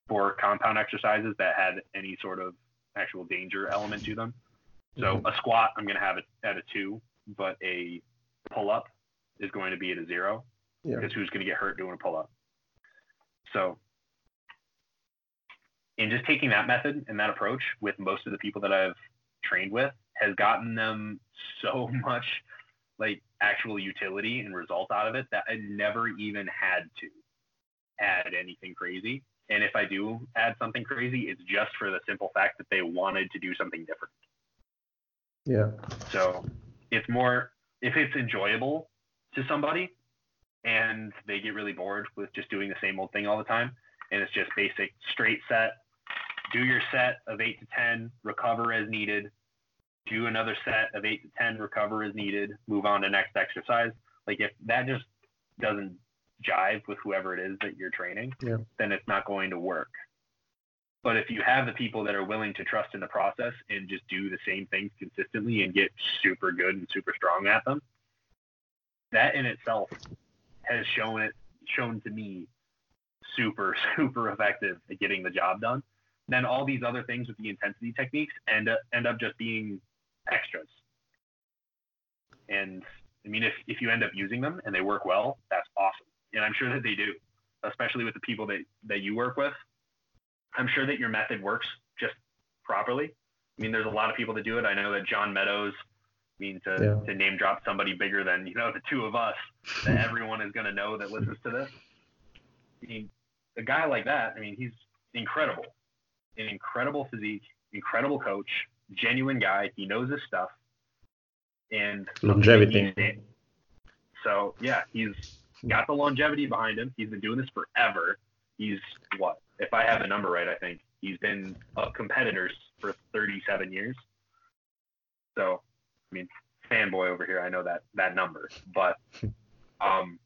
for compound exercises that had any sort of actual danger element to them. So a squat, I'm going to have it at a two, but a pull up is going to be at a zero Yeah. because who's going to get hurt doing a pull up? So, in just taking that method and that approach with most of the people that I've trained with has gotten them so much like actual utility and result out of it that I never even had to add anything crazy. And if I do add something crazy, it's just for the simple fact that they wanted to do something different. Yeah. So it's more if it's enjoyable to somebody and they get really bored with just doing the same old thing all the time and it's just basic straight set, do your set of eight to 10, recover as needed, do another set of eight to 10, recover as needed, move on to next exercise. Like if that just doesn't jive with whoever it is that you're training, Yeah. then it's not going to work. But if you have the people that are willing to trust in the process and just do the same things consistently and get super good and super strong at them, that in itself has shown it shown to me super super effective at getting the job done. Then all these other things with the intensity techniques end up end up just being extras. And I mean, if if you end up using them and they work well, that's awesome. And I'm sure that they do, especially with the people that that you work with. I'm sure that your method works just properly. I mean, there's a lot of people that do it. I know that John Meadows, I mean, to, Yeah. to name drop somebody bigger than, you know, the two of us that everyone is going to know that listens to this. I mean, a guy like that, I mean, he's incredible. An incredible physique, incredible coach, genuine guy. He knows his stuff. And Longevity. So, yeah, he's got the longevity behind him. He's been doing this forever. He's what? If I have the number right, I think he's been a competitor for 37 years. So, I mean, fanboy over here. I know that that number, but um,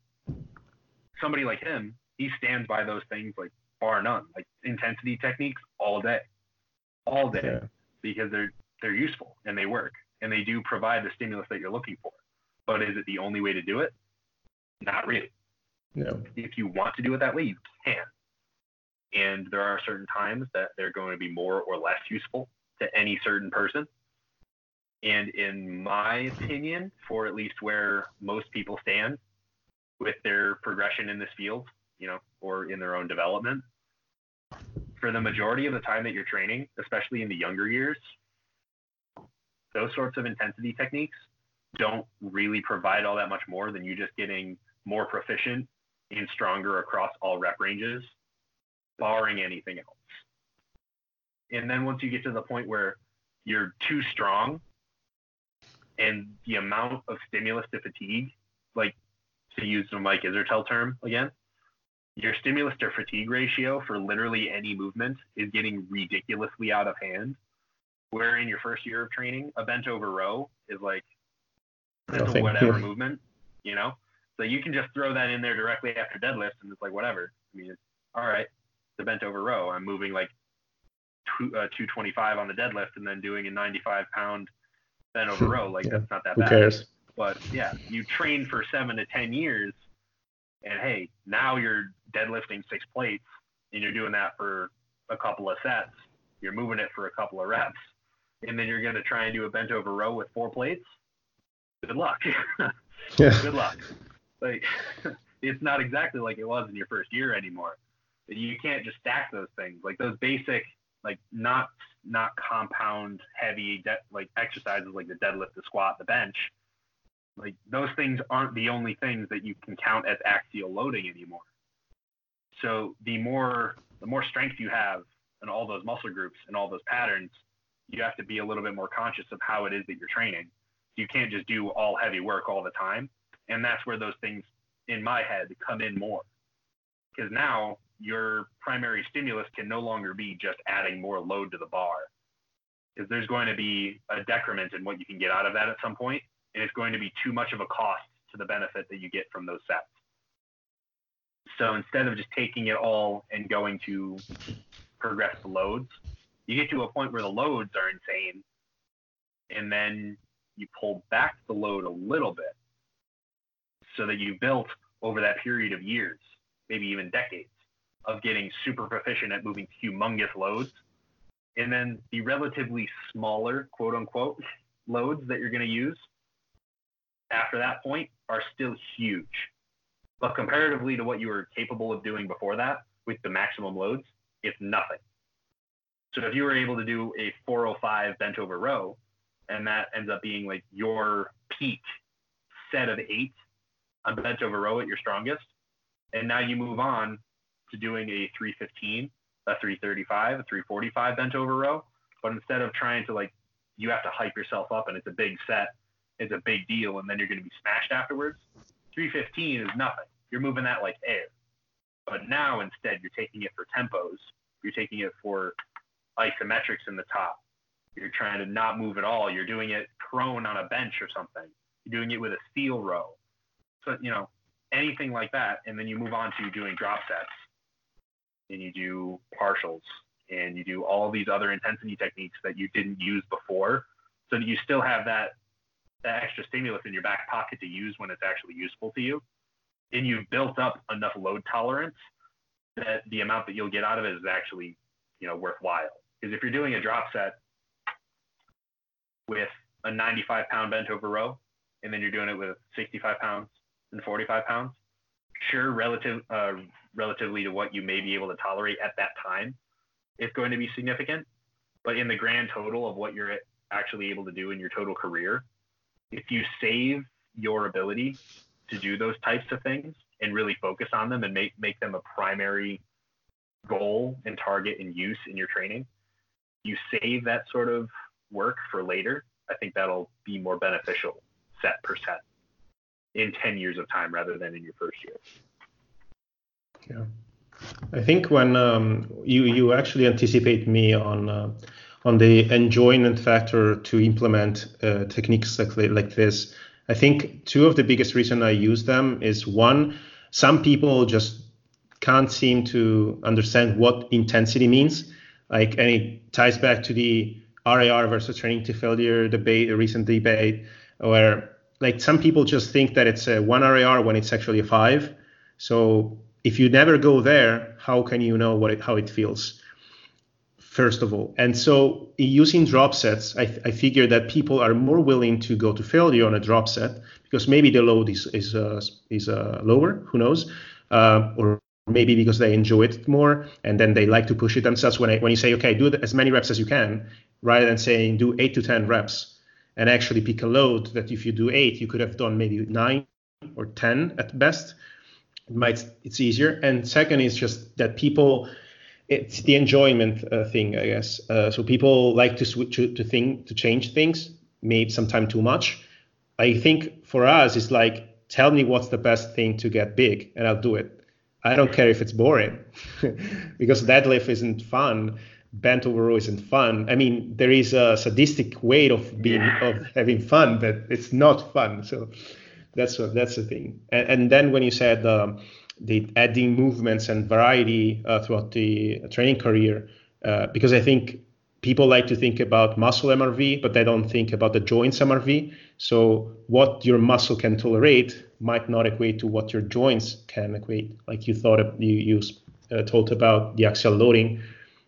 somebody like him, he stands by those things like bar none, like intensity techniques all day, all day, Yeah. Because they're they're useful and they work and they do provide the stimulus that you're looking for. But is it the only way to do it? Not really Yeah. if you want to do it that way, you can. And there are certain times that they're going to be more or less useful to any certain person. And in my opinion, for at least where most people stand with their progression in this field, you know, or in their own development, for the majority of the time that you're training, especially in the younger years, those sorts of intensity techniques don't really provide all that much more than you just getting more proficient and stronger across all rep ranges, barring anything else. And then once you get to the point where you're too strong and the amount of stimulus to fatigue, like to use the Mike Israetel term again, your stimulus to fatigue ratio for literally any movement is getting ridiculously out of hand. Where in your first year of training, a bent over row is like whatever movement, you know? So you can just throw that in there directly after deadlift, and it's like whatever. I mean, it's, all right, the bent over row. I'm moving like two, uh, 225 on the deadlift, and then doing a 95 pound bent over row. Like Yeah. that's not that Who bad. cares? But yeah, you train for seven to ten years, and hey, now you're deadlifting six plates, and you're doing that for a couple of sets, you're moving it for a couple of reps, and then you're going to try and do a bent over row with four plates. Good luck. yeah. Good luck. Like it's not exactly like it was in your first year anymore. You can't just stack those things. Like those basic, like not not compound heavy de- like exercises like the deadlift, the squat, the bench. Like those things aren't the only things that you can count as axial loading anymore. So the more the more strength you have in all those muscle groups and all those patterns, you have to be a little bit more conscious of how it is that you're training. You can't just do all heavy work all the time. And that's where those things in my head come in more. Because now your primary stimulus can no longer be just adding more load to the bar. Because there's going to be a decrement in what you can get out of that at some point, and it's going to be too much of a cost to the benefit that you get from those sets. So instead of just taking it all and going to progress the loads, you get to a point where the loads are insane, and then you pull back the load a little bit so that you built over that period of years, maybe even decades, of getting super proficient at moving humongous loads. And then the relatively smaller, quote unquote, loads that you're going to use after that point are still huge. But comparatively to what you were capable of doing before that with the maximum loads, it's nothing. So if you were able to do a 405 bent over row, and that ends up being like your peak set of eight on bent over row at your strongest, and now you move on to doing a 315, a 335, a 345 bent over row, but instead of trying to like, you have to hype yourself up and it's a big set, it's a big deal, and then you're going to be smashed afterwards. 315 is nothing. You're moving that like air. But now instead, you're taking it for tempos. You're taking it for isometrics in the top. You're trying to not move at all. You're doing it prone on a bench or something. You're doing it with a seal row. So, you know, anything like that. And then you move on to doing drop sets and you do partials and you do all these other intensity techniques that you didn't use before. So you still have that, that extra stimulus in your back pocket to use when it's actually useful to you. And you've built up enough load tolerance that the amount that you'll get out of it is actually, you know, worthwhile. Because if you're doing a drop set with a 95 pound bent over row, and then you're doing it with 65 pounds and 45 pounds, sure, relative, uh, relatively to what you may be able to tolerate at that time, it's going to be significant. But in the grand total of what you're actually able to do in your total career, if you save your ability to do those types of things and really focus on them and make make them a primary goal and target and use in your training, you save that sort of work for later. I think that'll be more beneficial set per set in 10 years of time rather than in your first year. Yeah. I think when um, you you actually anticipate me on uh, on the enjoyment factor to implement uh, techniques like, like this, I think two of the biggest reason I use them is one, some people just can't seem to understand what intensity means. Like, and it ties back to the RIR versus training to failure debate, a recent debate, where like some people just think that it's a one RIR when it's actually a five. So if you never go there, how can you know what it, how it feels? First of all, and so using drop sets, I, I figure that people are more willing to go to failure on a drop set because maybe the load is is uh, is uh, lower. Who knows? Uh, or maybe because they enjoy it more and then they like to push it themselves when I, when you say okay do as many reps as you can rather than saying do 8 to 10 reps and actually pick a load that if you do 8 you could have done maybe 9 or 10 at best it might it's easier and second is just that people it's the enjoyment uh, thing i guess uh, so people like to switch to, to think to change things maybe sometimes too much i think for us it's like tell me what's the best thing to get big and i'll do it I don't care if it's boring because deadlift isn't fun. Bent over row isn't fun. I mean, there is a sadistic way of being of having fun, but it's not fun. So that's what that's the thing. And, and then when you said um, the adding movements and variety uh, throughout the training career, uh, because I think people like to think about muscle MRV, but they don't think about the joints MRV. So what your muscle can tolerate might not equate to what your joints can equate. Like you thought, you, you uh, told about the axial loading.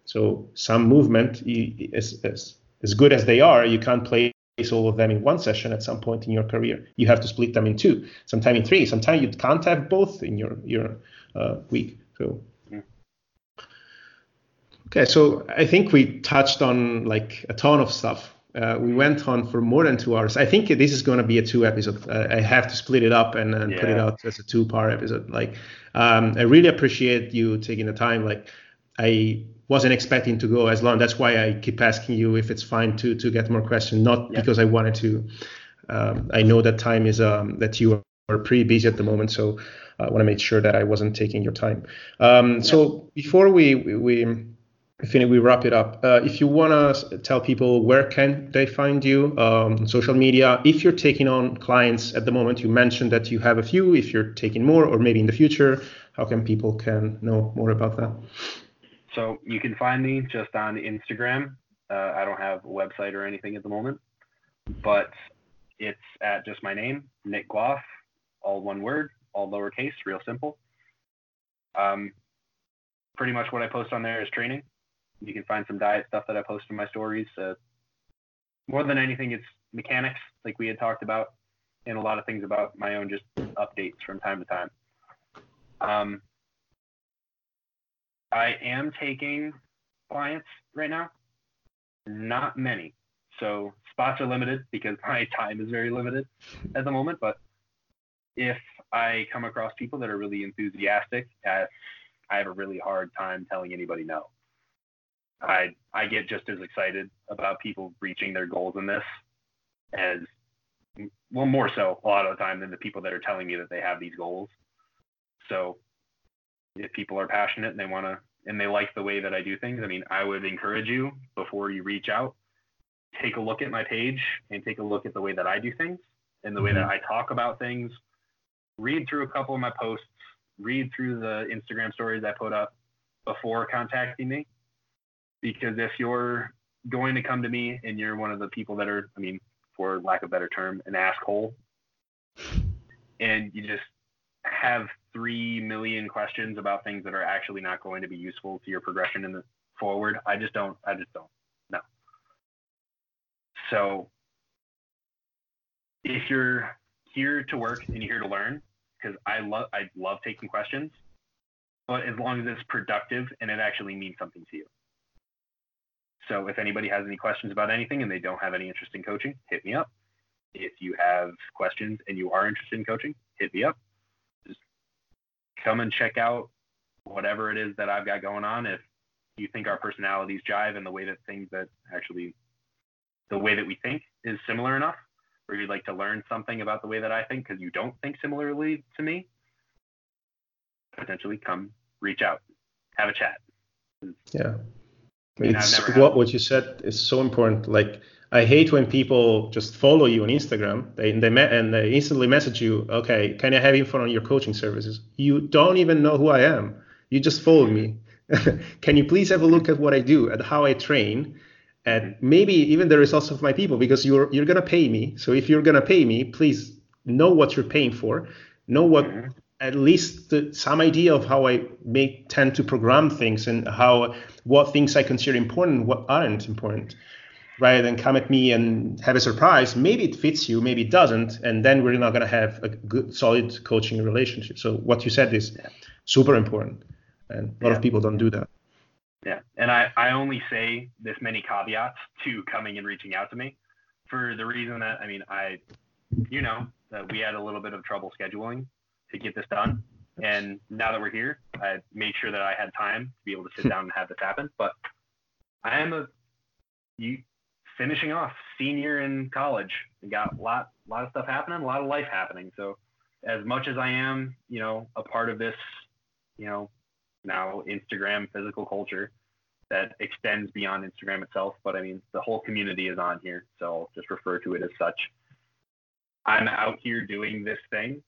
So some movement is as, as good as they are, you can't place all of them in one session at some point in your career. You have to split them in two, sometime in three. Sometimes you can't have both in your your uh, week. So okay, so I think we touched on like a ton of stuff. Uh, we went on for more than two hours. I think this is going to be a two episode. Uh, I have to split it up and, and yeah. put it out as a two part episode. Like, um, I really appreciate you taking the time. Like, I wasn't expecting to go as long. That's why I keep asking you if it's fine to to get more questions, not yeah. because I wanted to. Um, I know that time is um, that you are pretty busy at the moment, so I want to make sure that I wasn't taking your time. Um, yeah. So before we we we, we wrap it up, uh, if you want to tell people where can they find you um, social media, if you're taking on clients at the moment, you mentioned that you have a few. If you're taking more, or maybe in the future, how can people can know more about that? So you can find me just on Instagram. Uh, I don't have a website or anything at the moment, but it's at just my name, Nick Gloff, all one word, all lowercase, real simple. Um, pretty much what I post on there is training. You can find some diet stuff that I post in my stories. Uh, more than anything, it's mechanics, like we had talked about, and a lot of things about my own just updates from time to time. Um, I am taking clients right now. Not many. So spots are limited because my time is very limited at the moment. But if I come across people that are really enthusiastic, I, I have a really hard time telling anybody no. I I get just as excited about people reaching their goals in this as well more so a lot of the time than the people that are telling me that they have these goals. So if people are passionate and they want to and they like the way that I do things, I mean, I would encourage you before you reach out, take a look at my page and take a look at the way that I do things and the way that mm-hmm. I talk about things. Read through a couple of my posts, read through the Instagram stories I put up before contacting me. Because if you're going to come to me and you're one of the people that are, I mean, for lack of a better term, an asshole, and you just have three million questions about things that are actually not going to be useful to your progression in the forward. I just don't. I just don't. No. So if you're here to work and you're here to learn, because I love I love taking questions, but as long as it's productive and it actually means something to you. So if anybody has any questions about anything and they don't have any interest in coaching, hit me up. If you have questions and you are interested in coaching, hit me up come and check out whatever it is that I've got going on. If you think our personalities jive and the way that things that actually the way that we think is similar enough, or you'd like to learn something about the way that I think because you don't think similarly to me, potentially come reach out, have a chat. Yeah. It's what what you said is so important. Like I hate when people just follow you on Instagram they, they and they instantly message you, okay, can I have info on your coaching services? You don't even know who I am. You just followed me. can you please have a look at what I do, at how I train, and maybe even the results of my people because you're you're gonna pay me. So if you're gonna pay me, please know what you're paying for. Know what mm-hmm. at least the, some idea of how I may tend to program things and how what things I consider important, what aren't important rather than come at me and have a surprise. Maybe it fits you, maybe it doesn't, and then we're not going to have a good, solid coaching relationship. So what you said is super important, and a lot yeah. of people don't do that. Yeah, and I, I only say this many caveats to coming and reaching out to me for the reason that I mean I, you know, that we had a little bit of trouble scheduling to get this done, and now that we're here, I made sure that I had time to be able to sit down and have this happen. But I am a you finishing off senior in college. We got a lot, lot of stuff happening, a lot of life happening. So as much as I am, you know, a part of this, you know, now Instagram physical culture that extends beyond Instagram itself, but I mean, the whole community is on here. So I'll just refer to it as such. I'm out here doing this thing.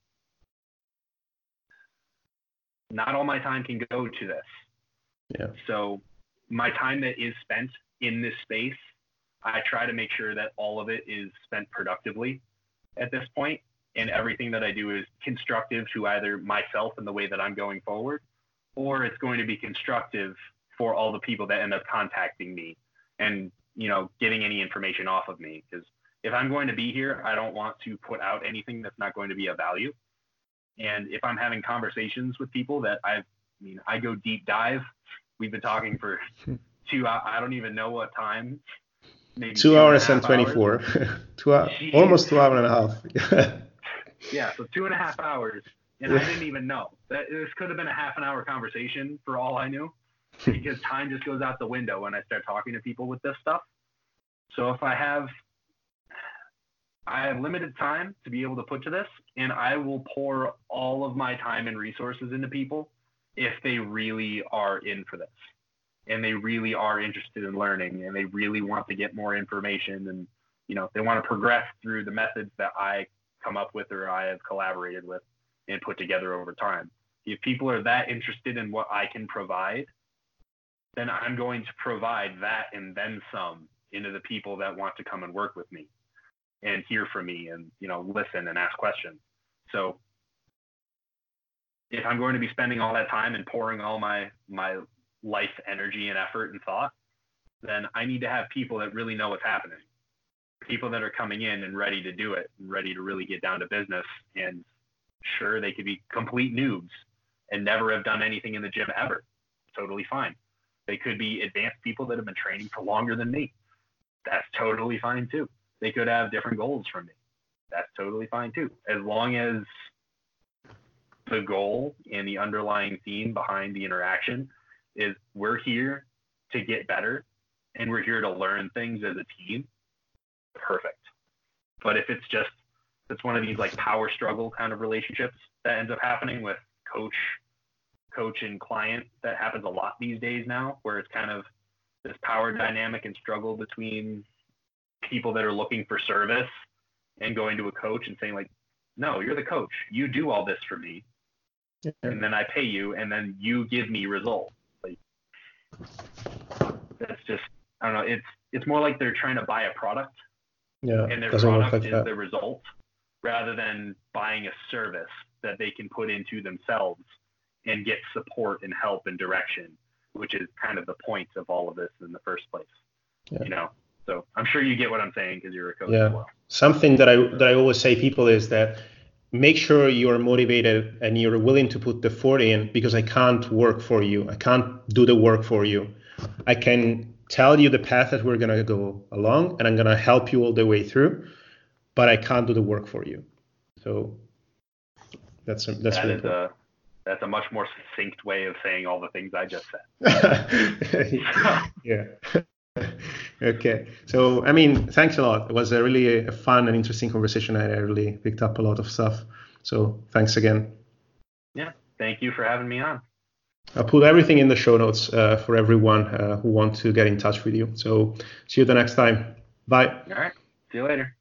Not all my time can go to this. Yeah. So my time that is spent in this space I try to make sure that all of it is spent productively at this point, and everything that I do is constructive to either myself and the way that I'm going forward, or it's going to be constructive for all the people that end up contacting me and you know getting any information off of me because if i'm going to be here i don't want to put out anything that's not going to be of value and if i'm having conversations with people that i've I mean, I go deep dive. We've been talking for two. I don't even know what time. Maybe two, two hours and, and twenty-four. two hours, almost two hours and a half. yeah, so two and a half hours, and I didn't even know that this could have been a half an hour conversation for all I knew, because time just goes out the window when I start talking to people with this stuff. So if I have I have limited time to be able to put to this, and I will pour all of my time and resources into people if they really are in for this and they really are interested in learning and they really want to get more information and you know they want to progress through the methods that I come up with or I have collaborated with and put together over time. If people are that interested in what I can provide, then I'm going to provide that and then some into the people that want to come and work with me and hear from me and you know listen and ask questions. So if I'm going to be spending all that time and pouring all my my life energy and effort and thought, then I need to have people that really know what's happening. People that are coming in and ready to do it and ready to really get down to business. And sure, they could be complete noobs and never have done anything in the gym ever. Totally fine. They could be advanced people that have been training for longer than me. That's totally fine too. They could have different goals from me. That's totally fine too. As long as the goal and the underlying theme behind the interaction is we're here to get better and we're here to learn things as a team. Perfect. But if it's just it's one of these like power struggle kind of relationships that ends up happening with coach coach and client that happens a lot these days now where it's kind of this power dynamic and struggle between people that are looking for service and going to a coach and saying like no you're the coach. You do all this for me. And then I pay you, and then you give me results. That's just I don't know. It's it's more like they're trying to buy a product. Yeah. And their product like is that. the result, rather than buying a service that they can put into themselves and get support and help and direction, which is kind of the point of all of this in the first place. Yeah. You know. So I'm sure you get what I'm saying because you're a coach yeah. Well. Something that I that I always say people is that make sure you're motivated and you're willing to put the effort in because I can't work for you. I can't do the work for you. I can tell you the path that we're going to go along and I'm going to help you all the way through, but I can't do the work for you. So that's that's that really a, that's a much more succinct way of saying all the things I just said. yeah. okay. So, I mean, thanks a lot. It was a really a fun and interesting conversation. I really picked up a lot of stuff. So, thanks again. Yeah. Thank you for having me on. I'll put everything in the show notes uh, for everyone uh, who want to get in touch with you. So, see you the next time. Bye. All right. See you later.